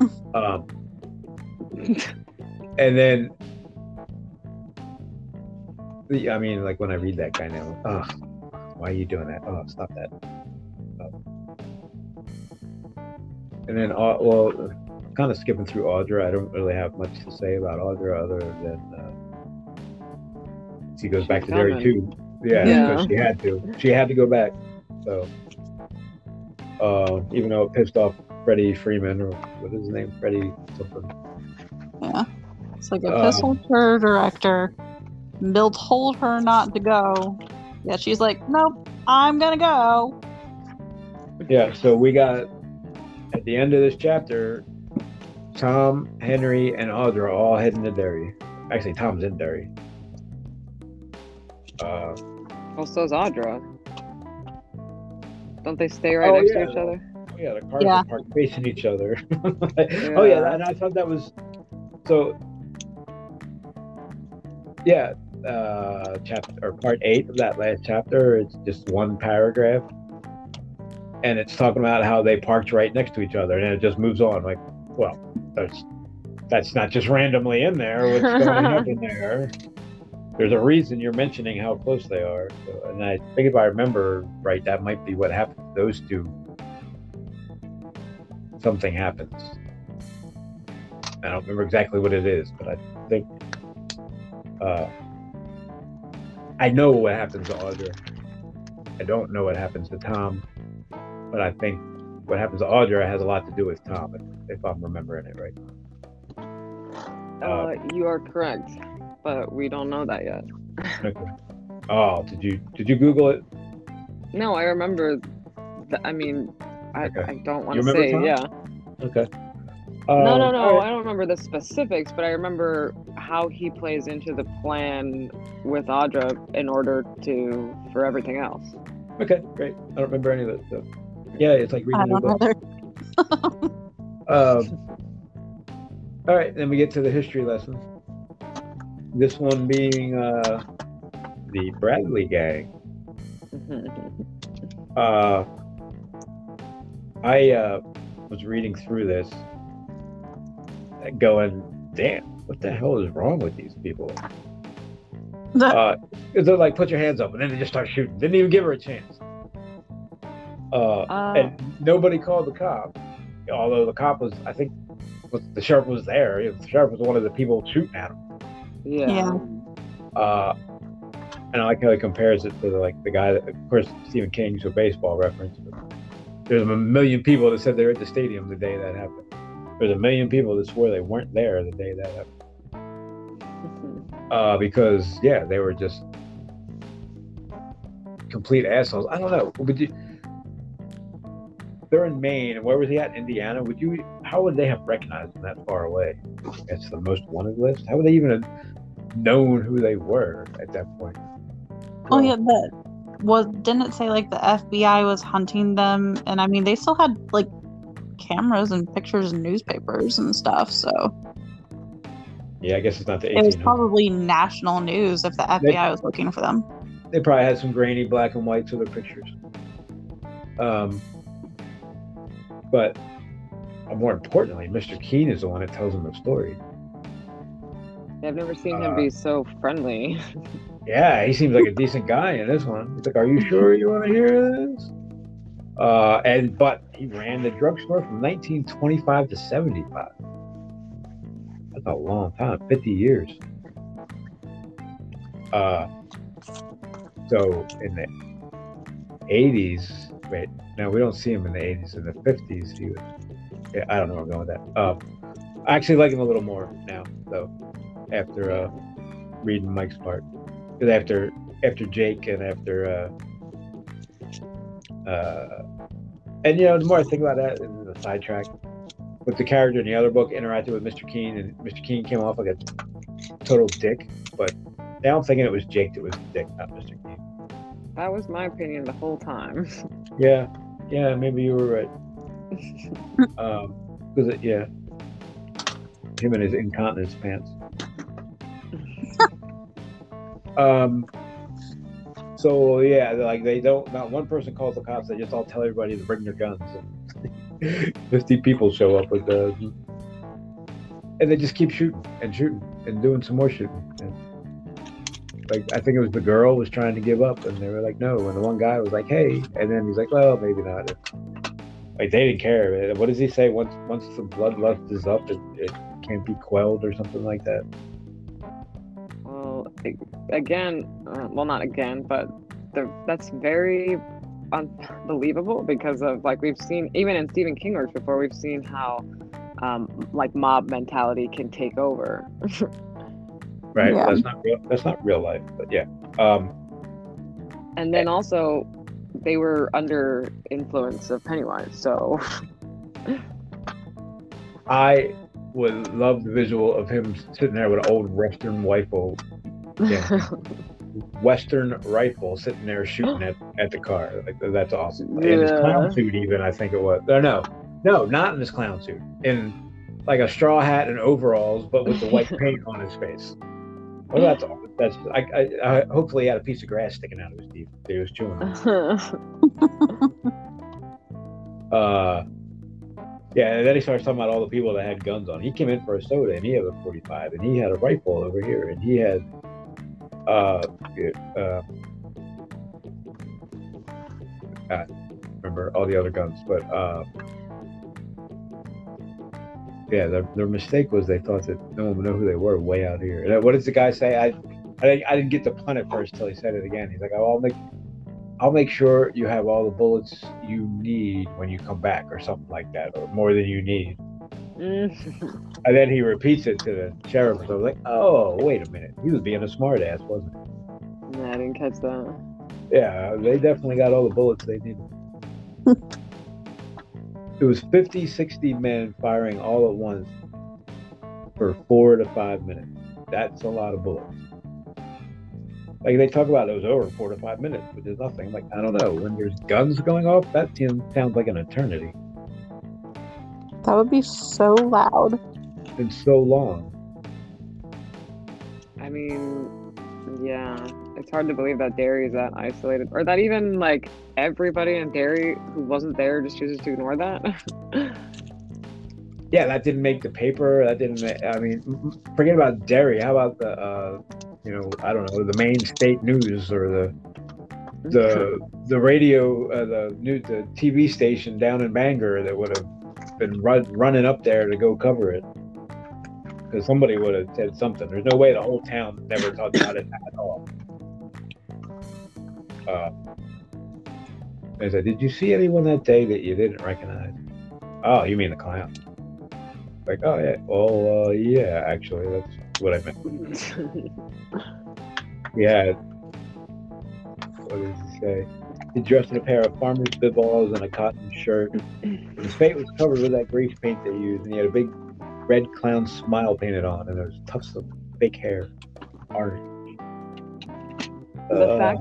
um, and then, the, I mean, like when I read that guy now, oh, why are you doing that? Oh, stop that. And then, uh, well, kind of skipping through Audra. I don't really have much to say about Audra other than uh, she goes back to Derry coming. too. Yeah, Yeah. because she had to. She had to go back. So, uh, even though it pissed off Freddie Freeman or what is his name, Freddie something. Yeah. It's like a Um, pistol her director. Bill told her not to go. Yeah, she's like, nope, I'm gonna go. Yeah, so we got at the end of this chapter, Tom, Henry, and Audra are all heading to Derry. Actually, Tom's in Derry. Uh, well, so's Audra. Don't they stay right Oh, next yeah. to each other? oh yeah, the cars Yeah. are parked facing each other. Oh yeah, and I thought that was so. Yeah, uh, chapter or part eight of that last chapter. It's just one paragraph, and it's talking about how they parked right next to each other, and it just moves on. Like, well, that's that's not just randomly in there. What's going to happen there? There's a reason you're mentioning how close they are, so, and I think if I remember right, that might be what happened to those two. Something happens. I don't remember exactly what it is, but I think uh, I know what happens to Audra. I don't know what happens to Tom, but I think what happens to Audra has a lot to do with Tom, if, if I'm remembering it right. Uh, you are correct, but we don't know that yet. Okay. Oh, did you did you Google it? No, I remember. Th- I mean, I, Okay. I don't want to say Tom? yeah. Okay. no, Um, no, no. all right. I don't remember the specifics, but I remember how he plays into the plan with Audra in order to for everything else. Okay, great. I don't remember any of it. So. Yeah, it's like reading a book. Um, all right, then we get to the history lesson. This one being uh, the Bradley gang. Uh, I uh, was reading through this, going, "Damn, what the hell is wrong with these people?" Uh, they're like, "Put your hands up," and then they just start shooting. Didn't even give her a chance. Uh, Uh, and nobody called the cop. Although the cop was, I think, was, the sheriff was there. The sheriff was one of the people shooting at him. yeah. Yeah. Uh, and I like how he compares it to like the guy that, of course, Stephen King's a baseball reference. But there's a million people that said they were at the stadium the day that happened. There's a million people that swore they weren't there the day that happened. Uh, because yeah, they were just complete assholes. I don't know. Would you? They're in Maine, and where was he at? Indiana. Would you? How would they have recognized him that far away? It's the most wanted list. How would they even have known who they were at that point? Oh yeah, but was didn't it say like the FBI was hunting them? And I mean, they still had like cameras and pictures and newspapers and stuff. So Yeah, I guess it's not the it was probably national news if the FBI was looking for them. they probably had some grainy black and whites of their pictures. Um, but uh, more importantly, Mr. Keene is the one that tells him the story. I've never seen him Uh, be so friendly. Yeah, he seems like a decent guy in this one. He's like, "Are you sure you want to hear this?" Uh, and but he ran the drugstore from 1925 to 75. That's a long time, 50 years. Uh, so in the 80s, wait, no, we don't see him in the 80s. In the 50s, he was yeah, I don't know where I'm going with that. Um, I actually like him a little more now, though, after uh, reading Mike's part. Because after after Jake and after uh, uh, and you know, the more I think about that, and the sidetrack with the character in the other book interacted with Mr. Keene, and Mr. Keene came off like a total dick. But now I'm thinking it was Jake that was the dick, not Mr. Keene. That was my opinion the whole time. Yeah, yeah, maybe you were right. um, because it, yeah, him and his incontinence pants. um. So yeah, like they don't. Not one person calls the cops. They just all tell everybody to bring their guns. And Fifty people show up with the, and they just keep shooting and shooting and doing some more shooting. And, like I think it was the girl was trying to give up, and they were like, no. And the one guy was like, hey, and then he's like, well, maybe not. Like they didn't care. What does he say? Once once the bloodlust is up, it, it can't be quelled or something like that. well, again, uh, well, not again, but the, that's very unbelievable because of like we've seen even in Stephen King works before. We've seen how um, like mob mentality can take over. Right. Yeah. That's not real. That's not real life. But yeah. Um. and then also they were under influence of Pennywise, so I would love the visual of him sitting there with an old Western rifle, Yeah. Western rifle, sitting there shooting at, at the car. Like that's awesome. In his clown suit, even I think it was. No, no, no, not in his clown suit. In like a straw hat and overalls, but with the white paint on his face. Well, that's all. That's I, I, I hopefully he had a piece of grass sticking out of his teeth. He was chewing. Uh, yeah, and then he starts talking about all the people that had guns on. He came in for a soda, and he had a 45, and he had a rifle over here, and he had, uh, uh, I remember all the other guns, but uh, yeah, their, their mistake was they thought that no one would know who they were way out here. And what does the guy say? I, I, didn't- I didn't get the pun at first till he said it again. He's like, "Oh, I'll make I'll make sure you have all the bullets you need when you come back, or something like that, or more than you need. Mm. And then he repeats it to the sheriff. So I was like, oh, wait a minute. He was being a smartass, wasn't he? yeah, I didn't catch that. Yeah, they definitely got all the bullets they needed. it was 50, 60 men firing all at once for four to five minutes. That's a lot of bullets. Like they talk about it was over four to five minutes, but there's nothing. Like, I don't know. When there's guns going off, that seems, sounds like an eternity. That would be so loud. And so long. I mean, yeah, it's hard to believe that Derry is that isolated, or that even like everybody in Derry who wasn't there just chooses to ignore that. Yeah, that didn't make the paper. That didn't. Make, I mean, forget about Derry. How about the, uh, you know, I don't know, the Maine state news or the the the radio, uh, the new the TV station down in Bangor that would have been run, running up there to go cover it. Because somebody would have said something. There's no way the whole town never talked about it at all. Uh, I said, "Did you see anyone that day that you didn't recognize?" Oh, you mean the clown? Like, oh yeah, well, uh, yeah, actually, that's what I meant. Yeah. What does he say? He dressed in a pair of farmer's bibballs and a cotton shirt. His face was covered with that grease paint they used, and he had a big red clown smile painted on, and there was tufts of fake hair. Orange. The Uh, fact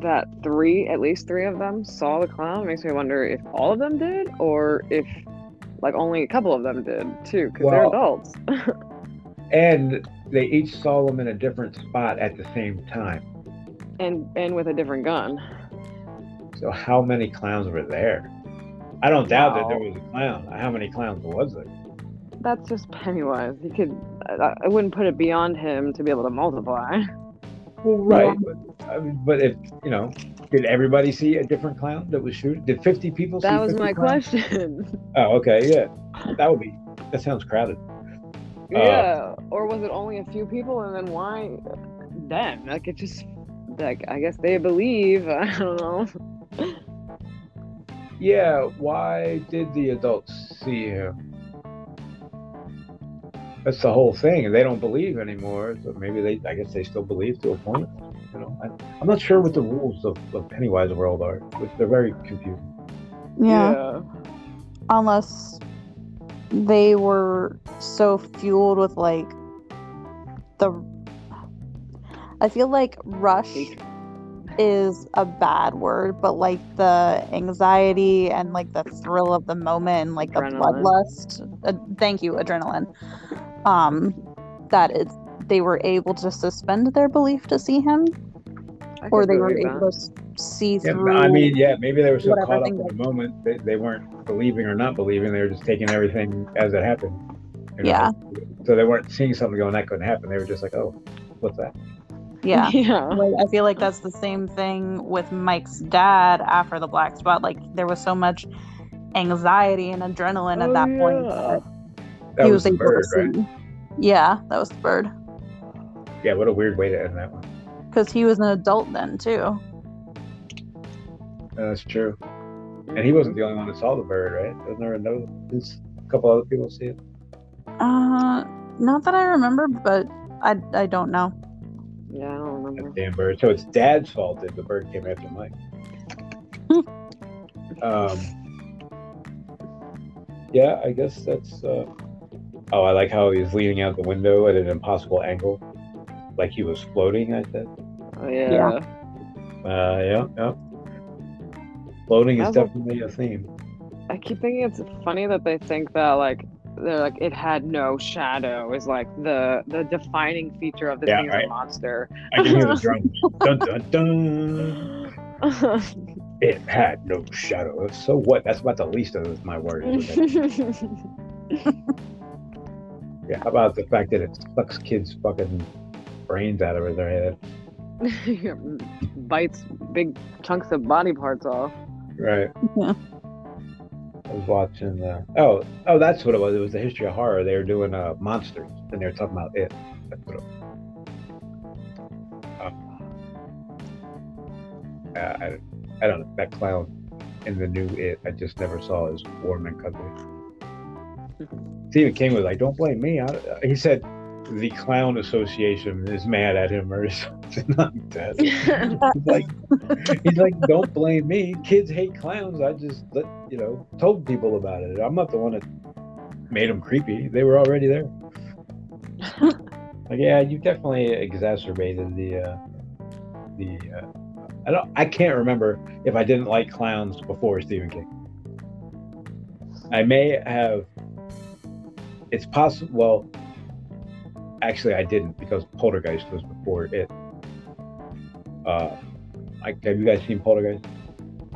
that three, at least three of them, saw the clown makes me wonder if all of them did, or if like only a couple of them did too, because they're adults. and they each saw them in a different spot at the same time. and and with a different gun. So how many clowns were there? I don't doubt that there was a clown. How many clowns was there? That's just Pennywise. He could. I, I wouldn't put it beyond him to be able to multiply. Well, right. But, I mean, but if you know, did everybody see a different clown that was shooting? Did fifty people? see That was 50 my clowns? question. Oh, okay, yeah. That would be. That sounds crowded. Uh, yeah. Or was it only a few people, and then why them? Like it just. Like I guess they believe. I don't know. Yeah. Why did the adults see him? That's the whole thing. And they don't believe anymore. So maybe they, I guess they still believe to a point. You know, I, I'm not sure what the rules of, of Pennywise world are. But they're very confusing. yeah. unless they were so fueled with like the I feel like rush Hatred. Is a bad word, but like the anxiety and like the thrill of the moment and like the bloodlust. Uh, thank you, adrenaline. Um, that is they were able to suspend their belief to see him, I or they were believe able to s- see Yeah, through. I mean, yeah, maybe they were so caught up in the moment they, they weren't believing or not believing. They were just taking everything as it happened. you know? Yeah. So they weren't seeing something going that couldn't happen. They were just like, oh, what's that? Yeah. Yeah. Like, I feel like that's the same thing with Mike's dad after the black spot. Like there was so much anxiety and adrenaline at Oh, that point that That he was, was, the able bird, to right? Yeah, that was the bird. Yeah, what a weird way to end that one. Because he was an adult then too. That's true. And he wasn't the only one that saw the bird, right? Wasn't there another? A couple other people see it. Uh, not that I remember, but I I don't know. Yeah, I don't remember. damn bird. So it's Dad's fault that the bird came after Mike. um. Yeah, I guess that's. Uh... Oh, I like how he was leaning out the window at an impossible angle, like he was floating. I said. Oh, yeah. Yeah. Uh, yeah, yeah. Floating is That's a- definitely a theme. I keep thinking it's funny that they think that like they're like it had no shadow is like the the defining feature of this Yeah, thing as right. a monster. I can hear the drums. dun dun dun. It had no shadow. So what? That's about the least of my worries. Yeah, how about the fact that it sucks kids' fucking brains out of their head? Bites big chunks of body parts off. Right. Yeah. I was watching. Uh, oh, oh, that's what it was. It was the history of horror. They were doing uh, monsters, and they were talking about it. That's what it was. Uh, I, I don't know that clown in the new It. I just never saw as warm and cuddly. Stephen King was like, "Don't blame me." I, he said, "The clown association is mad at him," or something like that. He's like, he's like, don't blame me. Kids hate clowns. I just let you know told people about it. I'm not the one that made them creepy. They were already there. like, yeah, you definitely exacerbated the uh, the. Uh, I don't. I can't remember if I didn't like clowns before Stephen King. I may have. It's possible. Well, actually, I didn't because Poltergeist was before it. Uh, I, have you guys seen Poltergeist?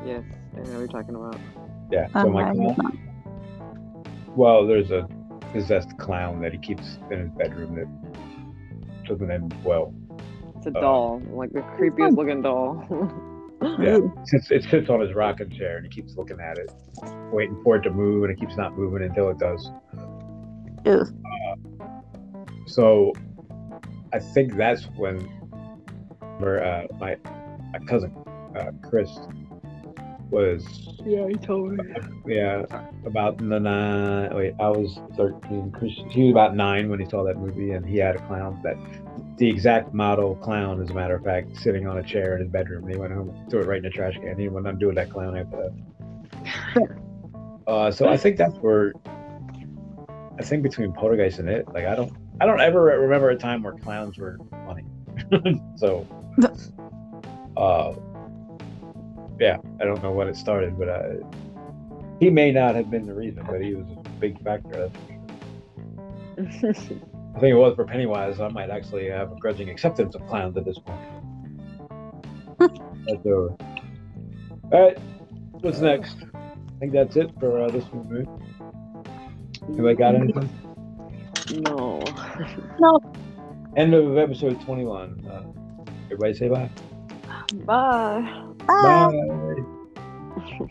yes, I know what you're talking about. Yeah. So Um, my clown, well, there's a possessed clown that he keeps in his bedroom that doesn't end well. It's a Uh, doll, like the creepiest looking doll. Yeah. It sits, it sits on his rocking chair and he keeps looking at it, waiting for it to move, and it keeps not moving until it does. Ew. So I think that's when where, uh, my my cousin uh, Chris was yeah, he told me. yeah about the nine. Wait, I was thirteen. Chris, he was about nine when he saw that movie, and he had a clown that the exact model clown, as a matter of fact, sitting on a chair in his bedroom. He went home, threw it right in the trash can. He went on doing that clown after that. uh, so I think that's where I think between Poltergeist and it, like I don't, I don't ever remember a time where clowns were funny. so, uh, yeah, I don't know when it started, but uh, he may not have been the reason, but he was a big factor. Sure. I think it was for Pennywise. I might actually have a grudging acceptance of clowns at this point. that's over. All right, what's next? I think that's it for uh, this movie. Anybody got anything? No. no. End of episode 21. Uh, everybody say bye. Bye. Bye. bye.